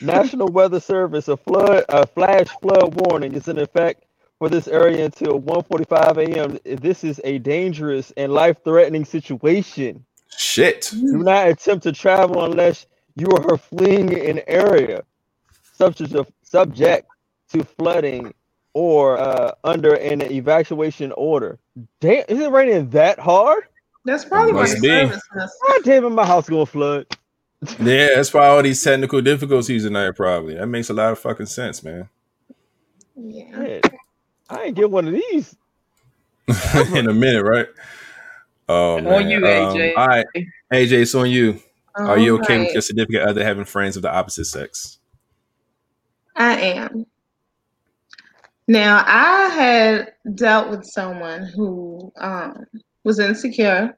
Speaker 1: National Weather Service, a flood, a flash flood warning is in effect for this area until 1:45 a.m. This is a dangerous and life-threatening situation.
Speaker 2: Shit.
Speaker 1: Do not attempt to travel unless you are fleeing an area subject to, subject to flooding or uh, under an evacuation order. Damn, is it raining that hard?
Speaker 5: That's probably why
Speaker 2: Must
Speaker 5: the
Speaker 2: be.
Speaker 5: service messed
Speaker 1: God damn it, my house gonna flood. (laughs)
Speaker 2: Yeah, that's why all these technical difficulties tonight, probably. That makes a lot of fucking sense, man.
Speaker 5: Yeah.
Speaker 1: Shit. I ain't get one of these. (laughs)
Speaker 2: In a minute, right? Oh,
Speaker 6: On
Speaker 2: man.
Speaker 6: you,
Speaker 2: Um,
Speaker 6: AJ.
Speaker 2: all right. AJ, it's on you. Are you okay with your significant other having friends of the opposite sex?
Speaker 5: I am. Now, I had dealt with someone who um, was insecure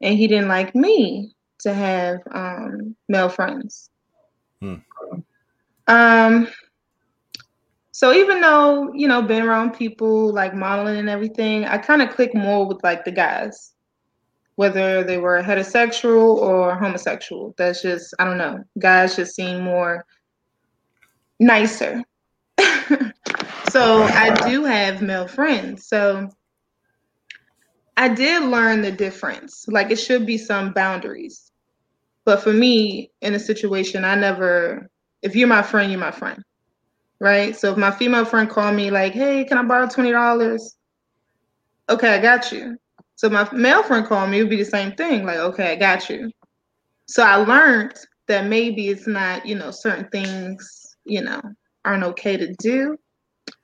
Speaker 5: and he didn't like me to have um, male friends.
Speaker 2: Hmm.
Speaker 5: Um, so even though, you know, being around people like modeling and everything, I kind of click more with like the guys, whether they were heterosexual or homosexual. That's just, I don't know. Guys just seem more nicer. So I do have male friends. So I did learn the difference. Like it should be some boundaries. But for me, in a situation, I never, if you're my friend, you're my friend. Right? So if my female friend called me like, hey, can I borrow $20? Okay, I got you. So my male friend called me, it would be the same thing. Like, okay, I got you. So I learned that maybe it's not, you know, certain things, you know, aren't okay to do.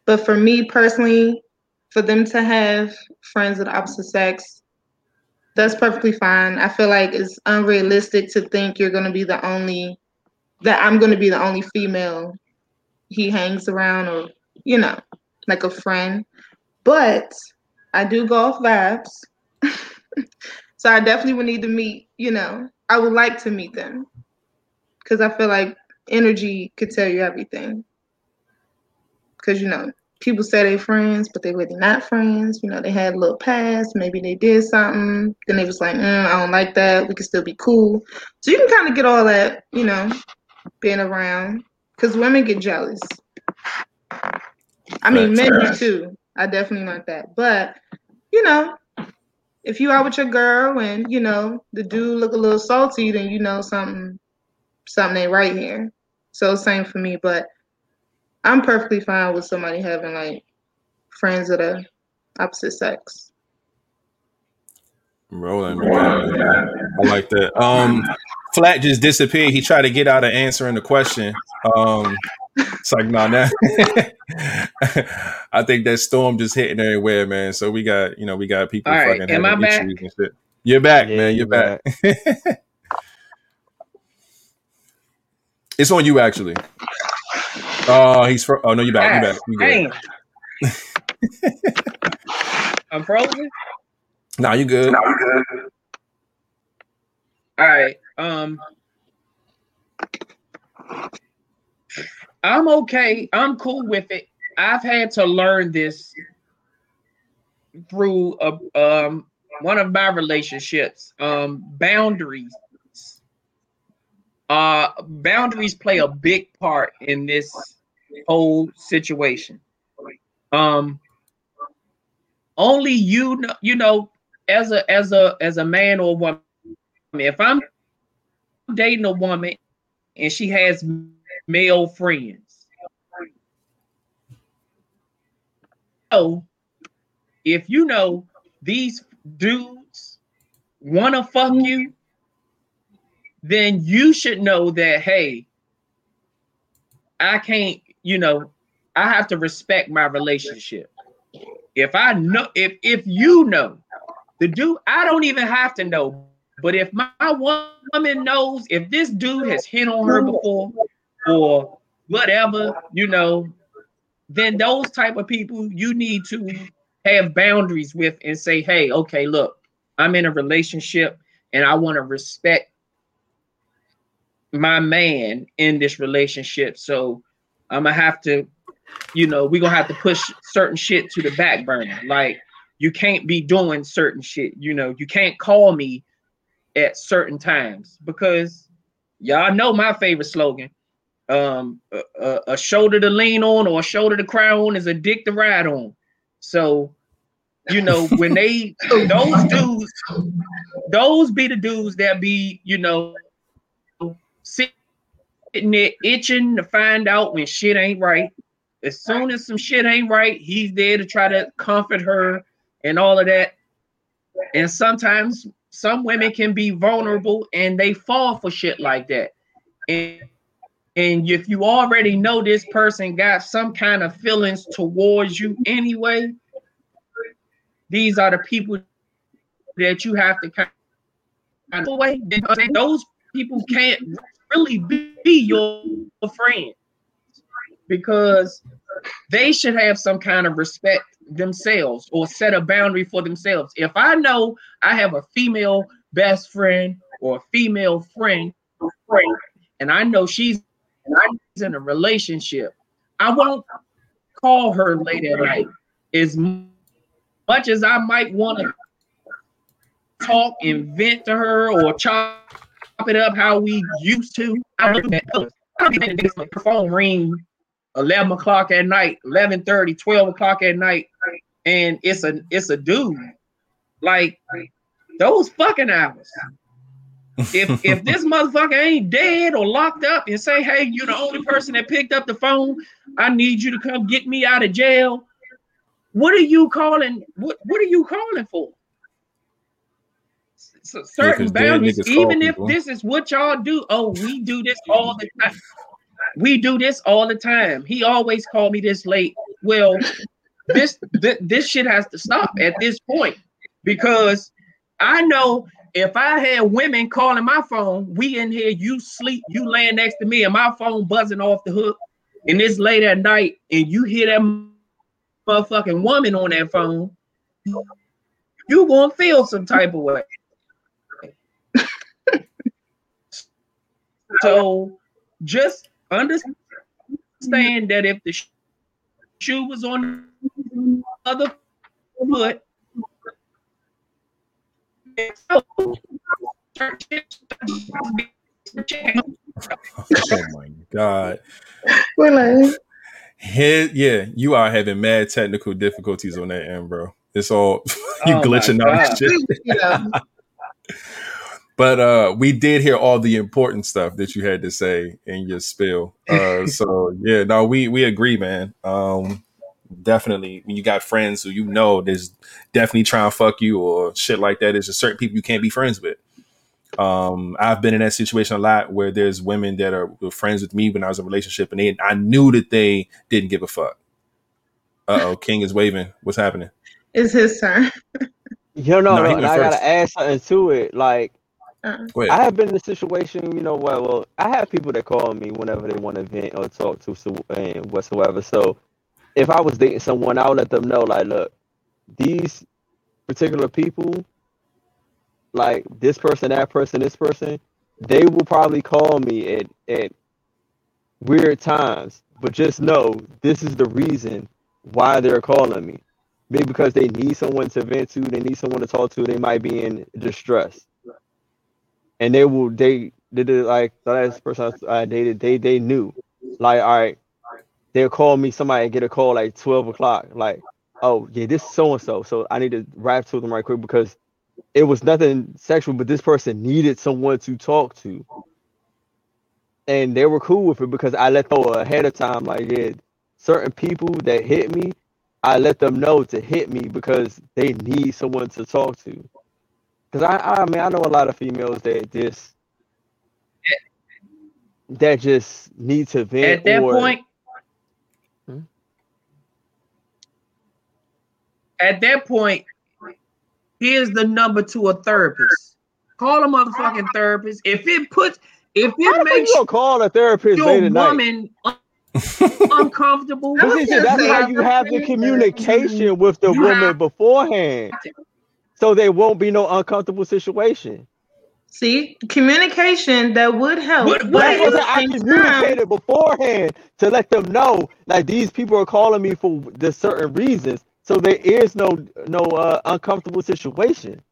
Speaker 5: But for me personally, for them to have friends of the opposite sex, that's perfectly fine. I feel like it's unrealistic to think you're going to be the only, that I'm going to be the only female he hangs around or, you know, like a friend. But I do go off vibes. (laughs) so I definitely would need to meet, you know, I would like to meet them because I feel like energy could tell you everything. Because, you know, people say they're friends, but they really not friends. You know, they had a little past, maybe they did something. Then they was like, mm, I don't like that. We can still be cool. So you can kind of get all that, you know, being around. Because women get jealous. I mean, men do too. I definitely like that. But, you know, if you out with your girl and, you know, the dude look a little salty, then you know something something ain't right here. So same for me, but I'm perfectly fine with somebody having like friends of the opposite sex.
Speaker 2: Rolling. I like that. Um, Flat just disappeared. He tried to get out of answering the question. Um, it's like, nah, nah, (laughs) I think that storm just hitting everywhere, man. So we got, you know, we got people
Speaker 6: All right,
Speaker 2: fucking
Speaker 6: am I
Speaker 2: having
Speaker 6: back?
Speaker 2: issues and shit. You're back,
Speaker 1: Yeah,
Speaker 2: man. You're
Speaker 1: you're
Speaker 2: back. (laughs) it's on you, actually. Oh, he's fro- oh no, you're back. You're back. You good.
Speaker 6: Damn. (laughs) I'm frozen.
Speaker 2: Nah, you good.
Speaker 6: All right. Um I'm okay. I'm cool with it. I've had to learn this through a, um one of my relationships. Um boundaries. Uh boundaries play a big part in this whole situation. Um only you know, you know as a as a as a man or woman if I'm dating a woman and she has male friends. So if you know these dudes want to fuck you, then you should know that hey, I can't, you know, I have to respect my relationship. If I know if if you know the dude, I don't even have to know. But if my woman knows, if this dude has hit on her before or whatever, you know, then those type of people you need to have boundaries with and say, hey, okay, look, I'm in a relationship and I want to respect my man in this relationship. So I'm gonna have to, you know, we're gonna have to push certain shit to the back burner. Like you can't be doing certain shit, you know, you can't call me at certain times because y'all know my favorite slogan um a, a, a shoulder to lean on or a shoulder to cry on is a dick to ride on. So you know when they (laughs) those dudes those be the dudes that be you know sitting there itching to find out when shit ain't right as soon as some shit ain't right he's there to try to comfort her and all of that and sometimes some women can be vulnerable and they fall for shit like that. And and if you already know this person got some kind of feelings towards you anyway, these are the people that you have to kind of away. Those people can't really be your friend because they should have some kind of respect themselves or set a boundary for themselves. If I know I have a female best friend or a female friend, friend and I know she's in a relationship, I won't call her late at night. As much as I might want to talk and vent to her or chop it up how we used to, I don't do that. I don't think her phone ring 11 o'clock at night 11 30 12 o'clock at night. And it's a it's a dude. Like those fucking hours. If (laughs) if this motherfucker ain't dead or locked up and say hey you're the only person that picked up the phone i need you to come get me out of jail what are you calling what what are you calling for certain boundaries even if
Speaker 2: people.
Speaker 6: this is what y'all do oh we do this all the time we do this all the time. He always called me this late. Well, this th- this shit has to stop at this point because I know if I had women calling my phone, we in here, you sleep, you laying next to me, and my phone buzzing off the hook, and it's late at night, and you hear that motherfucking woman on that phone, you gonna feel some type of way. (laughs) so just understand that if the shoe was on the other foot,
Speaker 2: Oh my god.
Speaker 5: We're
Speaker 2: yeah, you are having mad technical difficulties on that end, bro. It's all (laughs) you
Speaker 6: Oh
Speaker 2: glitching out and (laughs)
Speaker 6: God.
Speaker 2: shit.
Speaker 5: you know,
Speaker 2: But uh we did hear all the important stuff that you had to say in your spill. (laughs) Uh so yeah, no, we we agree, man. Um definitely when you got friends who you know there's definitely trying to fuck you or shit like that, there's just certain people you can't be friends with. Um, I've been in that situation a lot where there's women that are were friends with me when I was in a relationship, and they I knew that they didn't give a fuck. Uh oh, King is waving. What's happening?
Speaker 5: It's his turn.
Speaker 1: You know,
Speaker 2: No, he
Speaker 1: and I gotta add something to it. Like
Speaker 5: Uh,
Speaker 2: Go
Speaker 1: I have been in a situation, you know, where well, I have people that call me whenever they want to vent or talk to so and whatsoever. So if I was dating someone, I would let them know, like, look, these particular people, like this person, that person, this person, they will probably call me at at weird times. But just know this is the reason why they're calling me. Maybe because they need someone to vent to, they need someone to talk to, they might be in distress and they will they they did like the last person I dated they they knew. Like all right they'll call me somebody and get a call like 12 o'clock like oh yeah this is so and so so I need to rap to them right quick because it was nothing sexual but this person needed someone to talk to. And they were cool with it because I let them know ahead of time like yeah certain people that hit me I let them know to hit me because they need someone to talk to Cause I, I mean, I know a lot of females that just that just need to vent.
Speaker 6: At that
Speaker 1: or,
Speaker 6: point,
Speaker 1: Hmm?
Speaker 6: at that point, here's the number to a therapist. Call a motherfucking therapist. If it puts, if it
Speaker 1: the
Speaker 6: makes
Speaker 1: you call a therapist
Speaker 6: your
Speaker 1: late at night?
Speaker 6: woman un- (laughs) uncomfortable,
Speaker 5: I
Speaker 1: But
Speaker 5: was
Speaker 1: see,
Speaker 5: gonna
Speaker 1: that's how you have the communication with the
Speaker 6: You
Speaker 1: woman
Speaker 6: have-
Speaker 1: beforehand, so there won't be no uncomfortable situation.
Speaker 5: See, communication that would help.
Speaker 6: What-
Speaker 5: but
Speaker 6: what
Speaker 1: That's
Speaker 5: at
Speaker 1: I
Speaker 5: same time,
Speaker 1: communicated beforehand to let them know, like these people are calling me for the certain reasons, so there is no no uh, uncomfortable situation.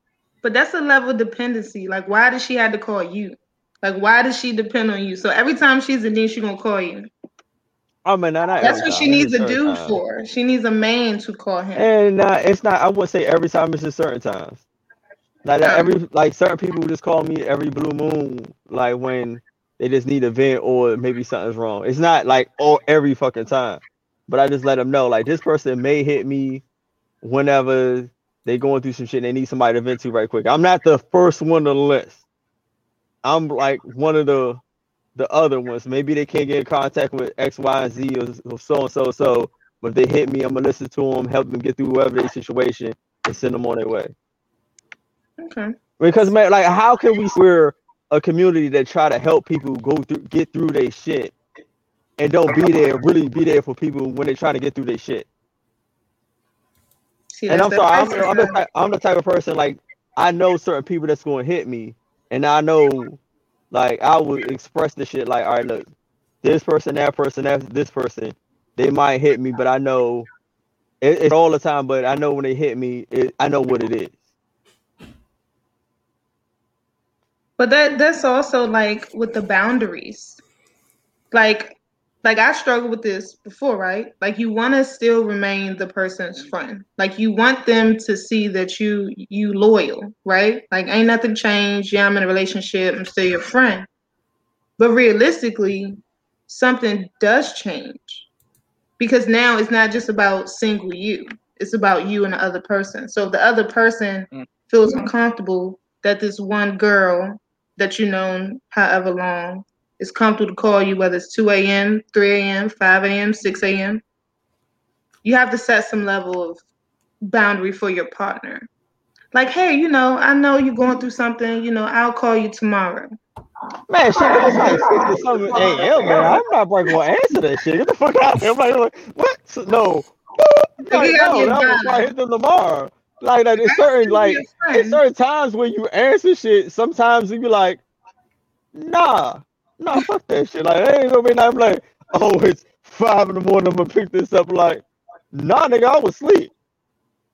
Speaker 5: but that's a level of dependency. Like, why does she have to call you? Like, why does she depend on you? So every time she's in need, she gonna call you.
Speaker 1: I mean, not, not
Speaker 5: That's what
Speaker 1: time,
Speaker 5: she needs a dude
Speaker 1: times.
Speaker 5: for. She needs a man to call him.
Speaker 1: And uh, it's not. I wouldn't say every time. It's just certain times. Like that every like certain people just call me every blue moon, like when they just need a vent or maybe something's wrong. It's not like all every fucking time, but I just let them know like this person may hit me whenever they going through some shit. and They need somebody to vent to right quick. I'm not the first one on the list. I'm like one of the the other ones. Maybe they can't get in contact with X, Y, and Z or, so and so so. But if they hit me, I'm gonna listen to them, help them get through whatever their situation, and send them on their way.
Speaker 5: Okay.
Speaker 1: Because man, like, how can we we're a community that try to help people go through, get through their shit, and don't be there, really be there for people when they're trying to get through their shit?
Speaker 5: See,
Speaker 1: And I'm sorry, I'm, I'm, the type, I'm the type of person like I know certain people that's going to hit me, and I know, like, I would express the shit like, all right, look, this person, that person, that this person, they might hit me, but I know it, it's all the time. But I know when they hit me, it, I know what it is.
Speaker 5: But that that's also like with the boundaries. Like like I struggled with this before, right? Like you want to still remain the person's friend. Like you want them to see that you you loyal, right? Like ain't nothing changed. Yeah, I'm in a relationship. I'm still your friend. But realistically, something does change. Because now it's not just about single you. It's about you and the other person. So if the other person
Speaker 6: Mm.
Speaker 5: feels uncomfortable that this one girl that you known however long is comfortable to call you, whether it's 2 a.m., 3 a.m., 5 a.m., 6 a.m. You have to set some level of boundary for your partner. Like, hey, you know, I know you're going through something, you know, I'll call you tomorrow.
Speaker 1: Man, shit, it's like six or something a.m. Man, I'm not probably gonna answer that shit. Get the fuck out of here. I'm like, what? No, like, no,
Speaker 5: get
Speaker 1: I'm gonna hit them tomorrow. Like, like there's certain like certain times when you answer shit. Sometimes you be like, nah, nah, fuck that shit. Like, I ain't gonna be I'm like, oh, it's five in the morning. I'm gonna pick this up. Like, nah, nigga, I was asleep.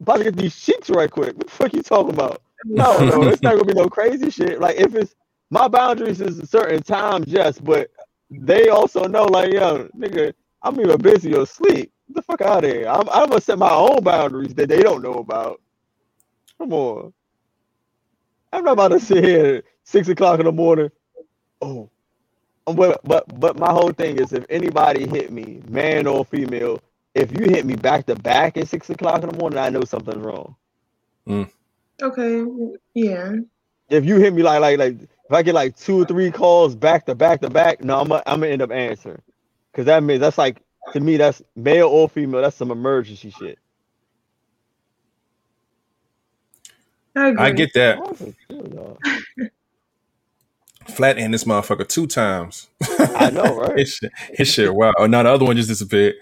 Speaker 1: About to get these sheets right quick. What the fuck you talking about? No, no, it's not gonna be no crazy shit. Like, if it's my boundaries is a certain times, yes, but they also know, like, yo, nigga, I'm either busy or asleep. Get the fuck out of here. I'm, I'm gonna set my own boundaries that they don't know about. Come on. I'm not about to sit here at six o'clock in the morning. Oh, but but but my whole thing is if anybody hit me, man or female, if you hit me back to back at six o'clock in the morning, I know something's wrong. Mm.
Speaker 5: Okay, yeah.
Speaker 1: If you hit me like like like if I get like two or three calls back to back to back, no, I'm gonna, I'm gonna end up answering, because that means that's like to me that's male or female. That's some emergency shit.
Speaker 5: I agree.
Speaker 2: I get that. (laughs)
Speaker 1: Awesome. Good, dog.
Speaker 2: Flat in this motherfucker two times.
Speaker 1: I know, (laughs) right?
Speaker 2: his shit, his shit. Wow. Oh, no, the other one just disappeared.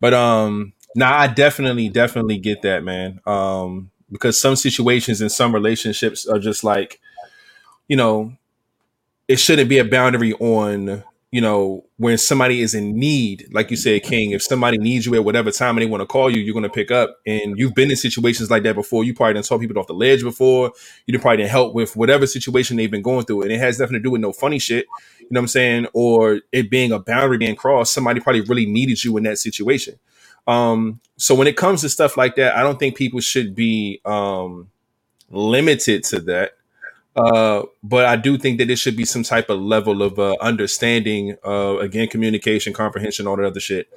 Speaker 2: But um, nah, I definitely, definitely get that, man. Um, because some situations and some relationships are just like, you know, it shouldn't be a boundary on, you know, when somebody is in need, like you said, King. If somebody needs you at whatever time and they want to call you, you're gonna pick up. And you've been in situations like that before. You probably done saw people off the ledge before. You probably didn't help with whatever situation they've been going through, and it has nothing to do with no funny shit. You know what I'm saying? Or it being a boundary being crossed. Somebody probably really needed you in that situation. Um, so when it comes to stuff like that, I don't think people should be um limited to that. Uh, but I do think that there should be some type of level of uh, understanding, uh, again, communication, comprehension, all that other shit,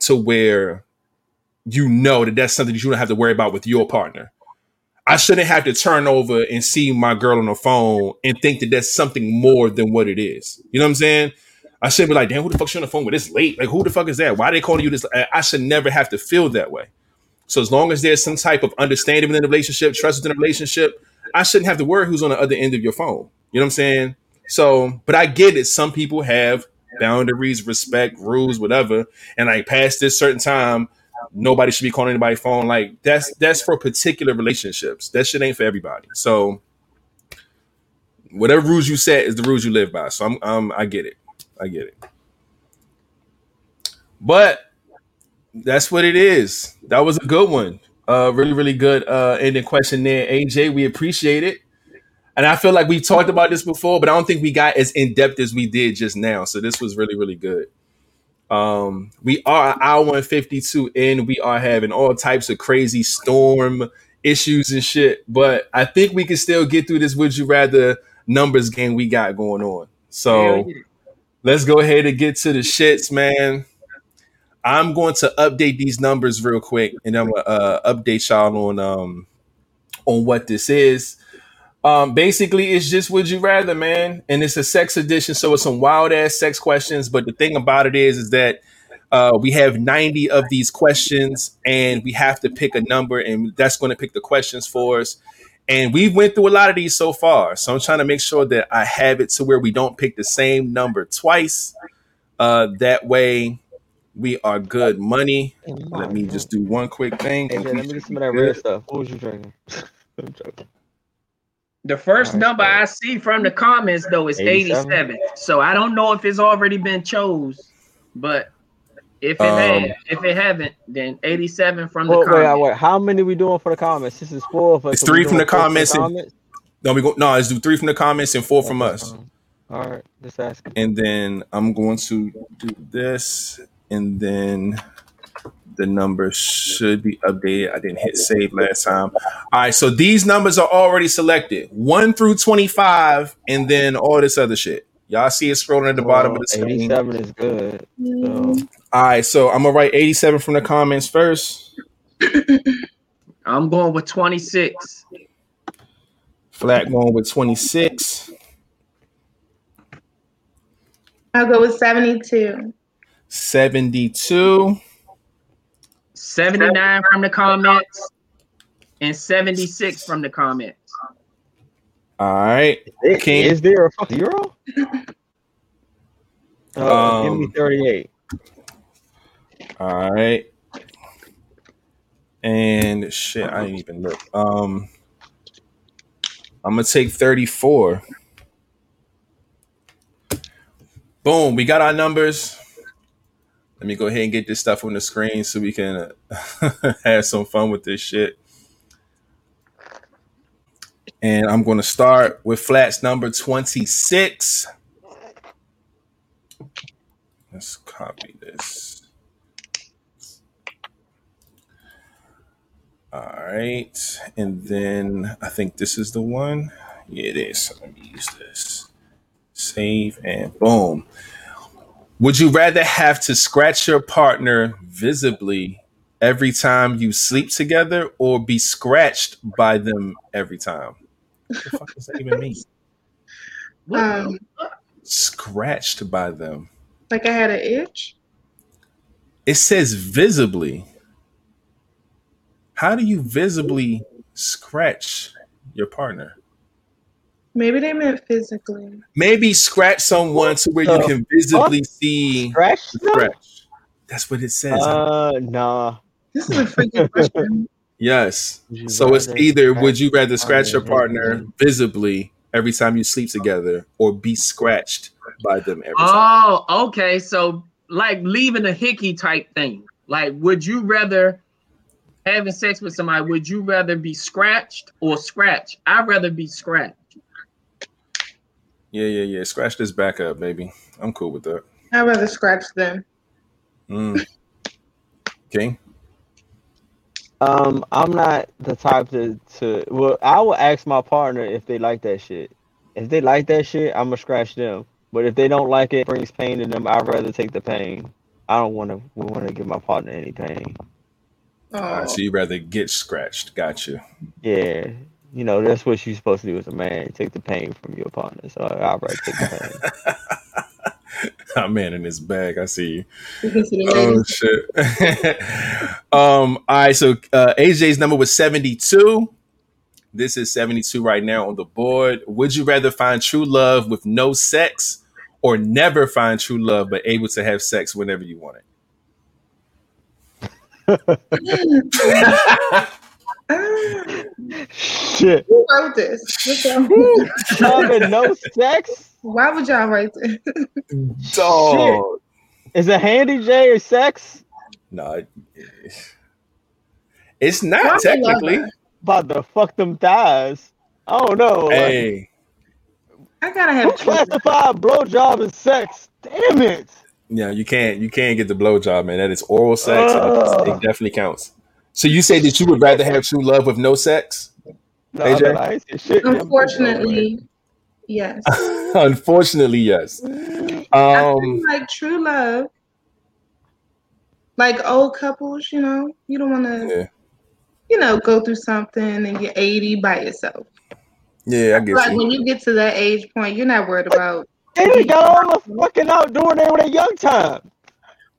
Speaker 2: to where you know that that's something that you don't have to worry about with your partner. I shouldn't have to turn over and see my girl on the phone and think that that's something more than what it is. You know what I'm saying? I should be like, damn, who the fuck she on the phone with? It's late. Like, who the fuck is that? Why are they calling you this? I should never have to feel that way. So as long as there's some type of understanding within the relationship, trust within the relationship, I shouldn't have to worry who's on the other end of your phone. You know what I'm saying? So, but I get it. Some people have boundaries, respect, rules, whatever. And like past this certain time, nobody should be calling anybody's phone. Like that's that's for particular relationships. That shit ain't for everybody. So whatever rules you set is the rules you live by. So I'm, um, I get it. I get it. But that's what it is. That was a good one. Uh, really, really good uh, ending question there, AJ. We appreciate it. And I feel like we talked about this before, but I don't think we got as in depth as we did just now. So this was really, really good. Um, we are hour and 52 in. We are having all types of crazy storm issues and shit. But I think we can still get through this would you rather numbers game we got going on. So let's go ahead and get to the shits, man. I'm going to update these numbers real quick, and I'm gonna uh, update y'all on um on what this is. Um, basically, it's just would you rather, man, and it's a sex edition, so it's some wild ass sex questions. But the thing about it is, is that uh, we have 90 of these questions, and we have to pick a number, and that's going to pick the questions for us. And we went through a lot of these so far, so I'm trying to make sure that I have it to where we don't pick the same number twice. Uh, that way, we are good money. Let me just do one quick thing.
Speaker 1: Hey, man, let me get some of that red stuff. What was you drinking? (laughs) I'm joking.
Speaker 6: The first
Speaker 1: Alright,
Speaker 6: number
Speaker 1: so-
Speaker 6: I see from the comments though is
Speaker 1: 87?
Speaker 6: 87. So I don't know if it's already been chose, but if it
Speaker 2: Um,
Speaker 6: had, if it haven't, then 87 from the
Speaker 1: Well, wait, wait,
Speaker 6: comments.
Speaker 1: wait. How many we doing for the comments? This is four of us.
Speaker 2: It's
Speaker 1: so we
Speaker 2: three from the comments and- No, we go. No, let's do three from the comments and four from us.
Speaker 1: All right, just asking.
Speaker 2: and then I'm going to do this, and then the number should be updated. I didn't hit save last time. All right, so these numbers are already selected, one through twenty-five, and then all this other shit. Y'all see it scrolling at the bottom of the screen.
Speaker 1: Eighty-seven is good. So,
Speaker 2: All right, so I'm gonna write 87 from the comments first.
Speaker 6: I'm going with 26.
Speaker 2: Flat going with 26,
Speaker 5: I'll go with 72.
Speaker 2: 72,
Speaker 6: 79 from the comments and 76 from the comments.
Speaker 2: all right,
Speaker 1: is,
Speaker 2: King.
Speaker 1: is there a fuck zero? Uh, (laughs) give me
Speaker 2: Um,
Speaker 1: thirty-eight.
Speaker 2: All right. And shit, I didn't even look. Um I'm gonna take 34. Boom, we got our numbers. Let me go ahead and get this stuff on the screen so we can (laughs) have some fun with this shit. And I'm going to start with flats number 26. Let's copy this. All right. And then I think this is the one. Yeah, it is. Let me use this. Save and boom. Would you rather have to scratch your partner visibly every time you sleep together or be scratched by them every time? What the fuck does that even mean? (laughs)
Speaker 5: Um,
Speaker 2: Scratched by them.
Speaker 5: like I had an itch.
Speaker 2: It says visibly. How do you visibly scratch your partner?
Speaker 5: Maybe they meant physically.
Speaker 2: Maybe scratch someone to where you
Speaker 1: the
Speaker 2: can visibly see
Speaker 1: Scratch?
Speaker 2: the scratch. That's what it says.
Speaker 1: Uh, nah.
Speaker 5: This is a freaking (laughs) question.
Speaker 2: yes. So it's either would you rather scratch your
Speaker 1: partner
Speaker 2: partner
Speaker 1: visibly?
Speaker 2: visibly every time you sleep together or be scratched by them every time?
Speaker 6: Oh, okay. So like leaving a hickey type thing. Like, would you rather having sex with somebody? Would you rather be scratched or scratched? I'd rather be scratched.
Speaker 2: Yeah, yeah, yeah. Scratch this back up, baby. I'm cool with that.
Speaker 5: I'd rather scratch them.
Speaker 2: Mm. King?
Speaker 1: Um, I'm not the type to to. Well, I will ask my partner if they like that shit. If they like that shit, I'm gonna scratch them. But if they don't like it, it brings pain to them. I'd rather take the pain. I don't want to want to give my partner any pain.
Speaker 5: Oh,
Speaker 2: All right, so you'd rather get scratched. Got you.
Speaker 1: Yeah, you know that's what you're supposed to do as a man. Take the pain from your partner. So I'd rather take the pain. (laughs)
Speaker 2: I'm man in this bag. I see you.
Speaker 5: because of the
Speaker 2: Oh shit. (laughs) um. All right. So uh, AJ's number was 72. This is 72 right now on the board. Would you rather find true love with no sex, or never find true love but able to have sex whenever you want it? (laughs)
Speaker 5: Ah,
Speaker 1: shit.
Speaker 5: who wrote this? What's y'all-
Speaker 1: Having no sex?
Speaker 5: Why would y'all write this?
Speaker 2: Dog.
Speaker 1: Is it handy J or sex?
Speaker 2: No, it's not
Speaker 5: would y'all
Speaker 2: technically.
Speaker 5: lie?
Speaker 1: About to fuck them thighs. I don't know. like,
Speaker 2: Hey,
Speaker 5: I gotta
Speaker 1: who
Speaker 5: have children.
Speaker 1: classify blowjob as sex? Damn it.
Speaker 2: yeah, you can't you can't get the blowjob, man. That is oral sex. and
Speaker 1: Ugh.
Speaker 2: it definitely counts. So you say that you would rather have true love with no sex?
Speaker 1: No,
Speaker 2: AJ?
Speaker 1: I ain't say shit.
Speaker 5: Unfortunately, yes. (laughs)
Speaker 2: Unfortunately, yes.
Speaker 5: I
Speaker 2: Um,
Speaker 5: feel like true love, like old couples, you know, you don't want to,
Speaker 2: yeah,
Speaker 5: you know, go through something and you're 80 by yourself.
Speaker 2: yeah, I get
Speaker 5: Like
Speaker 2: you.
Speaker 5: when you get to that age point, you're not worried about.
Speaker 1: They done got all (laughs) the fucking out doing it with a young time.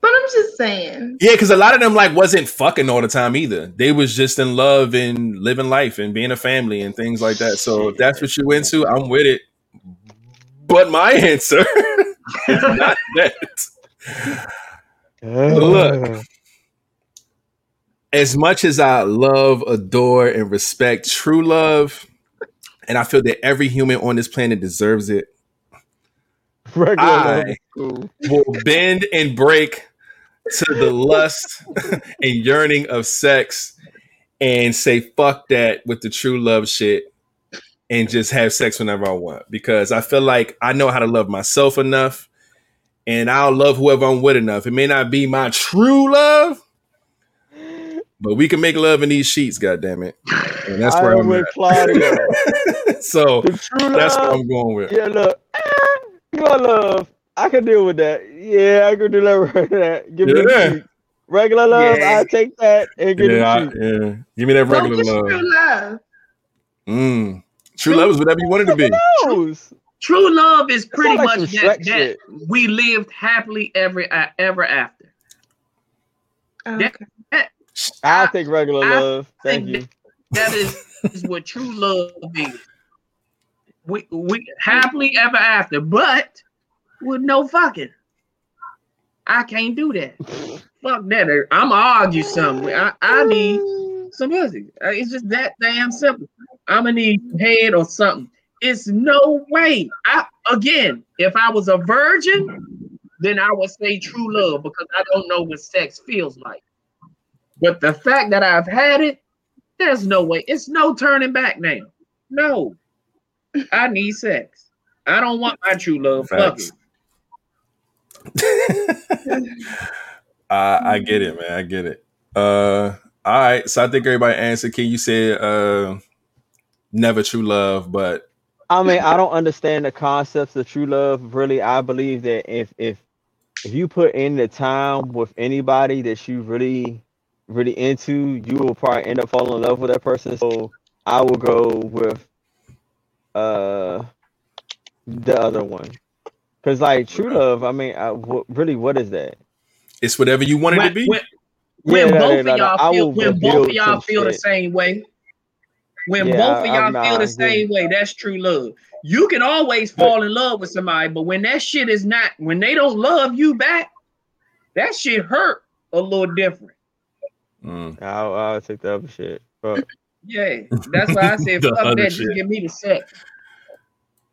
Speaker 5: But I'm just saying,
Speaker 2: Yeah, because a lot of them like wasn't fucking all the time either. They was just in love and living life and being a family and things like that. So if that's what you into, I'm with it. But my (laughs) answer is not that. Look. As much as I love, adore, and respect true love, and I feel that every human on this planet deserves it,
Speaker 1: Regular
Speaker 2: I
Speaker 1: cool.
Speaker 2: will bend and break to the lust and yearning of sex and say fuck that with the true love shit and just have sex whenever I want because I feel like I know how to love myself enough and I'll love whoever I'm with enough. It may not be my true love, but we can make love in these sheets, goddamn it. And that's where I'm
Speaker 1: with Claudia. (laughs)
Speaker 2: so that's what. I'm going with.
Speaker 1: Yeah, look. ah, You love. I can deal with that. Yeah, I can deliver that. (laughs) Give me
Speaker 2: Yeah.
Speaker 1: the sheet. Regular love,
Speaker 6: Yeah.
Speaker 1: I take that and give
Speaker 2: Yeah, I-
Speaker 1: me
Speaker 2: yeah. Give me that
Speaker 5: so
Speaker 2: regular
Speaker 5: what's
Speaker 2: love.
Speaker 5: true love?
Speaker 2: Mm. True love is whatever you want it to be.
Speaker 1: knows?
Speaker 6: True love is pretty
Speaker 1: like
Speaker 6: much that, that we lived happily ever ever after.
Speaker 5: Oh,
Speaker 6: Yeah.
Speaker 5: okay.
Speaker 1: I
Speaker 6: I
Speaker 1: take regular
Speaker 6: I
Speaker 1: love. Thank
Speaker 6: think
Speaker 1: you.
Speaker 6: that is, is what true love is. We we happily ever after, but with no fucking. I can't do that. (laughs) Fuck that. I'm gonna argue something. I, I need some pussy. Uh, It's just that damn simple. I'm gonna need head or something. It's no way. I again, if I was a virgin, then I would say true love because I don't know what sex feels like. But the fact that I've had it, there's no way. It's no turning back now. No. I need sex. I don't want my true love. Fuck it. (laughs)
Speaker 2: I, I get it, man. I get it. Uh, all right. So I think everybody answered. Can you say uh, never true love, but
Speaker 1: I mean, I don't understand the concepts of true love. Really, I believe that if if if you put in the time with anybody that you really really into, you will probably end up falling in love with that person. So I will go with uh the other one. Cause like true love, I mean, I, what, really, what is that?
Speaker 2: It's whatever you want it to be.
Speaker 6: when, when
Speaker 1: Yeah,
Speaker 6: both
Speaker 1: no,
Speaker 6: of
Speaker 1: no,
Speaker 6: y'all
Speaker 1: I
Speaker 6: feel when both of y'all
Speaker 1: some
Speaker 6: feel the same way, when
Speaker 1: Yeah,
Speaker 6: both of y'all
Speaker 1: I'm
Speaker 6: feel
Speaker 1: I
Speaker 6: the
Speaker 1: agree.
Speaker 6: same way, that's true love. You can always fall in love with somebody, but when that shit is not, when they don't love you back, that shit hurt a little different.
Speaker 2: Mm.
Speaker 1: I'll, I'll take the other shit. But
Speaker 6: Yeah, that's why I said (laughs) fuck that.
Speaker 2: shit.
Speaker 6: Just give me the sex.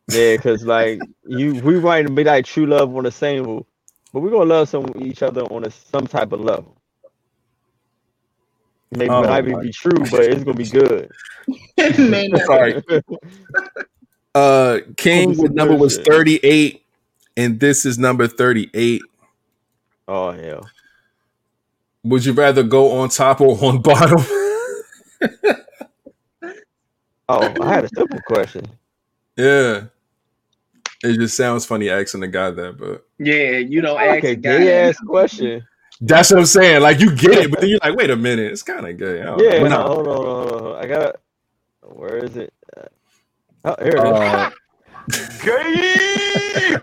Speaker 1: Yeah, cause like you, we might be like true love on the same level, but we're gonna love some each other on a, some type of level. Maybe
Speaker 2: Oh,
Speaker 1: it might
Speaker 2: my-
Speaker 1: be true, but it's gonna be good. (laughs)
Speaker 5: May.
Speaker 2: Sorry. (laughs) Uh, King,
Speaker 1: Some
Speaker 2: the number was 38, and this is number 38.
Speaker 1: oh hell.
Speaker 2: Would you rather go on top or on (laughs) bottom?
Speaker 1: Oh, I had a simple question.
Speaker 2: yeah. It just sounds funny asking the guy that, but
Speaker 6: Yeah, you don't ask
Speaker 1: Okay,
Speaker 6: a guy.
Speaker 1: gay ass question.
Speaker 2: that's what I'm saying. Like you get it, but then you're like, wait a minute, it's kind of gay. I don't
Speaker 1: Yeah,
Speaker 2: know.
Speaker 1: no, hold on, hold on, hold on. I got. It. Where is it? Oh, here it is.
Speaker 2: Uh, (laughs)
Speaker 1: Gay!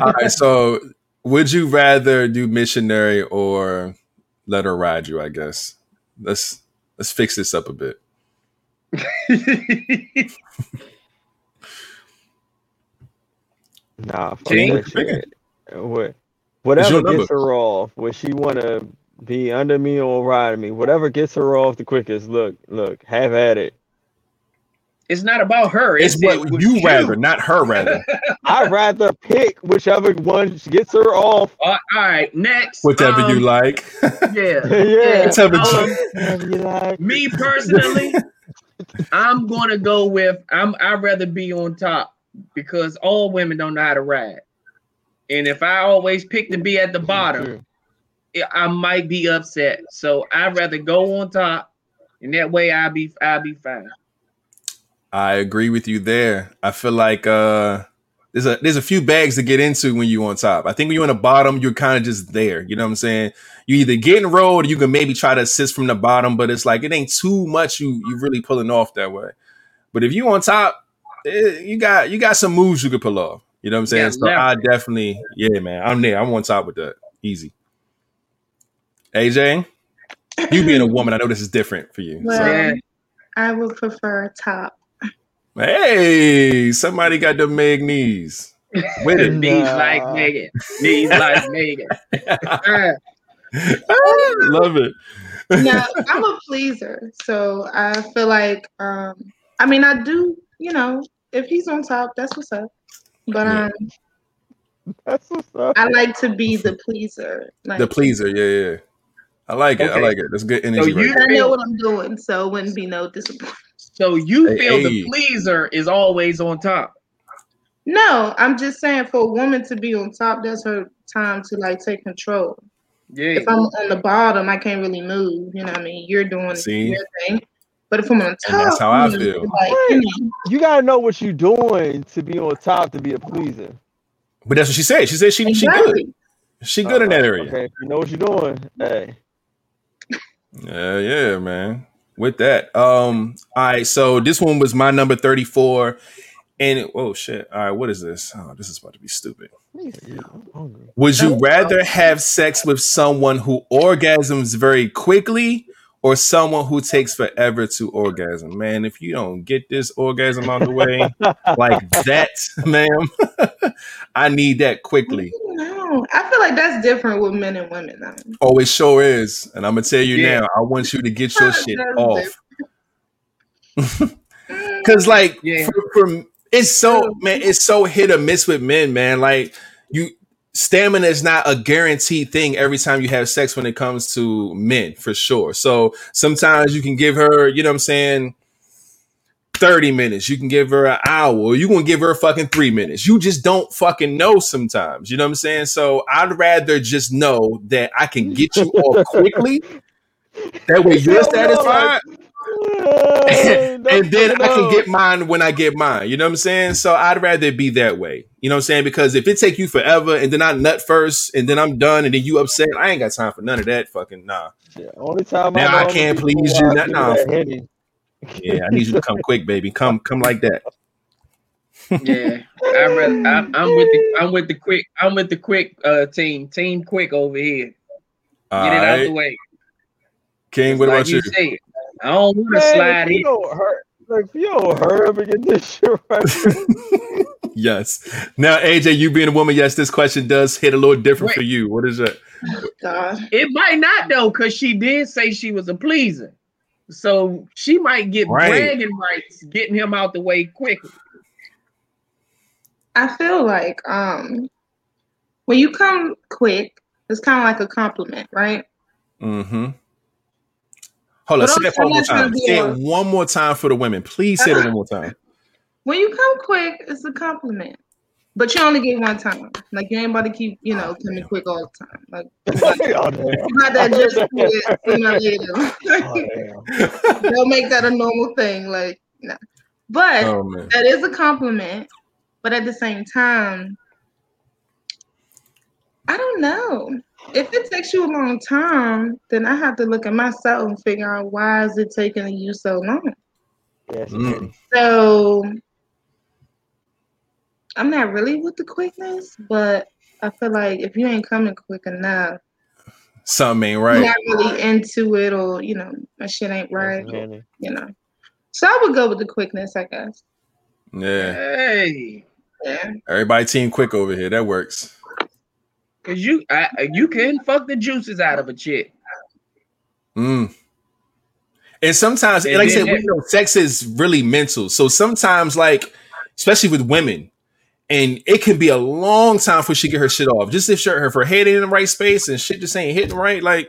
Speaker 2: all right, so would you rather do missionary or let her ride you? I guess let's let's fix this up a bit. (laughs)
Speaker 1: Nah, fuck
Speaker 6: King?
Speaker 1: that shit. What, whatever
Speaker 2: your number.
Speaker 1: gets her off, would she want to be under me or ride me? Whatever gets her off the quickest. Look, look, have at it.
Speaker 6: it's not about her.
Speaker 2: It's
Speaker 6: that
Speaker 2: what
Speaker 6: with
Speaker 2: you rather, not her (laughs) rather.
Speaker 1: I'd rather pick whichever one gets her off.
Speaker 6: Uh, all right, next.
Speaker 2: Whatever you
Speaker 6: um,
Speaker 2: like. (laughs) (laughs)
Speaker 6: Yeah.
Speaker 1: yeah.
Speaker 2: Whatever
Speaker 6: Um,
Speaker 2: you-
Speaker 1: Whatever you like.
Speaker 6: Me personally, I'm gonna go with I'm I'd rather be on top because all women don't know how to ride. And if I always pick to be at the bottom, I- I might be upset. So I'd rather go on top, and that way I'll be I'll be fine.
Speaker 2: I agree with you there. I feel like uh there's a there's a few bags to get into when you're on top. I think when you're on the bottom, you're kind of just there. You know what I'm saying? You either get enrolled or you can maybe try to assist from the bottom, but it's like it ain't too much you you really pulling off that way. But if you on top, eh, you got you got some moves you could pull off. You know what I'm saying?
Speaker 6: Yeah,
Speaker 2: so I definitely, yeah, man. I'm there. I'm on top with that. Easy. AJ, you being a woman, I know this is different for you.
Speaker 5: Well,
Speaker 6: Yeah.
Speaker 5: I would prefer top.
Speaker 2: Hey, somebody got the Meg knees. With it.
Speaker 6: Knees like Megan. Knees like Megan. (laughs) Uh, (laughs)
Speaker 2: Love it.
Speaker 5: No, I'm a pleaser, so I feel like um I mean I do, you know, if he's on top, that's what's up. But
Speaker 2: Yeah.
Speaker 5: um
Speaker 1: That's what's up.
Speaker 5: I like to be the pleaser. Like
Speaker 2: The pleaser, yeah, yeah. I like it. I like it. That's good energy.
Speaker 6: So
Speaker 2: right
Speaker 6: you-
Speaker 2: there.
Speaker 5: I know what I'm doing, so it wouldn't be no disappointment.
Speaker 6: so you
Speaker 2: Hey,
Speaker 6: feel
Speaker 2: hey.
Speaker 6: the pleaser is always on top.
Speaker 5: No, I'm just saying for a woman to be on top, that's her time to like take control.
Speaker 6: Yeah.
Speaker 5: If I'm on the bottom, I can't really move. You know what I mean? You're doing
Speaker 2: See?
Speaker 5: your thing. But if I'm on top,
Speaker 2: that's how I
Speaker 5: you know,
Speaker 2: feel.
Speaker 5: Like, you know,
Speaker 1: You gotta know what you're doing to be on top to be a pleaser.
Speaker 2: But that's what she said. She said she she good. She good in that area.
Speaker 1: Okay, you know what you're doing. Hey.
Speaker 2: Yeah, yeah, man. With that. Um, all right, so this one was my number 34. And it, oh shit. All right, what is this? Oh, this is about to be stupid. Would you rather have sex with someone who orgasms very quickly or someone who takes forever to orgasm? Man, if you don't get this orgasm out the way like (laughs) that, ma'am, (laughs) I need that quickly.
Speaker 5: No, I feel like that's different with men and women. Though.
Speaker 2: Oh, it sure is. And I'm gonna tell you
Speaker 6: Yeah.
Speaker 2: now, I want you to get your shit off. (laughs) Cause like
Speaker 6: Yeah.
Speaker 2: for, for it's so man, it's so hit or miss with men, man. Like you stamina is not a guaranteed thing every time you have sex when it comes to men, for sure. So sometimes you can give her, you know what I'm saying, 30 minutes, you can give her an hour, you gonna give her fucking three minutes. You just don't fucking know sometimes. You know what I'm saying? So I'd rather just know that I can get you off (laughs) quickly. That way you're satisfied (laughs) and then I can get mine when I get mine. You know what I'm saying? So I'd rather it be that way. You know what I'm saying? Because if it take you forever and then I nut first and then I'm done and then you upset, I ain't got time for none of that. Fucking nah.
Speaker 1: Yeah, only time
Speaker 2: Now I
Speaker 1: I'm
Speaker 2: can't please you,
Speaker 1: out
Speaker 2: not
Speaker 1: here
Speaker 2: now.
Speaker 1: with that Henny.
Speaker 2: Yeah, I need you to come (laughs) quick, baby. Come, come like that.
Speaker 6: Yeah. I rather, I'm, I'm with the I'm with the quick I'm with the quick uh team team quick over here.
Speaker 2: All
Speaker 6: Get it out the way.
Speaker 2: King, what
Speaker 6: like
Speaker 2: about you?
Speaker 6: said, I don't want to
Speaker 1: Man,
Speaker 6: slide
Speaker 1: if you
Speaker 6: in.
Speaker 1: don't hurt, like, if you don't hurry up and get this shit right. (laughs)
Speaker 2: Yes. Now, AJ, you being a woman, yes, this question does hit a little different
Speaker 6: Wait.
Speaker 2: for you. What is it?
Speaker 5: God.
Speaker 6: It might not though, because she did say she was a pleaser. So she might get
Speaker 2: Right.
Speaker 6: bragging rights getting him out the way quickly.
Speaker 5: I feel like um when you come quick, it's kind of like a compliment, right?
Speaker 2: Mm-hmm. Hold on, say that one more time. Say it one more time for the women. Please say it one more time. (laughs)
Speaker 5: When you come quick, it's a compliment. But you only get one time. Like you ain't about to keep, you know, coming quick all the time. Like (laughs)
Speaker 1: oh, damn.
Speaker 5: you that just quit sooner or later.
Speaker 1: Oh. (laughs)
Speaker 5: Don't make that a normal thing. Like no. But
Speaker 2: Oh
Speaker 5: that is a compliment. But at the same time, I don't know. If it takes you a long time, then I have to look at myself and figure out why is it taking you so long.
Speaker 1: Yes,
Speaker 2: Mm.
Speaker 5: So I'm not really with the quickness, but I feel like if you ain't coming quick enough,
Speaker 2: Something ain't right.
Speaker 5: not really into it, or you know, my shit ain't right,
Speaker 1: Yes,
Speaker 5: or, you know. So I would go with the quickness, I guess.
Speaker 2: Yeah.
Speaker 6: Hey,
Speaker 5: Yeah.
Speaker 2: Everybody team quick over here. That works.
Speaker 6: Cause you I, you can fuck the juices out of a chick.
Speaker 2: Mm. And sometimes,
Speaker 6: And
Speaker 2: like I said, we know sex is really mental. So sometimes, like, especially with women, and it can be a long time before she get her shit off. Just if if her head ain't in the right space and shit just ain't hitting right, like,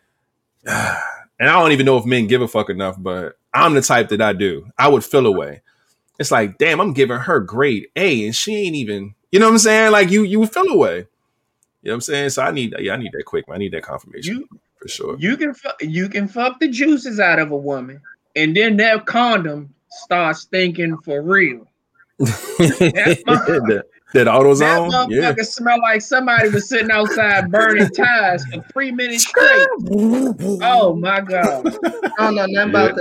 Speaker 2: (sighs) and I don't even know if men give a fuck enough, but I'm the type that I do. I would feel away. It's like, damn, I'm giving her grade A, and she ain't even. You know what I'm saying? Like, you you would feel away. You know what I'm saying? So I need, yeah, I need that quick. I need that confirmation
Speaker 6: You
Speaker 2: for sure.
Speaker 6: you can fu- you can fuck the juices out of a woman, and then that condom starts stinking for real.
Speaker 2: that, (laughs) that
Speaker 6: That
Speaker 2: AutoZone,
Speaker 6: motherfucker
Speaker 2: yeah.
Speaker 6: smell like somebody was sitting outside burning (laughs) tires for three minutes straight. Oh my god!
Speaker 5: I don't know nothing about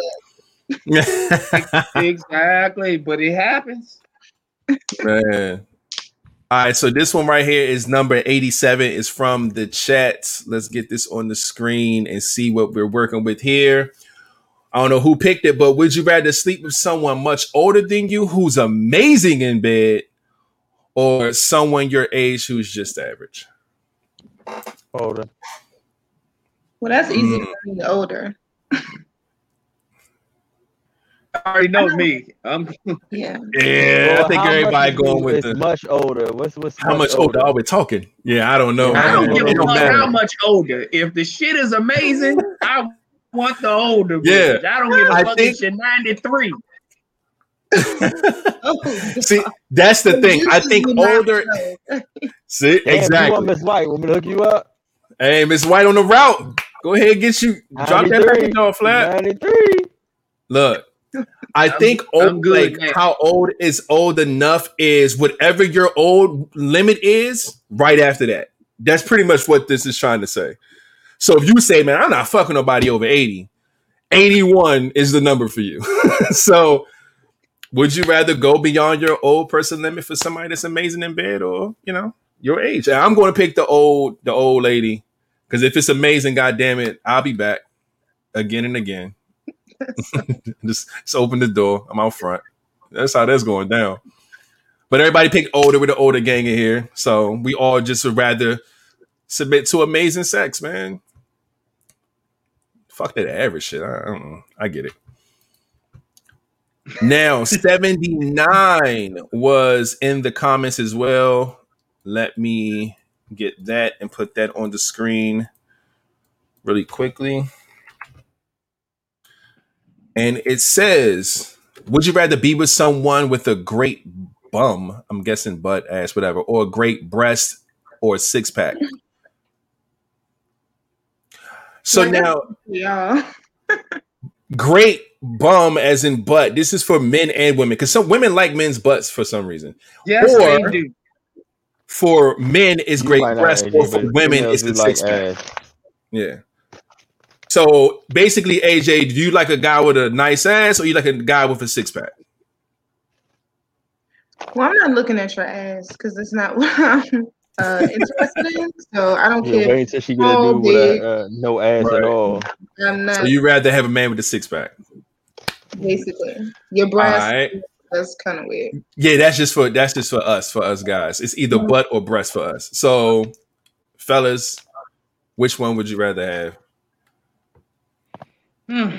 Speaker 5: that.
Speaker 6: Exactly, but it happens.
Speaker 2: Man. All right, so this one right here is number 87. Is from the chat. Let's get this on the screen and see what we're working with here. I don't know who picked it, but would you rather sleep with someone much older than you who's amazing in bed or someone your age who's just average?
Speaker 1: Older.
Speaker 5: Well, that's easy
Speaker 2: Mm.
Speaker 5: for me older. (laughs)
Speaker 6: I already know me. I'm
Speaker 5: Yeah. (laughs)
Speaker 2: Yeah,
Speaker 1: Well,
Speaker 2: I think everybody going with
Speaker 1: is
Speaker 2: the
Speaker 1: much older. What's what's
Speaker 2: how much older are we talking? Yeah, I don't know.
Speaker 1: Yeah,
Speaker 6: I don't
Speaker 2: man.
Speaker 6: give a fuck how much older. If the shit is amazing, I want the older.
Speaker 2: Yeah.
Speaker 6: bitch. I don't give a
Speaker 2: I
Speaker 6: fuck
Speaker 2: think-
Speaker 6: if you're 93. (laughs)
Speaker 5: Oh,
Speaker 2: See, that's the thing. I think older. (laughs) See,
Speaker 1: Damn, You want
Speaker 2: exactly.
Speaker 1: Miss White? Want me to hook you up?
Speaker 2: Hey, Miss White on the route. Go ahead, and get you drop that
Speaker 1: 93.
Speaker 2: package off flat.
Speaker 1: Ninety-three.
Speaker 2: Look, I
Speaker 6: I'm-
Speaker 2: think
Speaker 6: I'm
Speaker 2: old,
Speaker 6: good,
Speaker 2: like
Speaker 6: man.
Speaker 2: how old is old enough is whatever your old limit is. Right after that, that's pretty much what this is trying to say. So if you say, "Man, I'm not fucking nobody over 80," 81 is the number for you. (laughs) so. Would you rather go beyond your old person limit for somebody that's amazing in bed, or you know your age? And I'm going to pick the old, the old lady, because if it's amazing, goddamn it, I'll be back again and again. (laughs) just, just open the door. I'm out front. That's how that's going down. But everybody picked older with the older gang in here, so we all just would rather submit to amazing sex, man. Fuck that average shit. I, I don't know. I get it. Now, (laughs) 79 was in the comments as well. Let me get that and put that on the screen really quickly. And it says, Would you rather be with someone with a great bum? I'm guessing butt, ass, whatever, or a great breast or a six pack? So
Speaker 5: Yeah,
Speaker 2: now,
Speaker 5: Y'all. (laughs)
Speaker 2: great bum as in butt. This is for men and women because some women like men's butts for some reason.
Speaker 6: Yes,
Speaker 2: Or-
Speaker 6: they do.
Speaker 2: For men, it's
Speaker 1: You
Speaker 2: great breast, or for women,
Speaker 1: females
Speaker 2: it's the
Speaker 1: like
Speaker 2: six pack. Yeah. So basically, AJ, do you like a guy with a nice ass, or you like a guy with a six pack?
Speaker 5: Well, I'm not looking at your ass because it's not (laughs) what I'm uh, interested in. So I don't
Speaker 1: Yeah,
Speaker 5: care.
Speaker 1: wait until she get a
Speaker 5: small,
Speaker 1: dude with a, uh, no ass
Speaker 2: Right.
Speaker 1: at all.
Speaker 5: I'm not
Speaker 2: So you rather have a man with a six pack?
Speaker 5: basically your
Speaker 2: All
Speaker 5: breast.
Speaker 2: right.
Speaker 5: That's kind of weird.
Speaker 2: Yeah, that's just for that's just for us, for us guys. It's either butt or breast for us. So, fellas, which one would you rather have?
Speaker 6: Hmm.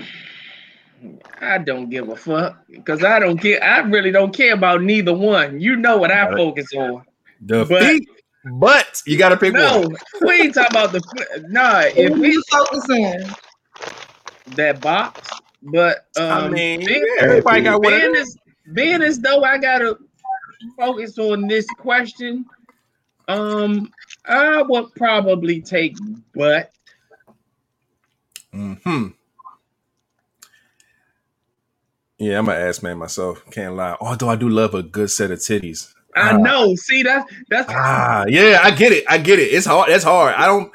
Speaker 6: I don't give a fuck because I don't care. I really don't care about neither one. You know what I focus on.
Speaker 2: The
Speaker 6: But-
Speaker 2: feet, but you got to pick
Speaker 6: No,
Speaker 2: one.
Speaker 6: we ain't talking about the. fl- Nah,
Speaker 5: What
Speaker 6: if
Speaker 5: do you
Speaker 6: it's
Speaker 5: focus on?
Speaker 6: that box, but um,
Speaker 2: I mean,
Speaker 6: being,
Speaker 2: everybody got one. of
Speaker 6: being as being as though I gotta focus on this question, um, I would probably take butt.
Speaker 2: Hmm. Yeah, I'm an ass man myself. Can't lie. Although I do love a good set of titties.
Speaker 6: I
Speaker 2: Ah.
Speaker 6: know. See that that's
Speaker 2: Ah, yeah, I get it. I get it. It's hard. That's hard. I don't.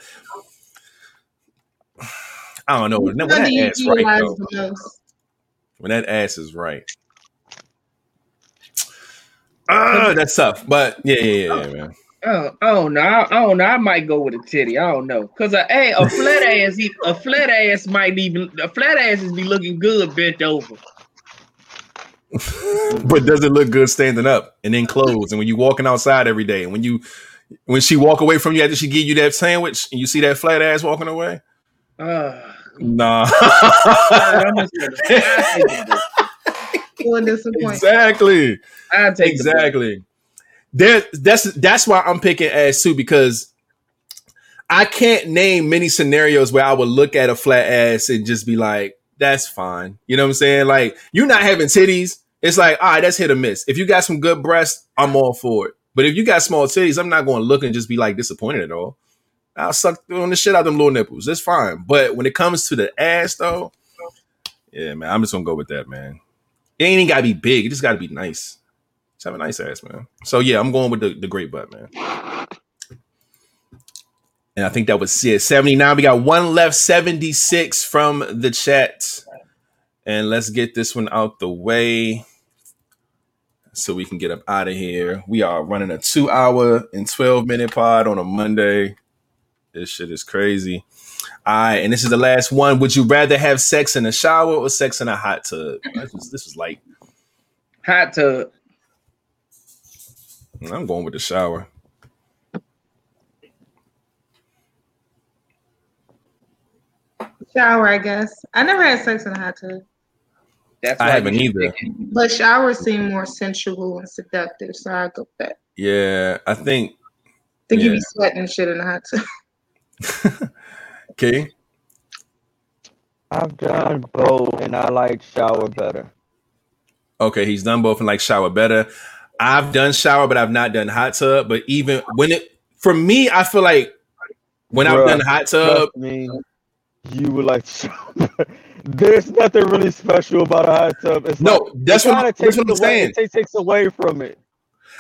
Speaker 2: I don't know. When that, when that
Speaker 5: do
Speaker 2: ass right though. When that ass is right. Ah, that's tough. But yeah, yeah, yeah, yeah, man.
Speaker 6: Oh, oh no, I, I don't know. I might go with a titty. I don't know, cause a hey, a flat (laughs) ass, a flat ass might even a flat ass is be looking good bent over. (laughs)
Speaker 2: but does it look good standing up and in clothes? And when you walking outside every day, and when you when she walk away from you after she give you that sandwich, and you see that flat ass walking away,
Speaker 6: Uh,
Speaker 2: nah.
Speaker 6: I'm gonna (laughs) say that. I take the butt.
Speaker 5: Or disappointment.
Speaker 2: exactly. Exactly. There, that's that's why I'm picking ass too because I can't name many scenarios where I would look at a flat ass and just be like, "That's fine." You know what I'm saying? Like you're not having titties, it's like, all right, that's hit or miss. If you got some good breasts, I'm all for it. But if you got small titties, I'm not going to look and just be like disappointed at all. I'll suck on the shit out of them little nipples. It's fine. But when it comes to the ass, though, yeah, man, I'm just gonna go with that, man. It ain't even gotta be big. It just gotta be nice. Just have a nice ass, man. So yeah, I'm going with the, the great butt, man. And I think that was it. 79. We got one left, 76 from the chat. And let's get this one out the way so we can get up out of here. We are running a two hour and 12 minute pod on a Monday. This shit is crazy. All right, and this is the last one. Would you rather have sex in a shower or sex in a hot tub? This was, this was like,
Speaker 6: Hot tub.
Speaker 2: I'm going with the shower.
Speaker 5: Shower, I guess. I never had sex in a hot tub,
Speaker 6: That's
Speaker 2: I haven't either.
Speaker 6: pick
Speaker 5: but showers seem more sensual and seductive, so I go with that.
Speaker 2: Yeah, I think.
Speaker 5: think you
Speaker 2: Yeah.
Speaker 5: be sweating and shit in the hot tub. (laughs) (laughs)
Speaker 2: Okay.
Speaker 1: I've done both, and I like shower better.
Speaker 2: Okay, he's done both and like shower better. I've done shower, but I've not done hot tub. But even when it for me, I feel like when I've
Speaker 1: Bruh,
Speaker 2: done hot tub,
Speaker 1: me, you would like shower. (laughs) There's nothing really special about a hot tub. Um, it's
Speaker 2: no,
Speaker 1: like,
Speaker 2: that's
Speaker 1: it
Speaker 2: what,
Speaker 1: kinda
Speaker 2: that's what I'm
Speaker 1: takes away-
Speaker 2: saying.
Speaker 1: It takes, takes away from it.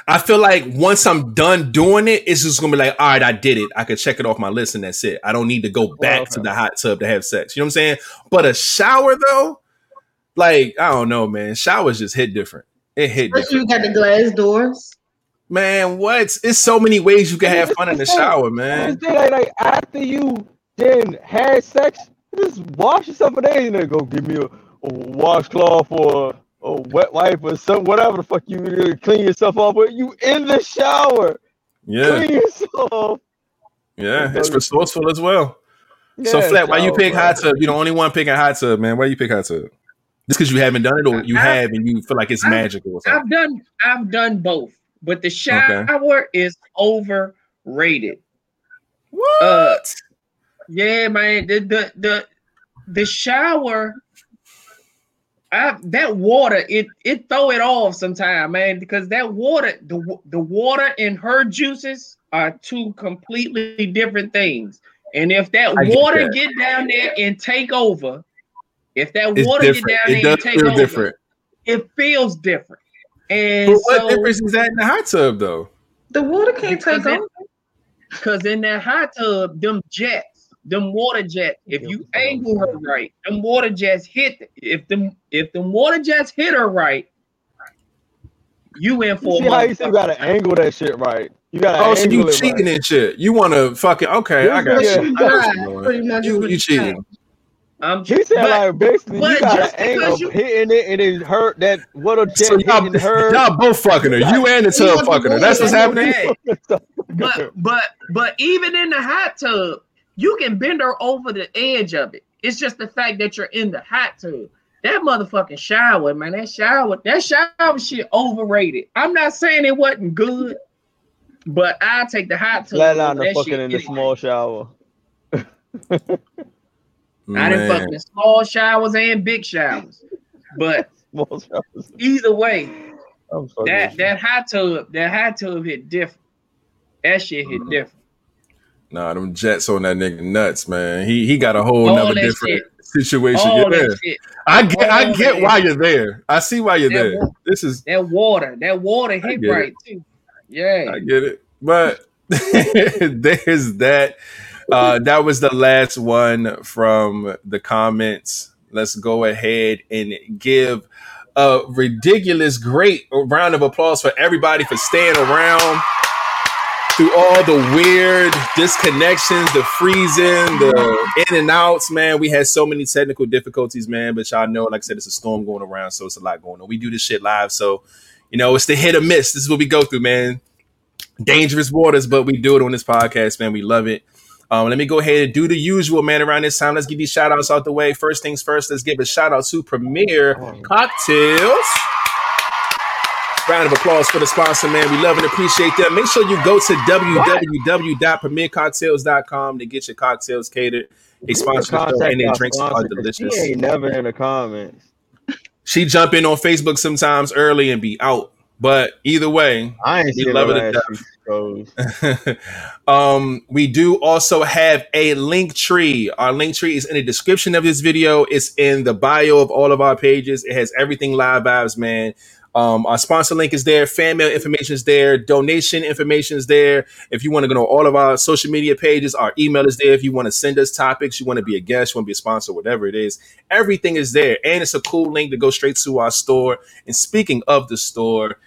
Speaker 2: I feel like once I'm done doing it, it's just gonna be like, all right, I did it. I could check it off my list, and that's it. I don't need to go back
Speaker 1: okay.
Speaker 2: to the hot tub to have sex. You know what I'm saying? But a shower though, like I don't know, man. Showers just hit different. It hit
Speaker 5: Especially
Speaker 2: different.
Speaker 5: you got the glass doors.
Speaker 2: Man, what? It's so many ways you can have fun in the shower, man.
Speaker 1: Like, like after you then had sex, just wash yourself a day and then go give me a, a washcloth or a wet wipe or something, whatever the fuck you do to clean yourself off with. You in the shower,
Speaker 2: Yeah,
Speaker 1: clean yourself.
Speaker 2: yeah. It's resourceful as well. so flat, why you pick hot tub? You're the only one picking hot tub, man. Why you pick hot tub? Just because you haven't done it, or you
Speaker 6: I-
Speaker 2: have and you feel like it's
Speaker 6: I-
Speaker 2: magical or?
Speaker 6: I've done I've done both, but the shower is overrated.
Speaker 2: What?
Speaker 6: Uh, Yeah, man. The the the, the shower. I, that water, it it throw it off sometime, man, because that water, the the water and her juices are two completely different things. And if that
Speaker 2: I get
Speaker 6: water
Speaker 2: that.
Speaker 6: get down there and take over, if that
Speaker 2: it's
Speaker 6: water get
Speaker 2: different.
Speaker 6: down
Speaker 2: It
Speaker 6: there and
Speaker 2: does
Speaker 6: take
Speaker 2: feel
Speaker 6: over,
Speaker 2: different.
Speaker 6: it feels different. And
Speaker 2: But what
Speaker 6: so,
Speaker 2: difference is that in the hot tub, though?
Speaker 5: The water can't take
Speaker 6: it-
Speaker 5: over.
Speaker 6: Cause in that hot tub, them jets, them water jets, if you angle her right, them water jets hit. If them if them water jets hit her right, you in for
Speaker 1: See
Speaker 6: a
Speaker 1: how you still
Speaker 6: motherfucker.
Speaker 1: gotta angle that shit right. You gotta
Speaker 2: Oh, so
Speaker 1: angle
Speaker 2: you cheating
Speaker 1: right.
Speaker 2: and shit. You want to fucking okay? I got
Speaker 1: Yeah.
Speaker 2: you. I know what
Speaker 5: Right,
Speaker 2: you're doing.
Speaker 5: pretty much. is
Speaker 2: You you cheating.
Speaker 6: I'm
Speaker 1: He said
Speaker 6: but-
Speaker 1: like basically you gotta angle
Speaker 6: you-
Speaker 1: hitting it and it hurt that what a
Speaker 2: So
Speaker 1: jet
Speaker 2: y'all,
Speaker 1: hitting her.
Speaker 2: y'all both fucking her. You and the tub fucking her. That's what's happening. (laughs)
Speaker 6: But but but even in the hot tub, you can bend her over the edge of it. It's just the fact that you're in the hot tub. That motherfucking shower, man. That shower, that shower shit overrated. I'm not saying it wasn't good, but I take the hot tub.
Speaker 1: Flat
Speaker 6: over
Speaker 1: on the fucking
Speaker 6: shit
Speaker 1: in the small shower.
Speaker 6: I didn't fuck
Speaker 2: Man.
Speaker 6: in small showers and big showers. But (laughs)
Speaker 1: showers.
Speaker 6: either way,
Speaker 1: I'm
Speaker 6: that that hot tub, that hot tub hit different. That shit hit
Speaker 2: Mhm.
Speaker 6: different.
Speaker 2: Nah, them jets on that nigga nuts, man. He he got a whole
Speaker 6: All
Speaker 2: nother different situation.
Speaker 6: All
Speaker 2: Yeah.
Speaker 6: shit.
Speaker 2: I get I get why you're there. I see why you're
Speaker 6: That
Speaker 2: there.
Speaker 6: wa-
Speaker 2: This is
Speaker 6: That water, that water hit
Speaker 2: get it.
Speaker 6: right too. Yeah.
Speaker 2: I get it. But (laughs) there's that. Uh, that was the last one from the comments. Let's go ahead and give a ridiculous, great round of applause for everybody for staying around through all the weird disconnections, the freezing, the in and outs. Man, we had so many technical difficulties, man. But y'all know, like I said, it's a storm going around, so it's a lot going on. We do this shit live, so you know it's the hit or miss. This is what we go through, man dangerous waters, but we do it on this podcast, man. We love it. Um, let me go ahead and do the usual, man. Around this time, let's give these shout outs out the way. First things first, let's give a shout out to Premier Cocktails. Round of applause for the sponsor, man. We love and appreciate them. Make sure you go to www.premiercocktails.com to get your cocktails catered. They sponsor the show and their drinks are delicious.
Speaker 1: She ain't never in the comments.
Speaker 2: She jump in on Facebook sometimes early and be out. But either way,
Speaker 1: I ain't
Speaker 2: We love it to (laughs) um, we do also have a link tree. Our link tree is in the description of this video. It's in the bio of all of our pages. It has everything live vibes, man. Um, our sponsor link is there. Fan mail information is there. Donation information is there. If you want to go to all of our social media pages, our email is there. If you want to send us topics, you want to be a guest, you want to be a sponsor, whatever it is, everything is there. And it's a cool link to go straight to our store. And speaking of the store,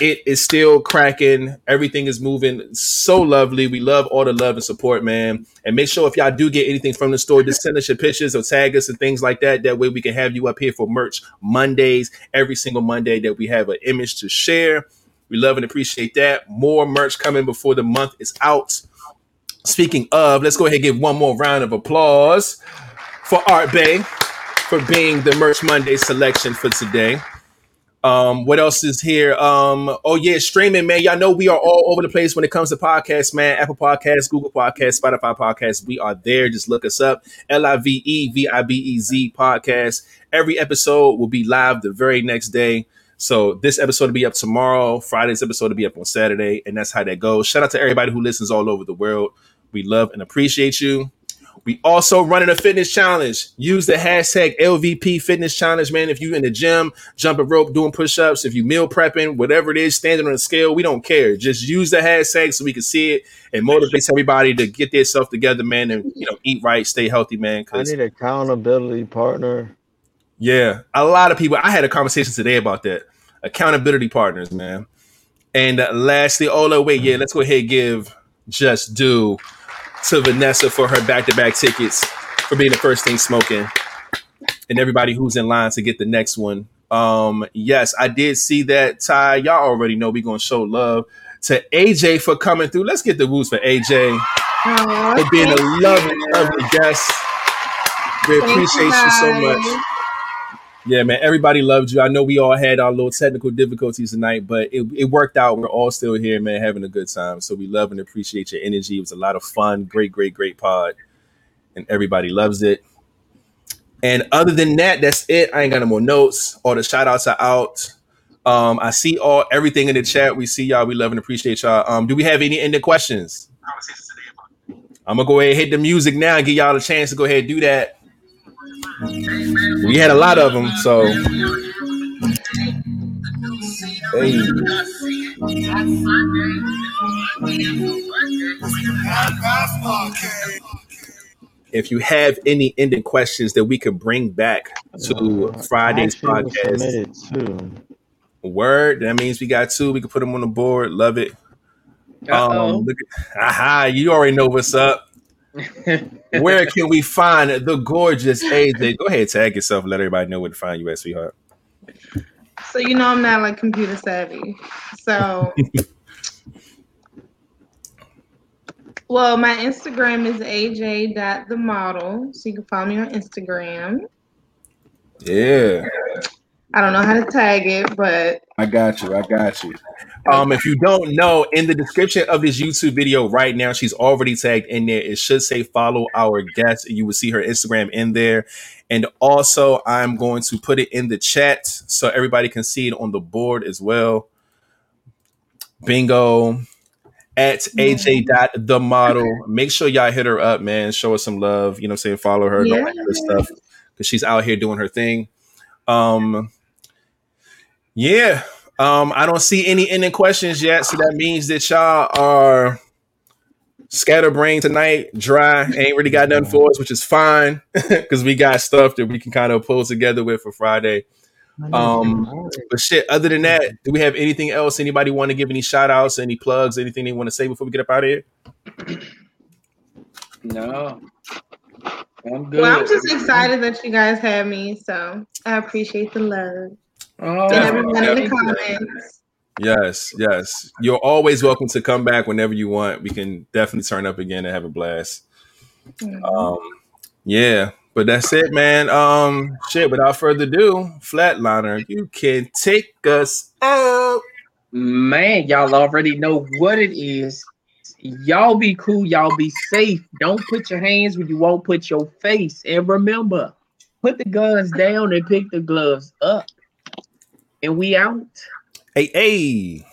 Speaker 2: it is still cracking. Everything is moving so lovely. We love all the love and support, man. And make sure if y'all do get anything from the store, just send us your pictures or tag us and things like that. That way we can have you up here for merch Mondays, every single Monday that we have an image to share. We love and appreciate that. More merch coming before the month is out. Speaking of, let's go ahead and give one more round of applause for Art Bay for being the Merch Monday selection for today. Um, what else is here? Um, oh yeah, streaming, man. Y'all know we are all over the place when it comes to podcasts, man. Apple Podcasts, Google Podcasts, Spotify Podcasts. We are there. Just look us up. L I V E V I B E Z podcast. Every episode will be live the very next day. So this episode will be up tomorrow. Friday's episode will be up on Saturday, and that's how that goes. Shout out to everybody who listens all over the world. We love and appreciate you. We also running a fitness challenge. Use the hashtag LVP Fitness Challenge, man. If you in the gym, jumping rope, doing push-ups, if you meal prepping, whatever it is, standing on a scale, we don't care. Just use the hashtag so we can see it and motivates everybody to get their stuff together, man, and you know, eat right, stay healthy, man.
Speaker 1: I need accountability partner.
Speaker 2: yeah, a lot of people. I had a conversation today about that. Accountability partners, man. And uh, lastly, oh no, wait, yeah, let's go ahead and give just due to Vanessa for her back-to-back tickets for being the first thing smoking, and everybody who's in line to get the next one. Um, yes, I did see that. Ty, y'all already know we're gonna show love to AJ for coming through. Let's get the woos for AJ
Speaker 5: Aw,
Speaker 2: for being a lovely,
Speaker 5: you.
Speaker 2: lovely guest. We appreciate you so much. Yeah, man. Everybody loved you. I know we all had our little technical difficulties tonight, but it, it worked out. We're all still here, man, having a good time. So we love and appreciate your energy. It was a lot of fun. Great, great, great pod. And everybody loves it. And other than that, that's it. I ain't got no more notes. All the shout outs are out. Um, I see all everything in the chat. We see y'all. We love and appreciate y'all. Um, do we have any ending questions? I'm gonna go ahead and hit the music now and give y'all a chance to go ahead and do that. We had a lot of them, so hey. If you have any ending questions that we could bring back to
Speaker 1: Uh,
Speaker 2: Friday's podcast. Word. That means we got two. We can put them on the board. Love it.
Speaker 6: Uh-oh.
Speaker 2: Um, look aha, you already know what's up. Where (laughs) can we find the gorgeous AJ? Go ahead, tag yourself. Let everybody know where to find you at, sweetheart.
Speaker 5: So you know I'm not like computer savvy. So well, my Instagram is aj.themodel. So you can follow me on Instagram.
Speaker 2: Yeah,
Speaker 5: I don't know how to tag it, but
Speaker 2: I got you. I got you. Um, if you don't know, in the description of this YouTube video right now, she's already tagged in there. It should say follow our guest, and you will see her Instagram in there. And also, I'm going to put it in the chat so everybody can see it on the board as well. Bingo at AJ dot the model. Make sure y'all hit her up, man. Show her some love. You know what I'm saying? Follow her, all that other stuff. Because she's out here doing her thing. Um yeah. Um, I don't see any ending questions yet. So that means that y'all are scatterbrained tonight, dry, ain't really got nothing for us, which is fine (laughs) because we got stuff that we can kind of pull together with for Friday. Um, but shit, other than that, do we have anything else? Anybody want to give any shout outs, any plugs, anything they want to say before we get up out of here?
Speaker 6: no. I'm good.
Speaker 5: well, I'm just excited that you guys have me. So I appreciate the love
Speaker 6: Oh,
Speaker 5: and everyone in the comments.
Speaker 2: Yes, yes. You're always welcome to come back whenever you want. We can definitely turn up again and have a blast.
Speaker 5: Mhm.
Speaker 2: Um, yeah, but that's it, man. Um, shit. Without further ado, Flatliner, you can take us out.
Speaker 6: Man, y'all already know what it is. Y'all be cool. Y'all be safe. Don't put your hands where you won't put your face. And remember, put the guns down and pick the gloves up. And we out.
Speaker 2: Hey, hey.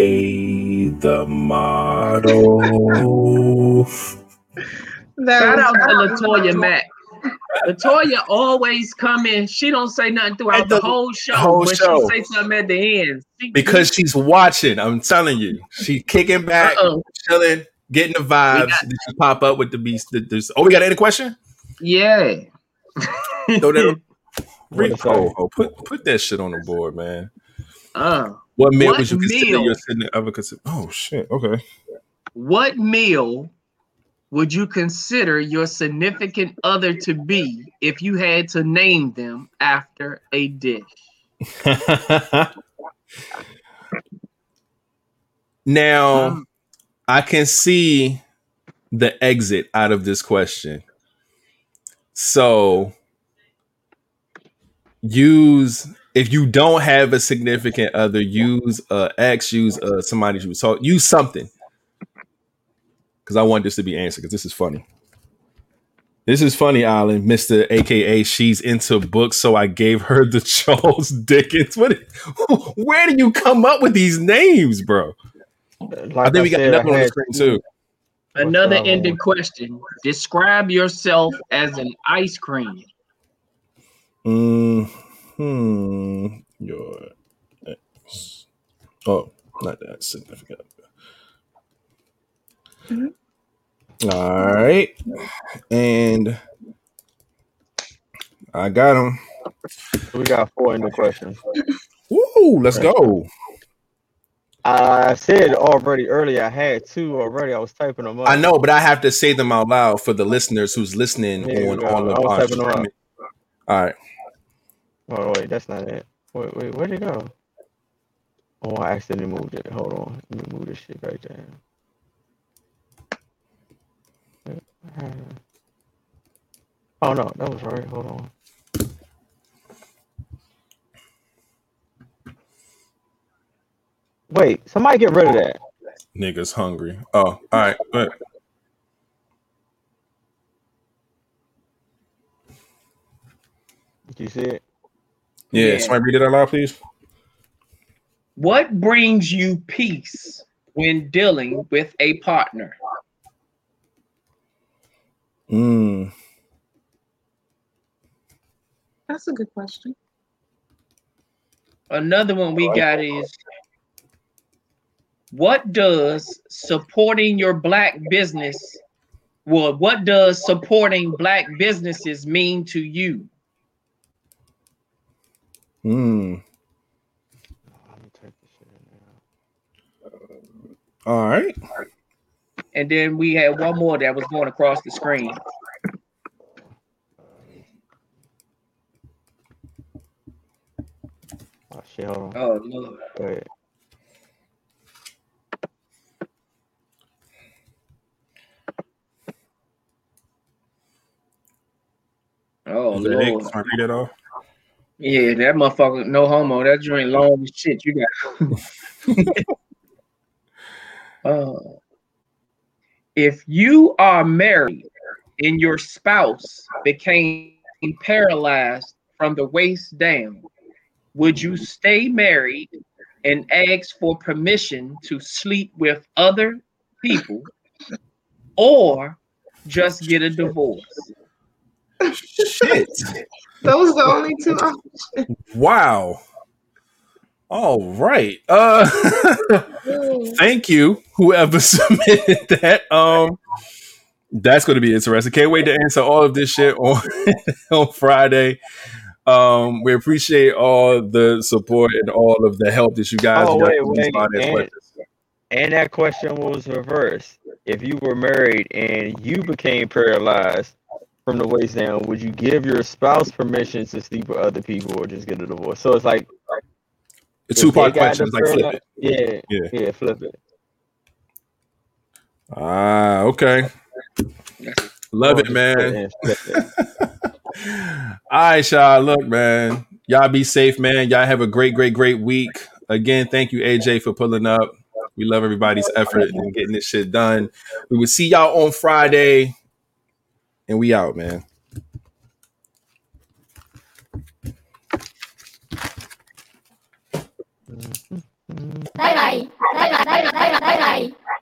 Speaker 2: AJ the model.
Speaker 5: That
Speaker 6: Shout
Speaker 5: was-
Speaker 6: out to
Speaker 5: that was
Speaker 6: Latoya
Speaker 5: awesome.
Speaker 6: Mack. Latoya always come in. She don't say nothing throughout the,
Speaker 2: the
Speaker 6: whole show,
Speaker 2: whole
Speaker 6: but
Speaker 2: show.
Speaker 6: she say something at the end. She-
Speaker 2: because she's watching. I'm telling you, she kicking back,
Speaker 6: Uh-oh.
Speaker 2: chilling, getting the vibes.
Speaker 6: got-
Speaker 2: Did she pop up with the beast? the- there's- oh, we got any question?
Speaker 6: yeah.
Speaker 2: Throw that-
Speaker 1: What is
Speaker 2: oh, oh, put put that shit on the board, man.
Speaker 6: Uh,
Speaker 2: What meal
Speaker 6: What
Speaker 2: would you consider
Speaker 6: meal?
Speaker 2: your significant other? Consider- oh shit. Okay.
Speaker 6: what meal would you consider your significant other to be if you had to name them after a dish? (laughs)
Speaker 2: now
Speaker 6: Um,
Speaker 2: I can see the exit out of this question. So use if you don't have a significant other, use a ex, use uh, somebody you talk, use something. Because I want this to be answered. Because this is funny. This is funny, Island, Mister AKA. She's into books, so I gave her the (laughs) Charles Dickens. What? (laughs) Where do you come up with these names, bro?
Speaker 1: Like
Speaker 2: I think we got another one on the screen too.
Speaker 6: another
Speaker 1: the
Speaker 6: ended question. Describe yourself as an ice cream.
Speaker 2: Mm, hmm. Your ex. Oh, not that significant.
Speaker 5: Mhm.
Speaker 2: All right, and I got him.
Speaker 1: We got four in the question.
Speaker 2: Woo! Let's go.
Speaker 1: I said already earlier. I had two already. I was typing them up.
Speaker 2: I know, but I have to say them out loud for the listeners who's listening on on the
Speaker 1: I was
Speaker 2: on
Speaker 1: typing them up.
Speaker 2: streaming. All right.
Speaker 1: Oh wait, that's not it. Wait, wait, where'd it go? Oh, I accidentally moved it. Hold on, let me move this shit right there. Hmm. Oh no, that was right. Hold on. Wait, somebody get rid of that.
Speaker 2: Niggas hungry. Oh, all right. Go ahead.
Speaker 1: Did you see it?
Speaker 2: Yeah,
Speaker 6: Yeah.
Speaker 2: somebody read it out loud, please.
Speaker 6: What brings you peace when dealing with a partner?
Speaker 2: Mm.
Speaker 5: That's a good question.
Speaker 6: Another one we got is what does supporting your black business well what does supporting black businesses mean to you
Speaker 2: Hmm.
Speaker 1: Let me type this shit in now.
Speaker 2: All right.
Speaker 6: And then we had one more that was going across the screen
Speaker 1: Oh shit, hold on.
Speaker 6: oh lord
Speaker 1: Go
Speaker 6: oh
Speaker 2: Is that it?
Speaker 6: lord
Speaker 2: Can read it off?
Speaker 6: yeah that motherfucker no homo that joint long as shit you got (laughs) (laughs) uh, if you are married and your spouse became paralyzed from the waist down, would you stay married and ask for permission to sleep with other people or just get a divorce?
Speaker 2: Shit.
Speaker 5: Those are the only two options.
Speaker 2: Wow. All right. Uh (laughs) thank you, whoever (laughs) submitted that. Um that's gonna be interesting. Can't wait to answer all of this shit on, (laughs) on Friday. Um, we appreciate all the support and all of the help that you guys
Speaker 1: Oh, wait, wait, and- And that question was reversed. If you were married and you became paralyzed from the waist down, would you give your spouse permission to sleep with other people or just get a divorce? So it's like
Speaker 2: The two part
Speaker 1: they got
Speaker 2: question like flip it.
Speaker 1: Yeah,
Speaker 2: Yeah.
Speaker 1: yeah, flip it.
Speaker 2: Ah, okay. Love it, man.
Speaker 1: put it in, flip it. (laughs)
Speaker 2: All right, y'all. Look, man. Y'all be safe, man. Y'all have a great, great, great week. Again, thank you, AJ, for pulling up. We love everybody's effort in getting this shit done. We will see y'all on Friday. And we out, man.
Speaker 3: 拜拜拜拜拜拜拜拜。拜